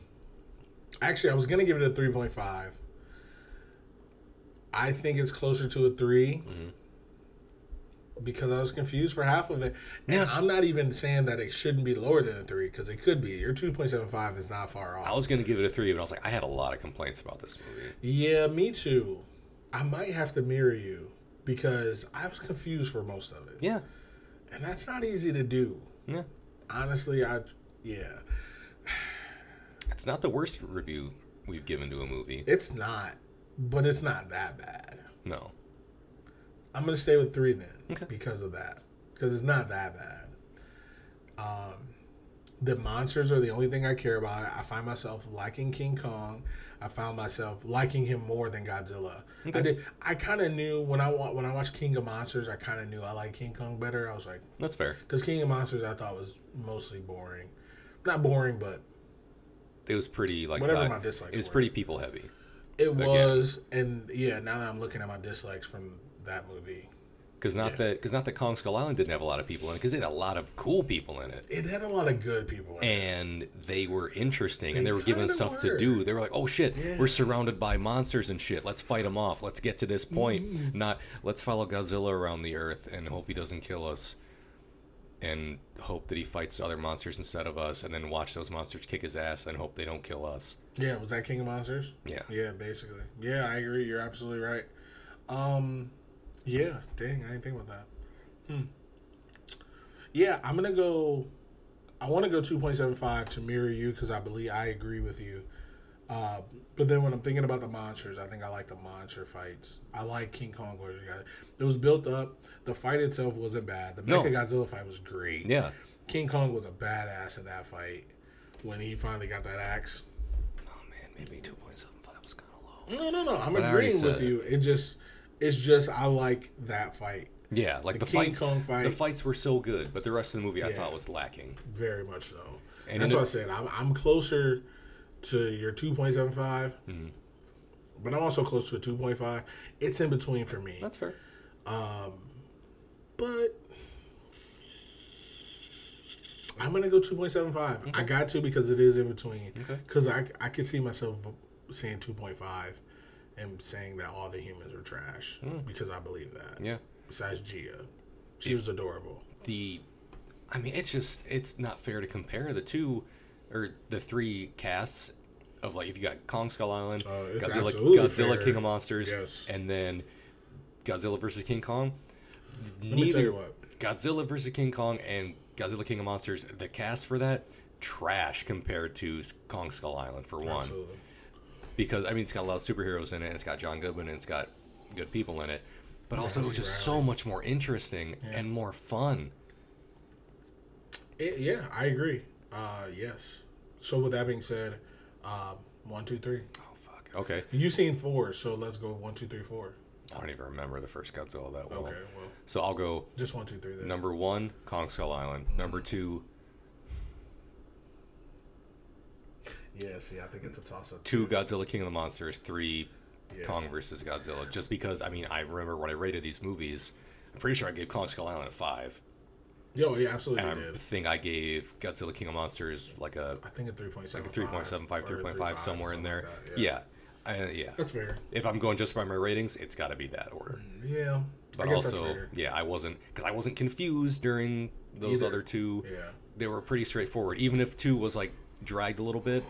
Speaker 1: Actually, I was gonna give it a three point five. I think it's closer to a 3
Speaker 2: Mm-hmm.
Speaker 1: Because I was confused for half of it. And
Speaker 2: Yeah.
Speaker 1: I'm not even saying that it shouldn't be lower than a three because it could be. Your two point seven five is not far off.
Speaker 2: I was going to give it a 3, but I was like, I had a lot of complaints about this movie.
Speaker 1: Yeah, me too. I might have to mirror you because I was confused for most of it.
Speaker 2: Yeah.
Speaker 1: And that's not easy to do.
Speaker 2: Yeah.
Speaker 1: Honestly, I yeah.
Speaker 2: It's not the worst review we've given to a movie.
Speaker 1: It's not, but it's not that bad.
Speaker 2: No.
Speaker 1: I'm gonna stay with three then
Speaker 2: Okay.
Speaker 1: because of that. Because it's not that bad. Um, the monsters are the only thing I care about. I find myself liking King Kong. I found myself liking him more than Godzilla. I did. I kind of knew when I when I watched King of Monsters. I kind of knew I liked King Kong better. I was like,
Speaker 2: That's fair.
Speaker 1: because King of Monsters I thought was mostly boring. Not boring, but
Speaker 2: It was pretty like
Speaker 1: Whatever my dislikes
Speaker 2: It was
Speaker 1: were.
Speaker 2: pretty people heavy.
Speaker 1: it was. And yeah, now that I'm looking at my dislikes from that movie,
Speaker 2: Cuz not
Speaker 1: Yeah.
Speaker 2: that cuz not that Kong Skull Island didn't have a lot of people in it cuz it had a lot of cool people in it.
Speaker 1: it had a lot of good people. In it.
Speaker 2: and they were interesting and
Speaker 1: They
Speaker 2: they were given stuff
Speaker 1: were.
Speaker 2: to do they were like oh shit
Speaker 1: Yeah.
Speaker 2: we're surrounded by monsters and shit let's fight them off let's get to this point
Speaker 1: Mm-hmm.
Speaker 2: not let's follow godzilla around the earth and hope he doesn't kill us and hope that he fights other monsters instead of us and then watch those monsters kick his ass and hope they don't kill us
Speaker 1: Yeah, was that King of Monsters?
Speaker 2: yeah
Speaker 1: Yeah, basically. Yeah, I agree. You're absolutely right. Um, yeah, dang, I didn't think about that. Hmm. Yeah, I'm gonna go. I want to go 2.75 to mirror you because I believe I agree with you. Uh, but then when I'm thinking about the monsters, I think I like the monster fights. I like King Kong versus Godzilla. It was built up. The fight itself wasn't bad. The
Speaker 2: No.
Speaker 1: Mecha Godzilla fight was great.
Speaker 2: yeah
Speaker 1: King Kong was a badass in that fight when he finally got that axe.
Speaker 2: oh man maybe 2.75 was kind of low
Speaker 1: No, no, no. I'm
Speaker 2: But
Speaker 1: agreeing with
Speaker 2: it.
Speaker 1: you. It just, it's just I like that fight
Speaker 2: yeah like
Speaker 1: The
Speaker 2: the,
Speaker 1: King
Speaker 2: fights
Speaker 1: Kong fight.
Speaker 2: the fights were so good but the rest of the movie i
Speaker 1: Yeah.
Speaker 2: thought was lacking
Speaker 1: very much so.
Speaker 2: And
Speaker 1: That's
Speaker 2: in
Speaker 1: what I said. I'm, I'm closer to your 2.75,
Speaker 2: Mhm.
Speaker 1: but I'm also close to a 2.5. It's in between for me.
Speaker 2: that's fair
Speaker 1: Um, but I'm gonna go 2.75. I got to because it is in between.
Speaker 2: Okay.
Speaker 1: Because I I could see myself saying 2.5 and saying that all the humans are trash hmm. because I believe that.
Speaker 2: yeah
Speaker 1: Besides Jia, she was adorable.
Speaker 2: the I mean it's just it's not fair to compare the two or the three casts of like if you got Kong Skull Island,
Speaker 1: uh, it's
Speaker 2: Godzilla Godzilla
Speaker 1: fair.
Speaker 2: King of Monsters,
Speaker 1: Yes.
Speaker 2: and then Godzilla versus King Kong.
Speaker 1: Let me tell you what.
Speaker 2: Godzilla versus King Kong and Godzilla King of Monsters, the cast for that trash compared to Kong Skull Island for one
Speaker 1: Absolutely.
Speaker 2: Because I mean it's got a lot of superheroes in it and it's got John Goodman and it's got good people in it. But also it was just so much more interesting and more fun.
Speaker 1: It, yeah, I agree. Uh, yes. So with that being said, um, one, two, three.
Speaker 2: Oh fuck. Okay.
Speaker 1: You seen four, so let's go one, two, three, four.
Speaker 2: I don't even remember the first Godzilla that well.
Speaker 1: Okay, well,
Speaker 2: So I'll go
Speaker 1: just one, two, three. Then.
Speaker 2: number one, Kong Skull Island. Number two,
Speaker 1: Yeah, see, I think it's a toss up.
Speaker 2: two Godzilla King of the Monsters. Three,
Speaker 1: Yeah.
Speaker 2: Kong versus Godzilla. Just because I mean I remember when I rated these movies. I'm pretty sure I gave Kong Skull Island a five,
Speaker 1: Yo, yeah, absolutely
Speaker 2: and I
Speaker 1: did.
Speaker 2: think I gave Godzilla King of Monsters like a
Speaker 1: I think a three point
Speaker 2: like a 3.75, 3.5 somewhere in there. yeah. I, yeah.
Speaker 1: That's fair.
Speaker 2: If I'm going just by my ratings, it's got to be that order.
Speaker 1: Mm, yeah.
Speaker 2: But
Speaker 1: I guess
Speaker 2: also, yeah, I wasn't because I wasn't confused during those
Speaker 1: Either.
Speaker 2: other two.
Speaker 1: Yeah.
Speaker 2: They were pretty straightforward. Even if two was like dragged a little bit,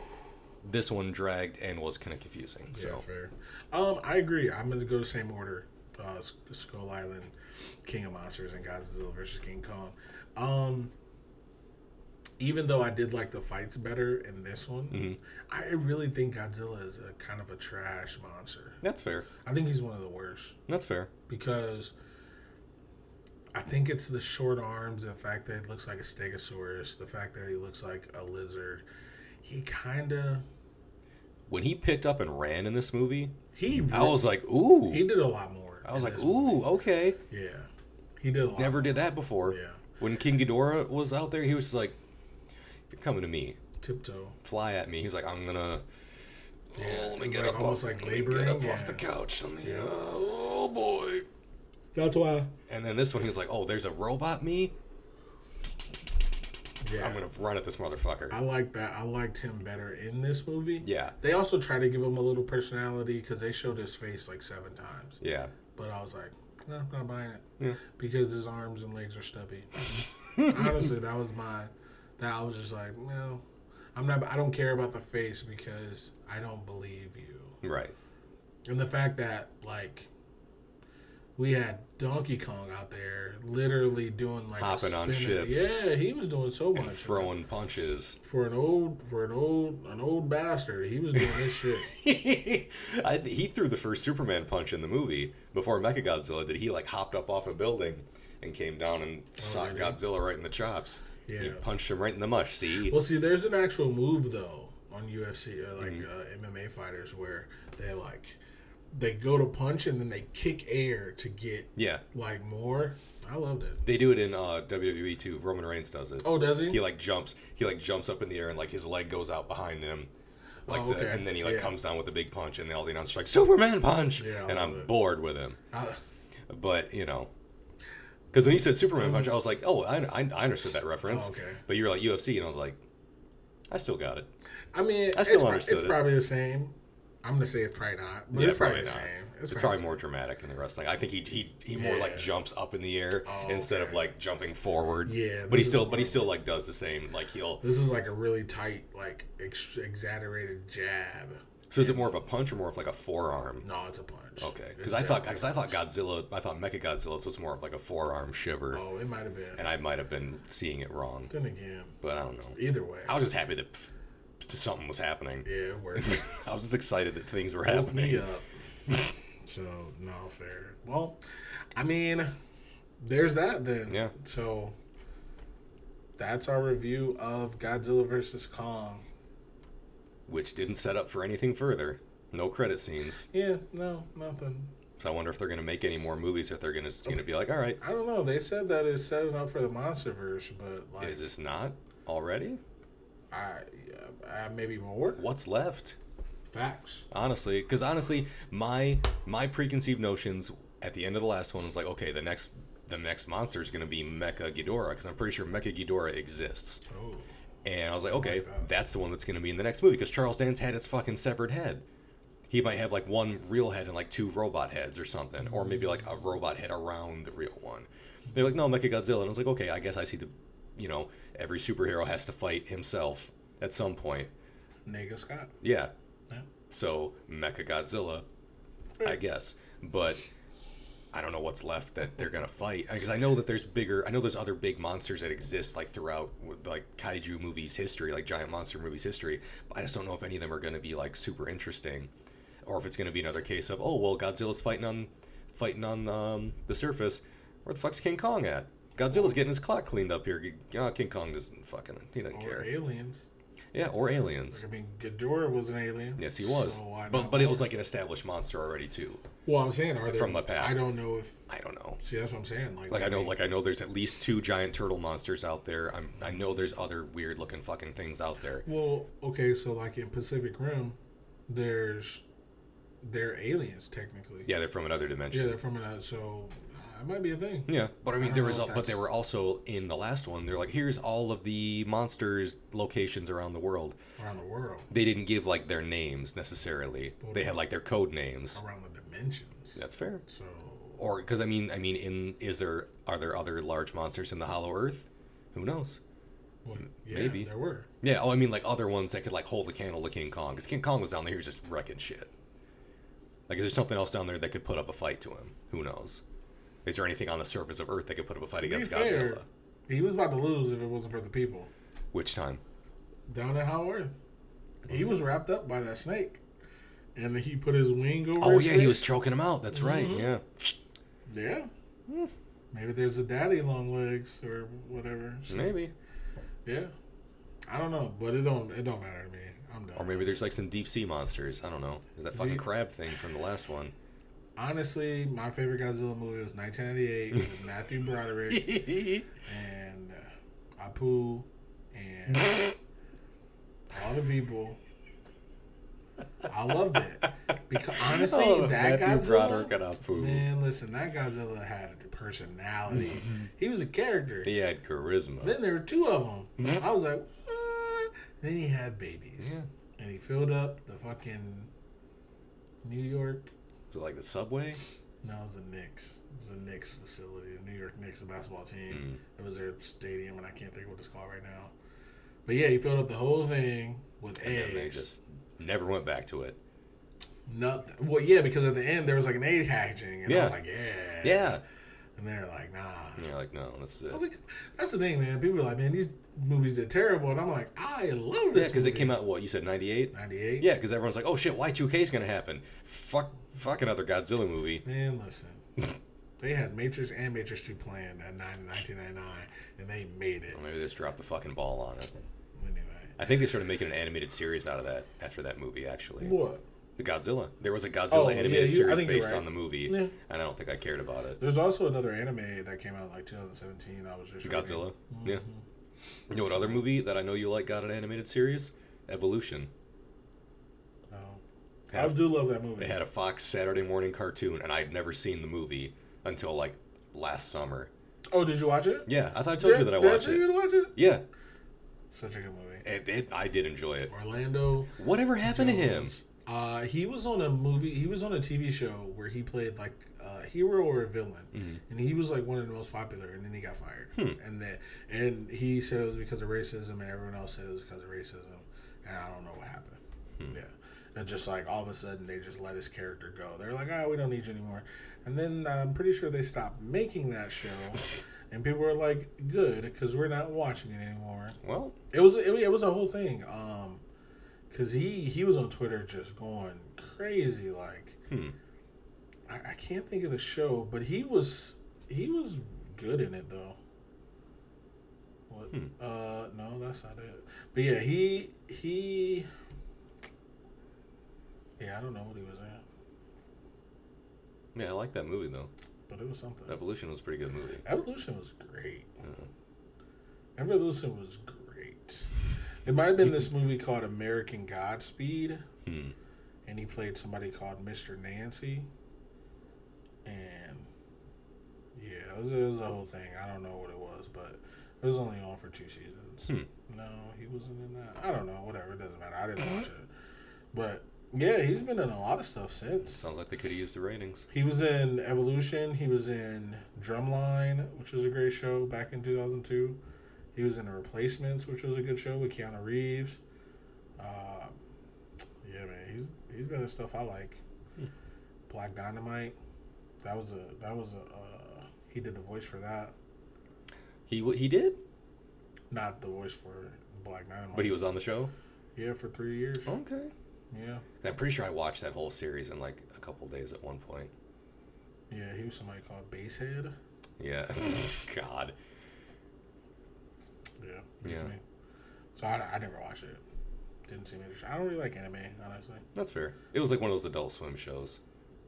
Speaker 2: this one dragged and was kind of confusing. So
Speaker 1: Yeah, fair. Um, I agree. I'm gonna go the same order. Uh, Skull Island, King of Monsters, and Godzilla versus King Kong. Um, even though I did like the fights better in this one,
Speaker 2: Mhm.
Speaker 1: I really think Godzilla is a kind of a trash monster.
Speaker 2: that's fair.
Speaker 1: I think he's one of the worst
Speaker 2: That's fair.
Speaker 1: because I think it's the short arms, the fact that he looks like a Stegosaurus, the fact that he looks like a lizard. He kind of
Speaker 2: When he picked up and ran in this movie,
Speaker 1: he
Speaker 2: I was like, ooh.
Speaker 1: he did a lot more.
Speaker 2: I was like, ooh,
Speaker 1: movie.
Speaker 2: okay.
Speaker 1: Yeah, he did a lot.
Speaker 2: Never
Speaker 1: more.
Speaker 2: did that before.
Speaker 1: Yeah,
Speaker 2: When King Ghidorah was out there, he was like, "You're coming to me.
Speaker 1: tiptoe.
Speaker 2: Fly at me." He's like, "I'm gonna."
Speaker 1: Yeah,
Speaker 2: oh, let me get
Speaker 1: like
Speaker 2: up
Speaker 1: almost
Speaker 2: off,
Speaker 1: like
Speaker 2: get up off the couch. Let me,
Speaker 1: Yeah.
Speaker 2: oh boy.
Speaker 1: That's why.
Speaker 2: And then this one, he was like, "Oh, there's a robot me.
Speaker 1: Yeah,
Speaker 2: I'm gonna run at this motherfucker."
Speaker 1: I like that. I liked him better in this movie.
Speaker 2: yeah,
Speaker 1: They also try to give him a little personality because they showed his face like seven times.
Speaker 2: yeah,
Speaker 1: But I was like, no, I'm not buying it
Speaker 2: Yeah.
Speaker 1: because his arms and legs are stubby. Honestly, that was my. That I was just like, no, I'm not. I don't care about the face because I don't believe you.
Speaker 2: right.
Speaker 1: And the fact that like we had Donkey Kong out there literally doing like
Speaker 2: Hopping on ships.
Speaker 1: Yeah, he was doing so much.
Speaker 2: And throwing punches.
Speaker 1: for an old for an old an old bastard. He was doing this shit.
Speaker 2: I th- he threw the first Superman punch in the movie before Mechagodzilla did. He like hopped up off a building and came down and
Speaker 1: really?
Speaker 2: Godzilla right in the chops.
Speaker 1: Yeah, He
Speaker 2: punched him right in the mush. See,
Speaker 1: Well, see, there's an actual move though on UFC, uh, like
Speaker 2: Mm-hmm.
Speaker 1: uh, MMA fighters, where they like they go to punch and then they kick air to get
Speaker 2: yeah,
Speaker 1: like more. I loved it.
Speaker 2: they do it in uh, WWE too. Roman Reigns does it.
Speaker 1: Oh, does he?
Speaker 2: He like jumps. He like jumps up in the air and like his leg goes out behind him. Like
Speaker 1: Oh,
Speaker 2: to-
Speaker 1: okay.
Speaker 2: and then he like
Speaker 1: Yeah.
Speaker 2: comes down with a big punch, and all the announcers are like Superman punch,
Speaker 1: Yeah, I
Speaker 2: and
Speaker 1: love
Speaker 2: I'm
Speaker 1: it.
Speaker 2: bored with him.
Speaker 1: I,
Speaker 2: But you know, because when you said Superman punch, I was like, oh, I, I, I understood that reference.
Speaker 1: Oh, okay.
Speaker 2: But you were like UFC, and I was like, I still got it.
Speaker 1: I mean,
Speaker 2: I still
Speaker 1: it's,
Speaker 2: understood
Speaker 1: it's
Speaker 2: it.
Speaker 1: probably the same. I'm gonna say it's probably not, but
Speaker 2: Yeah,
Speaker 1: it's probably,
Speaker 2: probably
Speaker 1: the
Speaker 2: not.
Speaker 1: same.
Speaker 2: It's,
Speaker 1: probably
Speaker 2: probably
Speaker 1: the
Speaker 2: more dramatic in the wrestling. I think he he, he more like jumps up in the air
Speaker 1: Oh,
Speaker 2: instead of like jumping forward.
Speaker 1: Yeah,
Speaker 2: but he still but he still like does the same. Like he'll.
Speaker 1: This is like a really tight, like ex- exaggerated jab.
Speaker 2: So is it more of a punch or more of like a forearm?
Speaker 1: No, it's a punch.
Speaker 2: Okay, because I thought because I thought. Godzilla I thought Mecha Godzilla was more of like a forearm shiver,
Speaker 1: Oh, it might have been.
Speaker 2: and I might have been seeing it wrong,
Speaker 1: then again,
Speaker 2: but I don't know.
Speaker 1: either way,
Speaker 2: I was just happy that something was happening.
Speaker 1: yeah, worked.
Speaker 2: I was just excited that things were happening.
Speaker 1: so no fair. Well, I mean, there's that then.
Speaker 2: Yeah.
Speaker 1: So that's our review of Godzilla versus Kong.
Speaker 2: which didn't set up for anything further. No credit scenes.
Speaker 1: Yeah, no, nothing.
Speaker 2: So I wonder if they're going to make any more movies. If they're going to going to be like, all right,
Speaker 1: I don't know. They said that it's setting up for the MonsterVerse, but like,
Speaker 2: is this not already?
Speaker 1: I, uh, maybe more
Speaker 2: What's left?
Speaker 1: facts.
Speaker 2: Honestly, because honestly, my my preconceived notions at the end of the last one was like, okay, the next the next monster is going to be Mecha Ghidorah because I'm pretty sure Mecha Ghidorah exists.
Speaker 1: Oh,
Speaker 2: And I was like, okay,
Speaker 1: that.
Speaker 2: that's the one that's going to be in the next movie because Charles Dance had its fucking severed head. He might have like one real head and like two robot heads or something, or maybe like a robot head around the real one. They're like, no, Mecha Godzilla, and I was like, okay, I guess I see the, you know, every superhero has to fight himself at some point.
Speaker 1: Nega Scott.
Speaker 2: Yeah.
Speaker 1: Yeah.
Speaker 2: So Mecha Godzilla, I guess, but I don't know what's left that they're gonna fight because I know that there's bigger. I know there's other big monsters that exist like throughout like kaiju movies history, like giant monster movies history. But I just don't know if any of them are gonna be like super interesting, or if it's gonna be another case of oh well Godzilla's fighting on fighting on um, the surface. Where the fuck's King Kong at? Godzilla's getting his clock cleaned up here. Oh, King Kong doesn't fucking he doesn't
Speaker 1: Or
Speaker 2: care.
Speaker 1: aliens.
Speaker 2: Yeah, or aliens.
Speaker 1: I mean, Ghidorah was an alien.
Speaker 2: Yes, he was.
Speaker 1: So
Speaker 2: but but it was like an established monster already too.
Speaker 1: Well, I'm saying, are they
Speaker 2: from the past.
Speaker 1: I don't know if.
Speaker 2: I don't know.
Speaker 1: See, that's what I'm saying. Like,
Speaker 2: Like I know, like I know, there's at least two giant turtle monsters out there. I'm, I know there's other weird looking fucking things out there.
Speaker 1: Well, okay, so like in Pacific Rim, there's they're aliens technically.
Speaker 2: Yeah, they're from another dimension.
Speaker 1: Yeah, they're from another. So That might be a thing.
Speaker 2: Yeah, but I mean,
Speaker 1: don't
Speaker 2: there was, a, but they were also in the last one. They're like, here's all of the monsters locations around the world.
Speaker 1: Around the world,
Speaker 2: They didn't give like their names necessarily. They had like their code names.
Speaker 1: around the dimensions.
Speaker 2: That's fair.
Speaker 1: So
Speaker 2: Or because I mean, I mean, in is there are there other large monsters in the Hollow Earth? Who knows?
Speaker 1: well, yeah,
Speaker 2: maybe.
Speaker 1: there were.
Speaker 2: Yeah. Oh, I mean, like other ones that could like hold a candle to King Kong. Because King Kong was down there, he was just wrecking shit. Like, is there something else down there that could put up a fight to him? Who knows? Is there anything on the surface of Earth that could put up a fight
Speaker 1: To
Speaker 2: against
Speaker 1: fair,
Speaker 2: Godzilla?
Speaker 1: he was about to lose if it wasn't for the people
Speaker 2: Which time?
Speaker 1: down at Hollow Earth. He was wrapped up by that snake, and he put his wing over.
Speaker 2: Oh yeah, he was choking him out. That's right.
Speaker 1: Mhm.
Speaker 2: Yeah.
Speaker 1: Yeah.
Speaker 2: Hmm.
Speaker 1: Maybe there's a daddy long legs or whatever. So,
Speaker 2: Maybe.
Speaker 1: Yeah. I don't know, but it don't it don't matter to me. I'm done.
Speaker 2: Or maybe there's like some deep sea monsters. I don't know. Is that fucking
Speaker 1: Deep-
Speaker 2: crab thing from the last one.
Speaker 1: Honestly, my favorite Godzilla movie was 1998 with Matthew Broderick and uh, Apu and all the people. I loved it because honestly,
Speaker 2: Oh,
Speaker 1: that
Speaker 2: Matthew
Speaker 1: Godzilla.
Speaker 2: Broderick and Apu.
Speaker 1: Man, listen, that Godzilla had a personality. he was a character.
Speaker 2: He had charisma.
Speaker 1: Then there were two of them. I was like, what? Then he had babies,
Speaker 2: Yeah.
Speaker 1: and he filled up the fucking New York.
Speaker 2: Was it like the subway?
Speaker 1: No, it was the Knicks. It's the Knicks facility, the New York Knicks, the basketball team.
Speaker 2: Mm.
Speaker 1: It was their stadium, and I can't think of what it's called right now. But yeah, he filled up the whole thing with
Speaker 2: And then they
Speaker 1: eggs.
Speaker 2: just never went back to it.
Speaker 1: Nothing. Well, yeah, because at the end there was like an egg hatching, and I was like, yeah,
Speaker 2: Yeah.
Speaker 1: And they're like, nah.
Speaker 2: And you're like, no, this is
Speaker 1: I was like, that's the thing, man. People are like, man, these movies did terrible, and I'm like, I love
Speaker 2: Yeah,
Speaker 1: this
Speaker 2: because it came out what you said ninety eight.
Speaker 1: '98.
Speaker 2: Yeah, because everyone's like, oh shit, Y two K is gonna happen. Fuck, fuck another Godzilla movie.
Speaker 1: Man, listen. they had Matrix and Matrix 2 planned at 9 1999, and they made it.
Speaker 2: Or maybe they just dropped the fucking ball on it.
Speaker 1: Anyway.
Speaker 2: I think they started making an animated series out of that after that movie. Actually,
Speaker 1: What?
Speaker 2: The Godzilla. There was a Godzilla
Speaker 1: Oh, yeah,
Speaker 2: animated
Speaker 1: you-
Speaker 2: series based
Speaker 1: right.
Speaker 2: on the movie,
Speaker 1: Yeah.
Speaker 2: and I don't think I cared about it.
Speaker 1: There's also another anime that came out in like 2017. I was just
Speaker 2: Godzilla.
Speaker 1: reading.
Speaker 2: Yeah. You know what other movie that I know you like got an animated series? Evolution.
Speaker 1: No.
Speaker 2: Had
Speaker 1: I
Speaker 2: a-
Speaker 1: do love that movie.
Speaker 2: They had a Fox Saturday morning cartoon, and I'd never seen the movie until like last summer.
Speaker 1: oh, did you watch it?
Speaker 2: Yeah, I thought I told you that I watched
Speaker 1: did
Speaker 2: it.
Speaker 1: you watch it?
Speaker 2: Yeah,
Speaker 1: Such a good movie.
Speaker 2: it, it, I did enjoy it.
Speaker 1: Orlando.
Speaker 2: Whatever happened to him?
Speaker 1: Uh, he was on a movie. He was on a TV show where he played like a hero or a villain,
Speaker 2: Mhm.
Speaker 1: and he was like one of the most popular. And then he got fired,
Speaker 2: Hmm.
Speaker 1: and that and he said it was because of racism, and everyone else said it was because of racism, and I don't know what happened.
Speaker 2: Hmm.
Speaker 1: Yeah, and just like all of a sudden they just let his character go. They're like, ah, we don't need you anymore. And then I'm pretty sure they stopped making that show, and people were like, good, because we're not watching it anymore.
Speaker 2: Well,
Speaker 1: It was it, it was a whole thing. Um, cause he he was on Twitter just going crazy. Like
Speaker 2: hmm.
Speaker 1: I, I can't think of the show, but he was he was good in it though. What?
Speaker 2: Hmm.
Speaker 1: Uh, no, that's not it. But yeah, he he. Yeah, I don't know what he was in,
Speaker 2: Yeah, I like that movie though.
Speaker 1: but it was something.
Speaker 2: Evolution was a pretty good movie.
Speaker 1: Evolution was great.
Speaker 2: Yeah.
Speaker 1: Evolution was great. It might have been this movie called American Godspeed.
Speaker 2: Hmm.
Speaker 1: and he played somebody called Mr. Nancy. And yeah, it was, it was a whole thing. I don't know what it was, but it was only on for two seasons.
Speaker 2: Hmm.
Speaker 1: No, he wasn't in that. I don't know. Whatever. It doesn't matter. I didn't watch it. But yeah, he's been in a lot of stuff since.
Speaker 2: Sounds like they could have used the ratings.
Speaker 1: He was in Evolution. He was in Drumline, which was a great show back in 2002. He was in The Replacements, which was a good show with Keanu Reeves. Uh, yeah, man, he's he's been in stuff I like.
Speaker 2: Hmm.
Speaker 1: Black Dynamite. That was a that was a uh, he did the voice for that,
Speaker 2: He he did,
Speaker 1: not the voice for Black Dynamite.
Speaker 2: but he was on the show.
Speaker 1: yeah for three years.
Speaker 2: Okay.
Speaker 1: Yeah,
Speaker 2: I'm pretty sure I watched that whole series in like a couple days at one point.
Speaker 1: yeah, he was somebody called Basehead.
Speaker 2: Yeah. God.
Speaker 1: Yeah,
Speaker 2: Yeah.
Speaker 1: So I, I never watched it. Didn't seem interesting. I don't really like anime, honestly.
Speaker 2: That's fair. It was like one of those Adult Swim shows.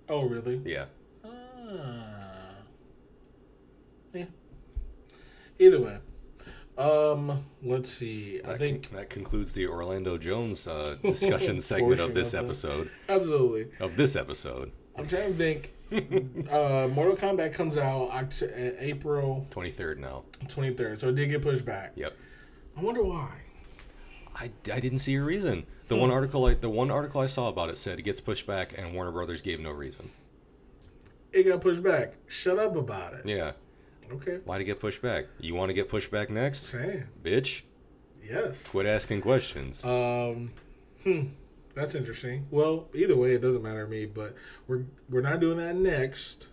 Speaker 1: Oh, really?
Speaker 2: Yeah.
Speaker 1: Ah. Yeah. Either way, um, let's see. I think
Speaker 2: con- that concludes the Orlando Jones uh, discussion segment of this
Speaker 1: of
Speaker 2: episode.
Speaker 1: absolutely.
Speaker 2: Of this episode.
Speaker 1: I'm trying to think. uh, Mortal Kombat comes out uh, April
Speaker 2: 23rd now.
Speaker 1: 23rd, so it did get pushed back.
Speaker 2: Yep.
Speaker 1: I wonder why.
Speaker 2: I, I didn't see a reason. The
Speaker 1: Hmm.
Speaker 2: one article I the one article I saw about it said it gets pushed back and Warner Brothers gave no reason.
Speaker 1: It got pushed back. Shut up about it.
Speaker 2: Yeah.
Speaker 1: Okay.
Speaker 2: Why'd it get pushed back? You want to get pushed back next?
Speaker 1: Saying.
Speaker 2: Bitch.
Speaker 1: Yes.
Speaker 2: Quit asking questions.
Speaker 1: Um, hmm, that's interesting. Well, either way, it doesn't matter to me. But we're we're not doing that next.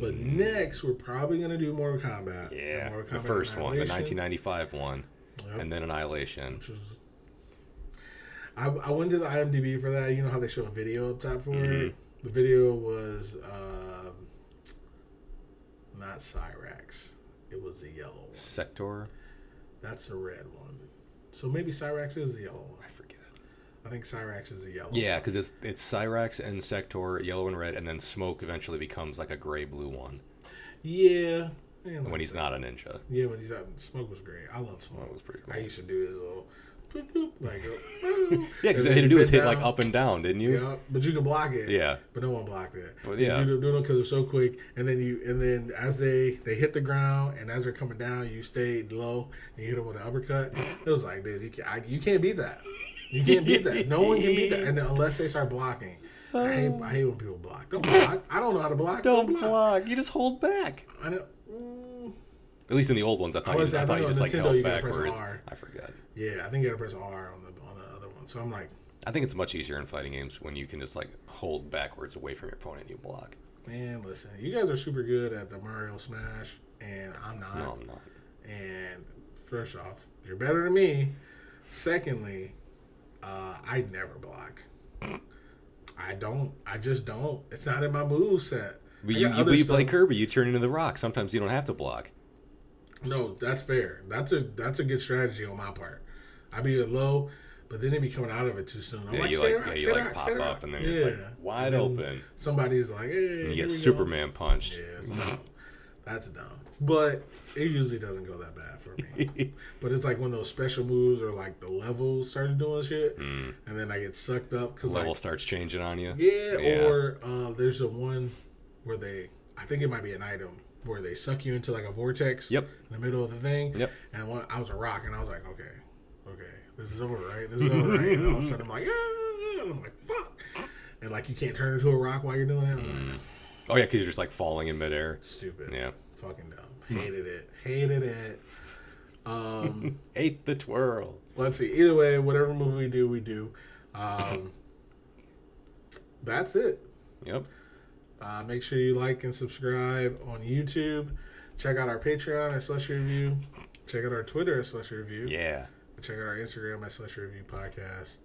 Speaker 1: But next, we're probably gonna do Mortal Kombat.
Speaker 2: Hmm. yeah.
Speaker 1: Mortal
Speaker 2: The first one, the 1995 one,
Speaker 1: Yep.
Speaker 2: and then Annihilation.
Speaker 1: Which was, I, I went to the IMDb for that. You know how they show a video up top for
Speaker 2: Mm-hmm.
Speaker 1: it. The video was um, not Cyrax. It was the yellow one.
Speaker 2: Sector?
Speaker 1: That's the red one. So maybe Cyrax is the yellow one.
Speaker 2: I
Speaker 1: think Cyrax is the yellow.
Speaker 2: Yeah, because it's it's Cyrax and Sector, yellow and red, and then Smoke eventually becomes like a gray blue one
Speaker 1: Yeah. Yeah,
Speaker 2: when he's not a ninja.
Speaker 1: Yeah, when he's out. Smoke was great. I love Smoke.
Speaker 2: That was pretty cool.
Speaker 1: I used to do his little boop boop like boop.
Speaker 2: Yeah, because all you had to do was
Speaker 1: bend
Speaker 2: hit like up and down, didn't you?
Speaker 1: Yeah, but you can block it.
Speaker 2: Yeah.
Speaker 1: but no one blocked it.
Speaker 2: But
Speaker 1: You
Speaker 2: yeah.
Speaker 1: do, do it because it's so quick, and then you and then as they they hit the ground and as they're coming down, you stay low and you hit them with an uppercut. It was like, dude, you can't, I, you can't beat that. You can't beat that. No one can beat that, and unless they start blocking. I hate I hate when people block. Don't block. I don't know how to block. Don't, block.
Speaker 2: You just hold back.
Speaker 1: I know. Mm,
Speaker 2: At least in the old ones, I thought
Speaker 1: I
Speaker 2: you,
Speaker 1: I
Speaker 2: I thought you
Speaker 1: on
Speaker 2: just like held
Speaker 1: you gotta press
Speaker 2: backwards.
Speaker 1: R.
Speaker 2: I forget.
Speaker 1: yeah, I think you gotta press R on the on the other one. So I'm like,
Speaker 2: I think it's much easier in fighting games when you can just like hold backwards away from your opponent and you block.
Speaker 1: man, listen, you guys are super good at the Mario Smash, and I'm not.
Speaker 2: No, I'm not.
Speaker 1: And first off, you're better than me. Secondly, uh, I never block. I don't. I just don't. It's not in my move set.
Speaker 2: But you, you, you play Kirby, you turn into the rock. Sometimes you don't have to block.
Speaker 1: No, that's fair. That's a that's a good strategy on my part. I be low, but then they be coming out of it too soon. I'm
Speaker 2: Yeah,
Speaker 1: like,
Speaker 2: you like,
Speaker 1: rock,
Speaker 2: yeah, you like
Speaker 1: rock,
Speaker 2: pop up, and then yeah. you're just, like, wide open.
Speaker 1: Somebody's like, hey,
Speaker 2: And you get
Speaker 1: we go.
Speaker 2: Superman punched.
Speaker 1: Yeah, it's dumb. That's dumb. But it usually doesn't go that bad for me. but it's like when those special moves or like the levels started doing shit, and then I get sucked up because
Speaker 2: Mm. Level
Speaker 1: like
Speaker 2: starts changing on you.
Speaker 1: yeah,
Speaker 2: Yeah.
Speaker 1: or uh, there's a one where they I think it might be an item where they suck you into like a vortex.
Speaker 2: Yep.
Speaker 1: In the middle of the thing.
Speaker 2: Yep.
Speaker 1: And one, I was a rock, and I was like, okay, okay, this is over, right? This is over, right? And all of a sudden, I'm like, ah, and I'm like, fuck. And like, you can't turn into a rock while you're doing it. I'm like,
Speaker 2: Oh yeah, because you're just like falling in midair.
Speaker 1: stupid.
Speaker 2: Yeah.
Speaker 1: Fucking dumb. Hated it. Hated it. Um,
Speaker 2: Hate the twirl.
Speaker 1: let's see. Either way, whatever movie we do, we do. Um, that's it.
Speaker 2: Yep.
Speaker 1: Uh, make sure you like and subscribe on YouTube. Check out our Patreon at Slushy Review. Check out our Twitter at Slushy Review.
Speaker 2: Yeah.
Speaker 1: And check out our Instagram at Slushy Review Podcast.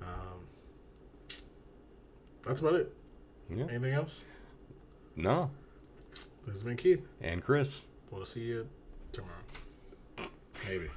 Speaker 1: Um, that's about it.
Speaker 2: Yeah.
Speaker 1: Anything else?
Speaker 2: No.
Speaker 1: This has been Keith.
Speaker 2: And Chris.
Speaker 1: We'll see you tomorrow. Maybe.